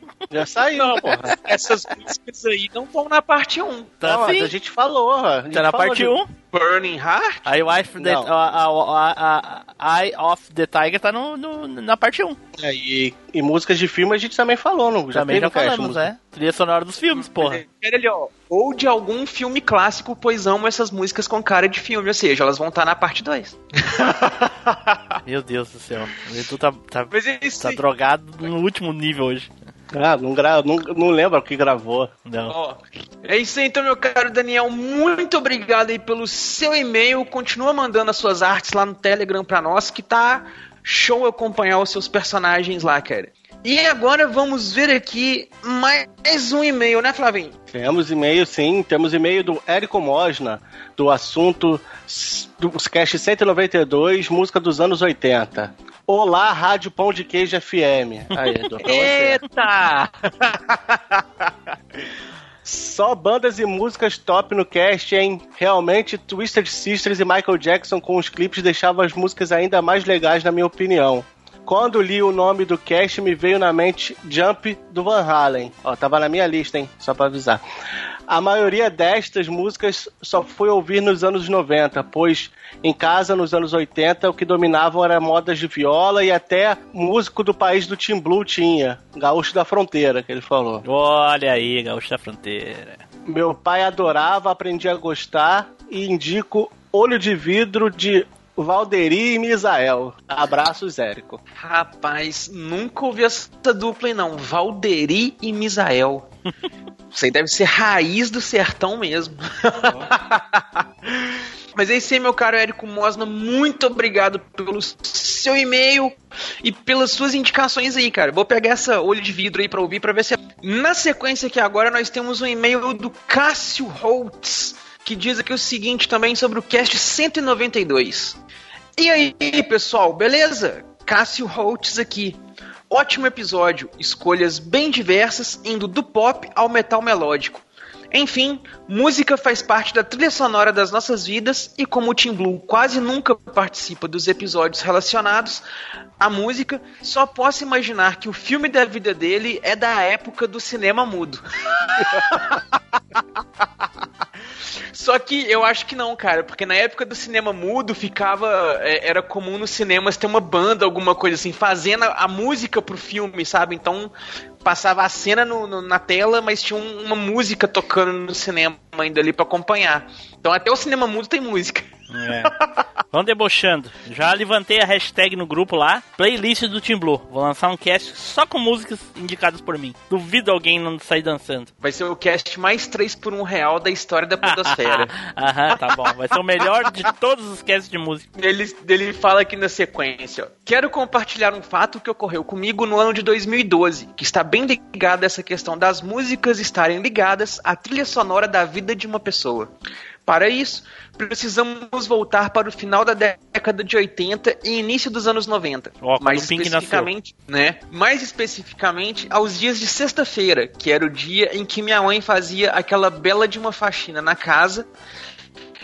Já saiu, porra. Essas músicas aí não estão na parte 1. Tá Não, a gente falou, ó. A gente Tá na falou parte de- 1. Burning Heart? Aí o Eye of the, Não. a, Eye of the Tiger tá no, no- na parte 1. É, e, e músicas de filme a gente também falou, não? Já Também já falamos, é. Trilha sonora dos filmes, porra. Olha ali, ó. Ou de algum filme clássico, pois amo essas músicas com cara de filme, ou seja, elas vão estar na parte 2. Meu Deus do céu. O Edu tá, tá, tá drogado no último nível hoje. Ah, não, gra... não, não lembra o que gravou. Não. Ó, é isso aí, então, meu caro Daniel. Muito obrigado aí pelo seu e-mail. Continua mandando as suas artes lá no Telegram pra nós, que tá show acompanhar os seus personagens lá, cara. E agora vamos ver aqui mais um e-mail, né, Flavinho? Temos e-mail, sim. Temos e-mail do Érico Mosna, do assunto do Cast 192, música dos anos 80. Olá, Rádio Pão de Queijo FM. Aí. Eita! Só bandas e músicas top no cast, hein? Realmente, Twisted Sisters e Michael Jackson com os clipes deixavam as músicas ainda mais legais, na minha opinião. Quando li o nome do cast, me veio na mente Jump do Van Halen. Ó, tava na minha lista, hein? Só pra avisar. A maioria destas músicas só fui ouvir nos anos 90, pois em casa, nos anos 80, o que dominavam era modas de viola e até músico do país do Tim Blue tinha, Gaúcho da Fronteira, que ele falou. Olha aí, Gaúcho da Fronteira. Meu pai adorava, aprendi a gostar e indico Olho de Vidro de Valderi e Misael. Abraços, Érico. Rapaz, nunca ouvi essa dupla aí não. Valderi e Misael. Isso aí deve ser raiz do sertão mesmo. Mas é isso aí, meu caro Érico Mosna. Muito obrigado pelo seu e-mail e pelas suas indicações aí, cara. Vou pegar essa olho de vidro aí pra ouvir pra ver se. é- Na sequência aqui agora, nós temos um e-mail do Cássio Holtz, que diz aqui o seguinte também sobre o cast 192. E aí, pessoal, beleza? Cássio Holtz aqui. Ótimo episódio, escolhas bem diversas, indo do pop ao metal melódico. Enfim, música faz parte da trilha sonora das nossas vidas e como o Tim Blue quase nunca participa dos episódios relacionados à música, só posso imaginar que o filme da vida dele é da época do cinema mudo. Só que eu acho que não, cara, porque na época do cinema mudo ficava. é, era comum nos cinemas ter uma banda, alguma coisa assim, fazendo a, música pro filme, sabe? Então passava a cena no- no- na tela, mas tinha um- uma música tocando no cinema ainda ali pra acompanhar. Então até o cinema mudo tem música. É. Vamos debochando. Já levantei a hashtag no grupo lá, playlist do Team Blue. Vou lançar um cast só com músicas indicadas por mim. Duvido alguém não sair dançando. Vai ser o cast mais 3 por 1 real da história da Podosfera. Aham, tá bom. Vai ser o melhor de todos os casts de música. Ele, ele fala aqui na sequência: ó, Quero compartilhar um fato que ocorreu comigo no ano de 2012, que está bem ligado a essa questão das músicas estarem ligadas à trilha sonora da vida de uma pessoa. Para isso, precisamos voltar para o final da década de 80 e início dos anos 90. Ó, quando mais especificamente, né? Mais especificamente aos dias de sexta-feira, que era o dia em que minha mãe fazia aquela bela de uma faxina na casa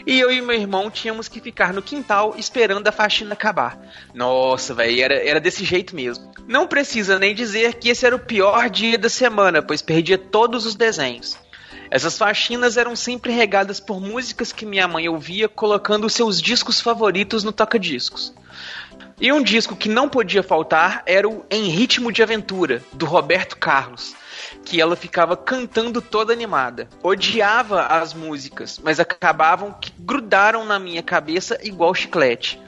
e eu e meu irmão tínhamos que ficar no quintal esperando a faxina acabar. Nossa, velho, era, era desse jeito mesmo. Não precisa nem dizer que esse era o pior dia da semana, pois perdia todos os desenhos. Essas faxinas eram sempre regadas por músicas que minha mãe ouvia, colocando seus discos favoritos no toca-discos. E um disco que não podia faltar era o Em Ritmo de Aventura, do Roberto Carlos, que ela ficava cantando toda animada. Odiava as músicas, mas acabavam que grudaram na minha cabeça igual chiclete.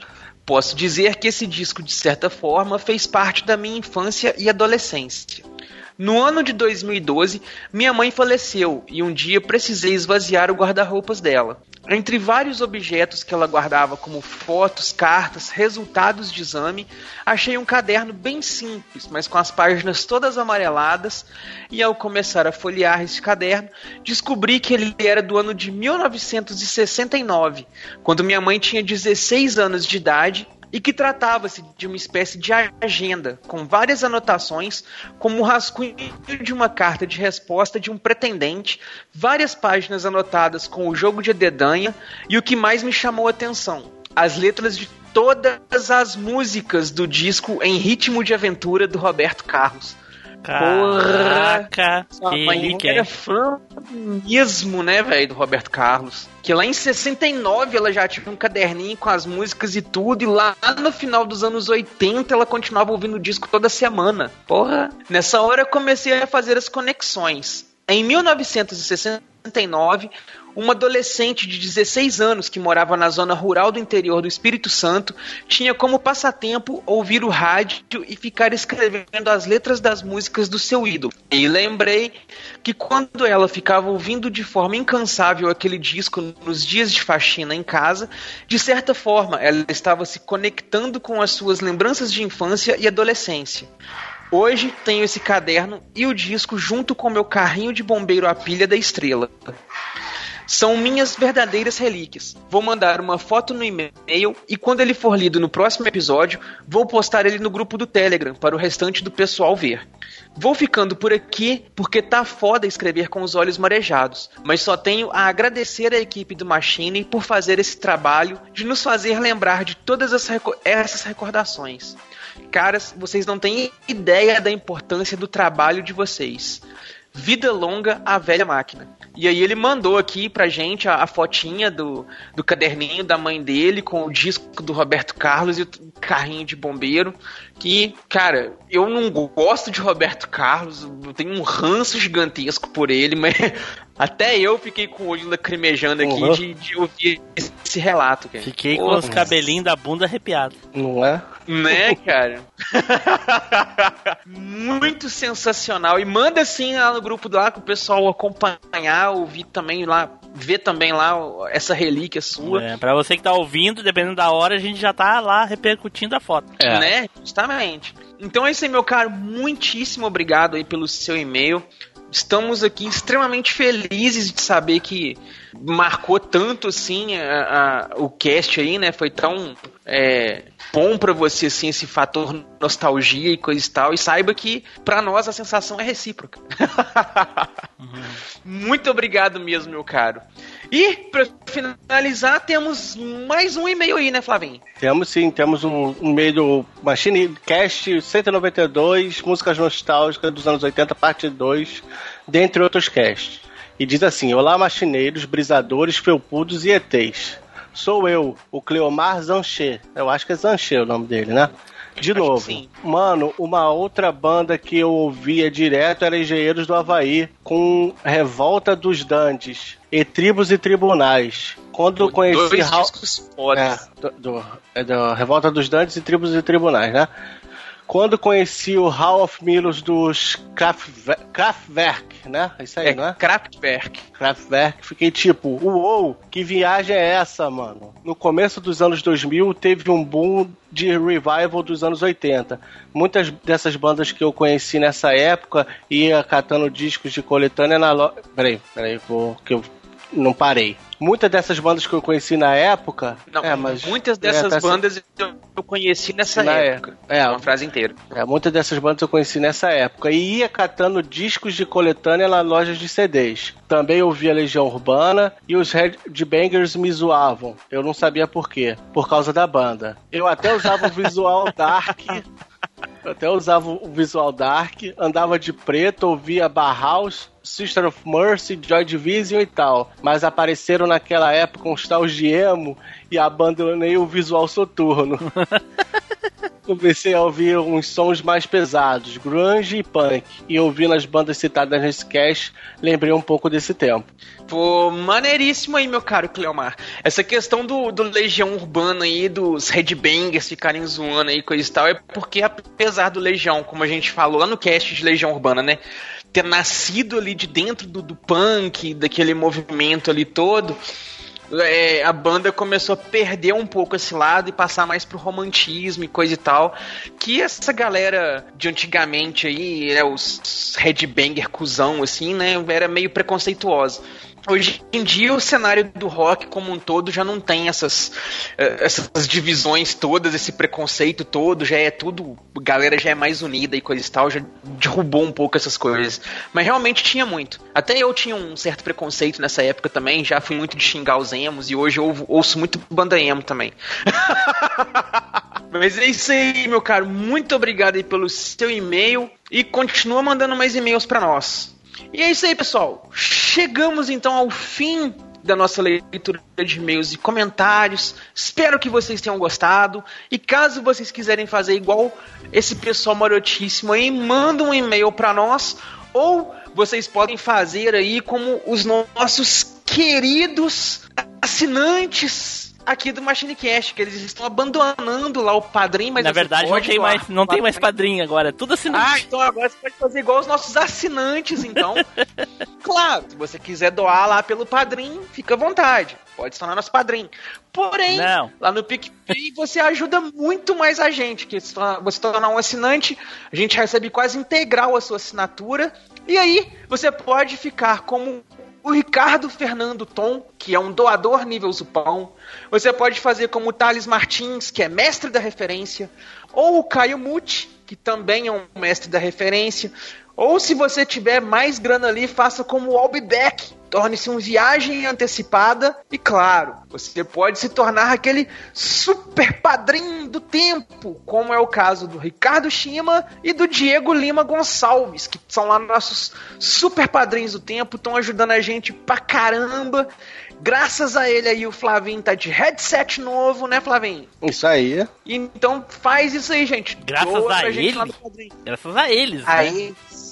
Posso dizer que esse disco, de certa forma, fez parte da minha infância e adolescência. No ano de 2012, minha mãe faleceu e um dia precisei esvaziar o guarda-roupas dela. Entre vários objetos que ela guardava, como fotos, cartas, resultados de exame, achei um caderno bem simples, mas com as páginas todas amareladas. E ao começar a folhear esse caderno, descobri que ele era do ano de 1969, quando minha mãe tinha 16 anos de idade e que tratava-se de uma espécie de agenda com várias anotações, como o rascunho de uma carta de resposta de um pretendente, várias páginas anotadas com o jogo de dedanha e o que mais me chamou a atenção, as letras de todas as músicas do disco Em Ritmo de Aventura do Roberto Carlos. Caraca, Sua mãe relíquia, era hein? fã mesmo, né, velho, do Roberto Carlos. Que lá em 69 ela já tinha um caderninho com as músicas e tudo, e lá no final dos anos 80 ela continuava ouvindo o disco toda semana. Porra! Nessa hora eu comecei a fazer as conexões. Em 1969, uma adolescente de 16 anos que morava na zona rural do interior do Espírito Santo tinha como passatempo ouvir o rádio e ficar escrevendo as letras das músicas do seu ídolo. E lembrei que quando ela ficava ouvindo de forma incansável aquele disco nos dias de faxina em casa, de certa forma ela estava se conectando com as suas lembranças de infância e adolescência. Hoje tenho esse caderno e o disco junto com meu carrinho de bombeiro a pilha da estrela. São minhas verdadeiras relíquias. Vou mandar uma foto no e-mail e quando ele for lido no próximo episódio, vou postar ele no grupo do Telegram para o restante do pessoal ver. Vou ficando por aqui porque tá foda escrever com os olhos marejados, mas só tenho a agradecer à equipe do Machine por fazer esse trabalho de nos fazer lembrar de todas essas recordações. Caras, vocês não têm ideia da importância do trabalho de vocês. Vida longa à velha máquina. E aí ele mandou aqui pra gente a, a fotinha do, do caderninho da mãe dele com o disco do Roberto Carlos e o carrinho de bombeiro. Que, cara, eu não gosto de Roberto Carlos, eu tenho um ranço gigantesco por ele, mas até eu fiquei com o olho lacrimejando aqui Uhum. de, de ouvir esse relato, cara. Fiquei com os cabelinhos da bunda arrepiados. Não é? Né, cara? Muito sensacional. E manda assim lá no grupo lá com o pessoal acompanhar, ouvir também lá, ver também lá essa relíquia sua. É, pra você que tá ouvindo, dependendo da hora, a gente já tá lá repercutindo a foto. Né? Justamente. Então é isso aí, meu caro. Muitíssimo obrigado aí pelo seu e-mail. Estamos aqui extremamente felizes de saber que marcou tanto assim a- a- o cast aí, né? Foi tão é, bom pra você assim esse fator nostalgia e coisa e tal. E saiba que pra nós a sensação é recíproca. Muito obrigado mesmo, meu caro. E pra finalizar temos mais um e-mail aí, né, Flavinho? Temos sim, temos um, um meio do Machine Cast 192, músicas nostálgicas dos anos 80, parte 2, dentre outros casts. E diz assim: Olá, machineiros, brisadores, felpudos e ETs. Sou eu, o Cleomar Zanché. Eu acho que é Zanché o nome dele, né? De Acho novo, mano, uma outra banda que eu ouvia direto era Engenheiros do Havaí, com Revolta dos Dantes, e Tribos e Tribunais. Quando eu conheci Dois Raul- é, do, do- é do Revolta dos Dantes e Tribos e Tribunais, né? Quando conheci o Hall of Milos dos Kraftwerk, Kraftwerk, né? Isso aí, É, não é? Kraftwerk. Kraftwerk, fiquei tipo, uou, que viagem é essa, mano? No começo dos anos 2000 teve um boom de revival dos anos 80. Muitas dessas bandas que eu conheci nessa época ia catando discos de coletânea na loja. Peraí, peraí, vou, que eu não parei. Muitas dessas bandas que eu conheci na época. Não, é, mas, muitas é, dessas tá- bandas eu eu conheci nessa época. É, Uma frase inteira. é, muitas dessas bandas eu conheci nessa época. E ia catando discos de coletânea na lojas de CDs. Também ouvia Legião Urbana e os Red Bangers me zoavam. Eu não sabia por quê. Por causa da banda. Eu até usava o visual dark. Eu até usava o visual dark, andava de preto, ouvia Bauhaus, Sister of Mercy, Joy Division e tal. Mas apareceram naquela época uns tal de emo e abandonei o visual soturno. comecei a ouvir uns sons mais pesados, grunge e punk. E ouvindo as bandas citadas nesse cast, lembrei um pouco desse tempo. Pô, maneiríssimo aí, meu caro Cleomar. Essa questão do, do Legião Urbana aí, dos headbangers ficarem zoando aí, coisa e tal, é porque apesar do Legião, como a gente falou lá no cast de Legião Urbana, né? Ter nascido ali de dentro do, do punk, daquele movimento ali todo, é, a banda começou a perder um pouco esse lado e passar mais pro romantismo e coisa e tal. Que essa galera de antigamente aí, né, os headbanger cuzão, assim, né, era meio preconceituosa. Hoje em dia o cenário do rock como um todo já não tem essas, eh, essas divisões todas, esse preconceito todo, já é tudo, a galera já é mais unida e coisa e tal, já derrubou um pouco essas coisas. Mas realmente tinha muito. Até eu tinha um certo preconceito nessa época também, já fui muito de xingar os emos e hoje eu ouço muito banda emo também. Mas é isso aí, meu caro. Muito obrigado aí pelo seu e-mail e continua mandando mais e-mails para nós. E é isso aí, pessoal. Chegamos então ao fim da nossa leitura de e-mails e comentários. Espero que vocês tenham gostado. E caso vocês quiserem fazer igual esse pessoal marotíssimo aí, manda um e-mail para nós ou vocês podem fazer aí como os nossos queridos assinantes aqui do Machine Cash, que eles estão abandonando lá o padrinho, mas Na verdade, não tem, mais, não tem mais padrinho agora, é tudo assinante. ah, então agora você pode fazer igual os nossos assinantes, então. claro, se você quiser doar lá pelo padrinho, fica à vontade. Pode se tornar nosso padrinho. Porém, Não. lá no PicPay você ajuda muito mais a gente. Que se torna- você tornar um assinante, a gente recebe quase integral a sua assinatura. E aí, você pode ficar como o Ricardo Fernando Tom, que é um doador nível Zupão. Você pode fazer como o Thales Martins, que é mestre da referência. Ou o Caio Muti, que também é um mestre da referência. Ou se você tiver mais grana ali, faça como o Albeck. Torne-se um viagem antecipada. E claro, você pode se tornar aquele super padrinho do tempo, como é o caso do Ricardo Shima e do Diego Lima Gonçalves, que são lá nossos super padrinhos do tempo, estão ajudando a gente pra caramba. Graças a ele aí, o Flavinho tá de headset novo, né, Flavinho? Isso aí. Então faz isso aí, gente. Graças Doa a ele? lá no padrinho. Graças a eles, A né? eles.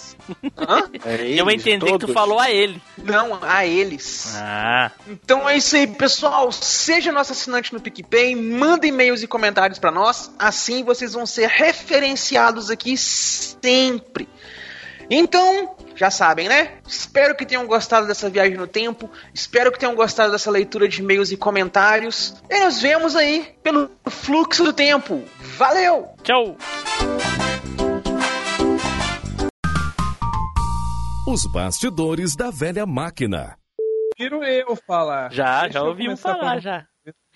Hã? Eu entendi que tu falou a ele. Não, a eles. Ah, Então é isso aí, pessoal. Seja nosso assinante no PicPay, manda e-mails e comentários pra nós. Assim vocês vão ser referenciados aqui sempre. Então, já sabem, né? Espero que tenham gostado dessa viagem no tempo. Espero que tenham gostado dessa leitura de e-mails e comentários. E nos vemos aí pelo fluxo do tempo. Valeu! tchau! Os bastidores da velha máquina. Prefiro eu falar. Já, Deixa já ouvimos começar falar, com- já.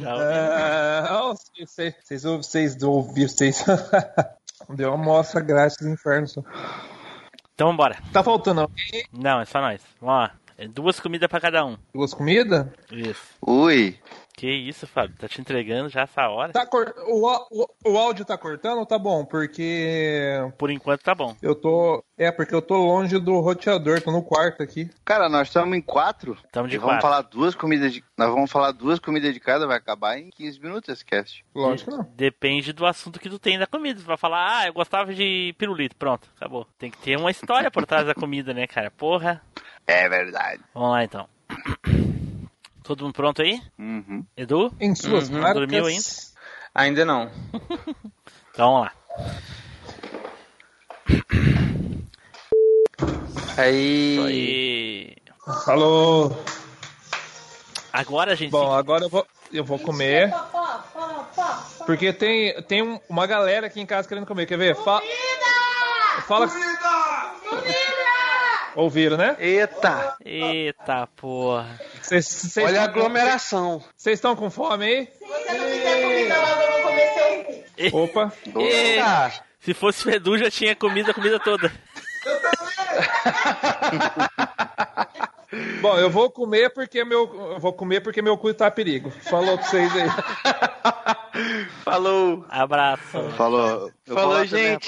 Ah, vocês, vocês, ouv- vocês ouviram, vocês. Deu uma amostra grátis do inferno. só. Então vambora. Tá faltando alguém? Não, é só nós. Vamos lá. É duas comidas pra cada um. Duas comidas? Isso. Ui. Que isso, Fábio? Tá te entregando já essa hora? Tá cor... o, o, o áudio tá cortando ou tá bom? Porque. Por enquanto tá bom. Eu tô. É, porque eu tô longe do roteador, tô no quarto aqui. Cara, nós estamos em quatro. Estamos de E vamos quatro. falar duas comidas de. Nós vamos falar duas comidas de cada, vai acabar em 15 minutos esse cast. Lógico que não. Depende do assunto que tu tem da comida. Tu vai falar, ah, eu gostava de pirulito. Pronto, acabou. Tem que ter uma história por trás da comida, né, cara? Porra. É verdade. Vamos lá então. Todo mundo pronto aí? Uhum. Edu? Em suas Uhum. marcas. Dormiu ainda? Ainda não. Então vamos lá. Aí. Aí. Falou. Agora a gente. Bom, agora eu vou, eu vou comer. Porque tem, tem um- uma galera aqui em casa querendo comer. Quer ver? Fa Fala. Ouviram, né? Eita! Eita porra. Cês, cês Olha a aglomeração. Vocês estão com fome aí? E- Opa. e- Se fosse o Edu, já tinha comido a comida toda. Bom, eu vou comer porque meu. Eu vou comer porque meu cu tá a perigo. Falou pra vocês aí. Falou. Abraço. Falou. Eu Falou, vou lá também,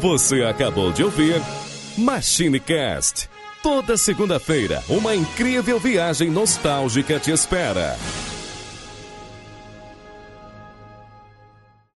Você acabou de ouvir Machine Cast. Toda segunda-feira, uma incrível viagem nostálgica te espera.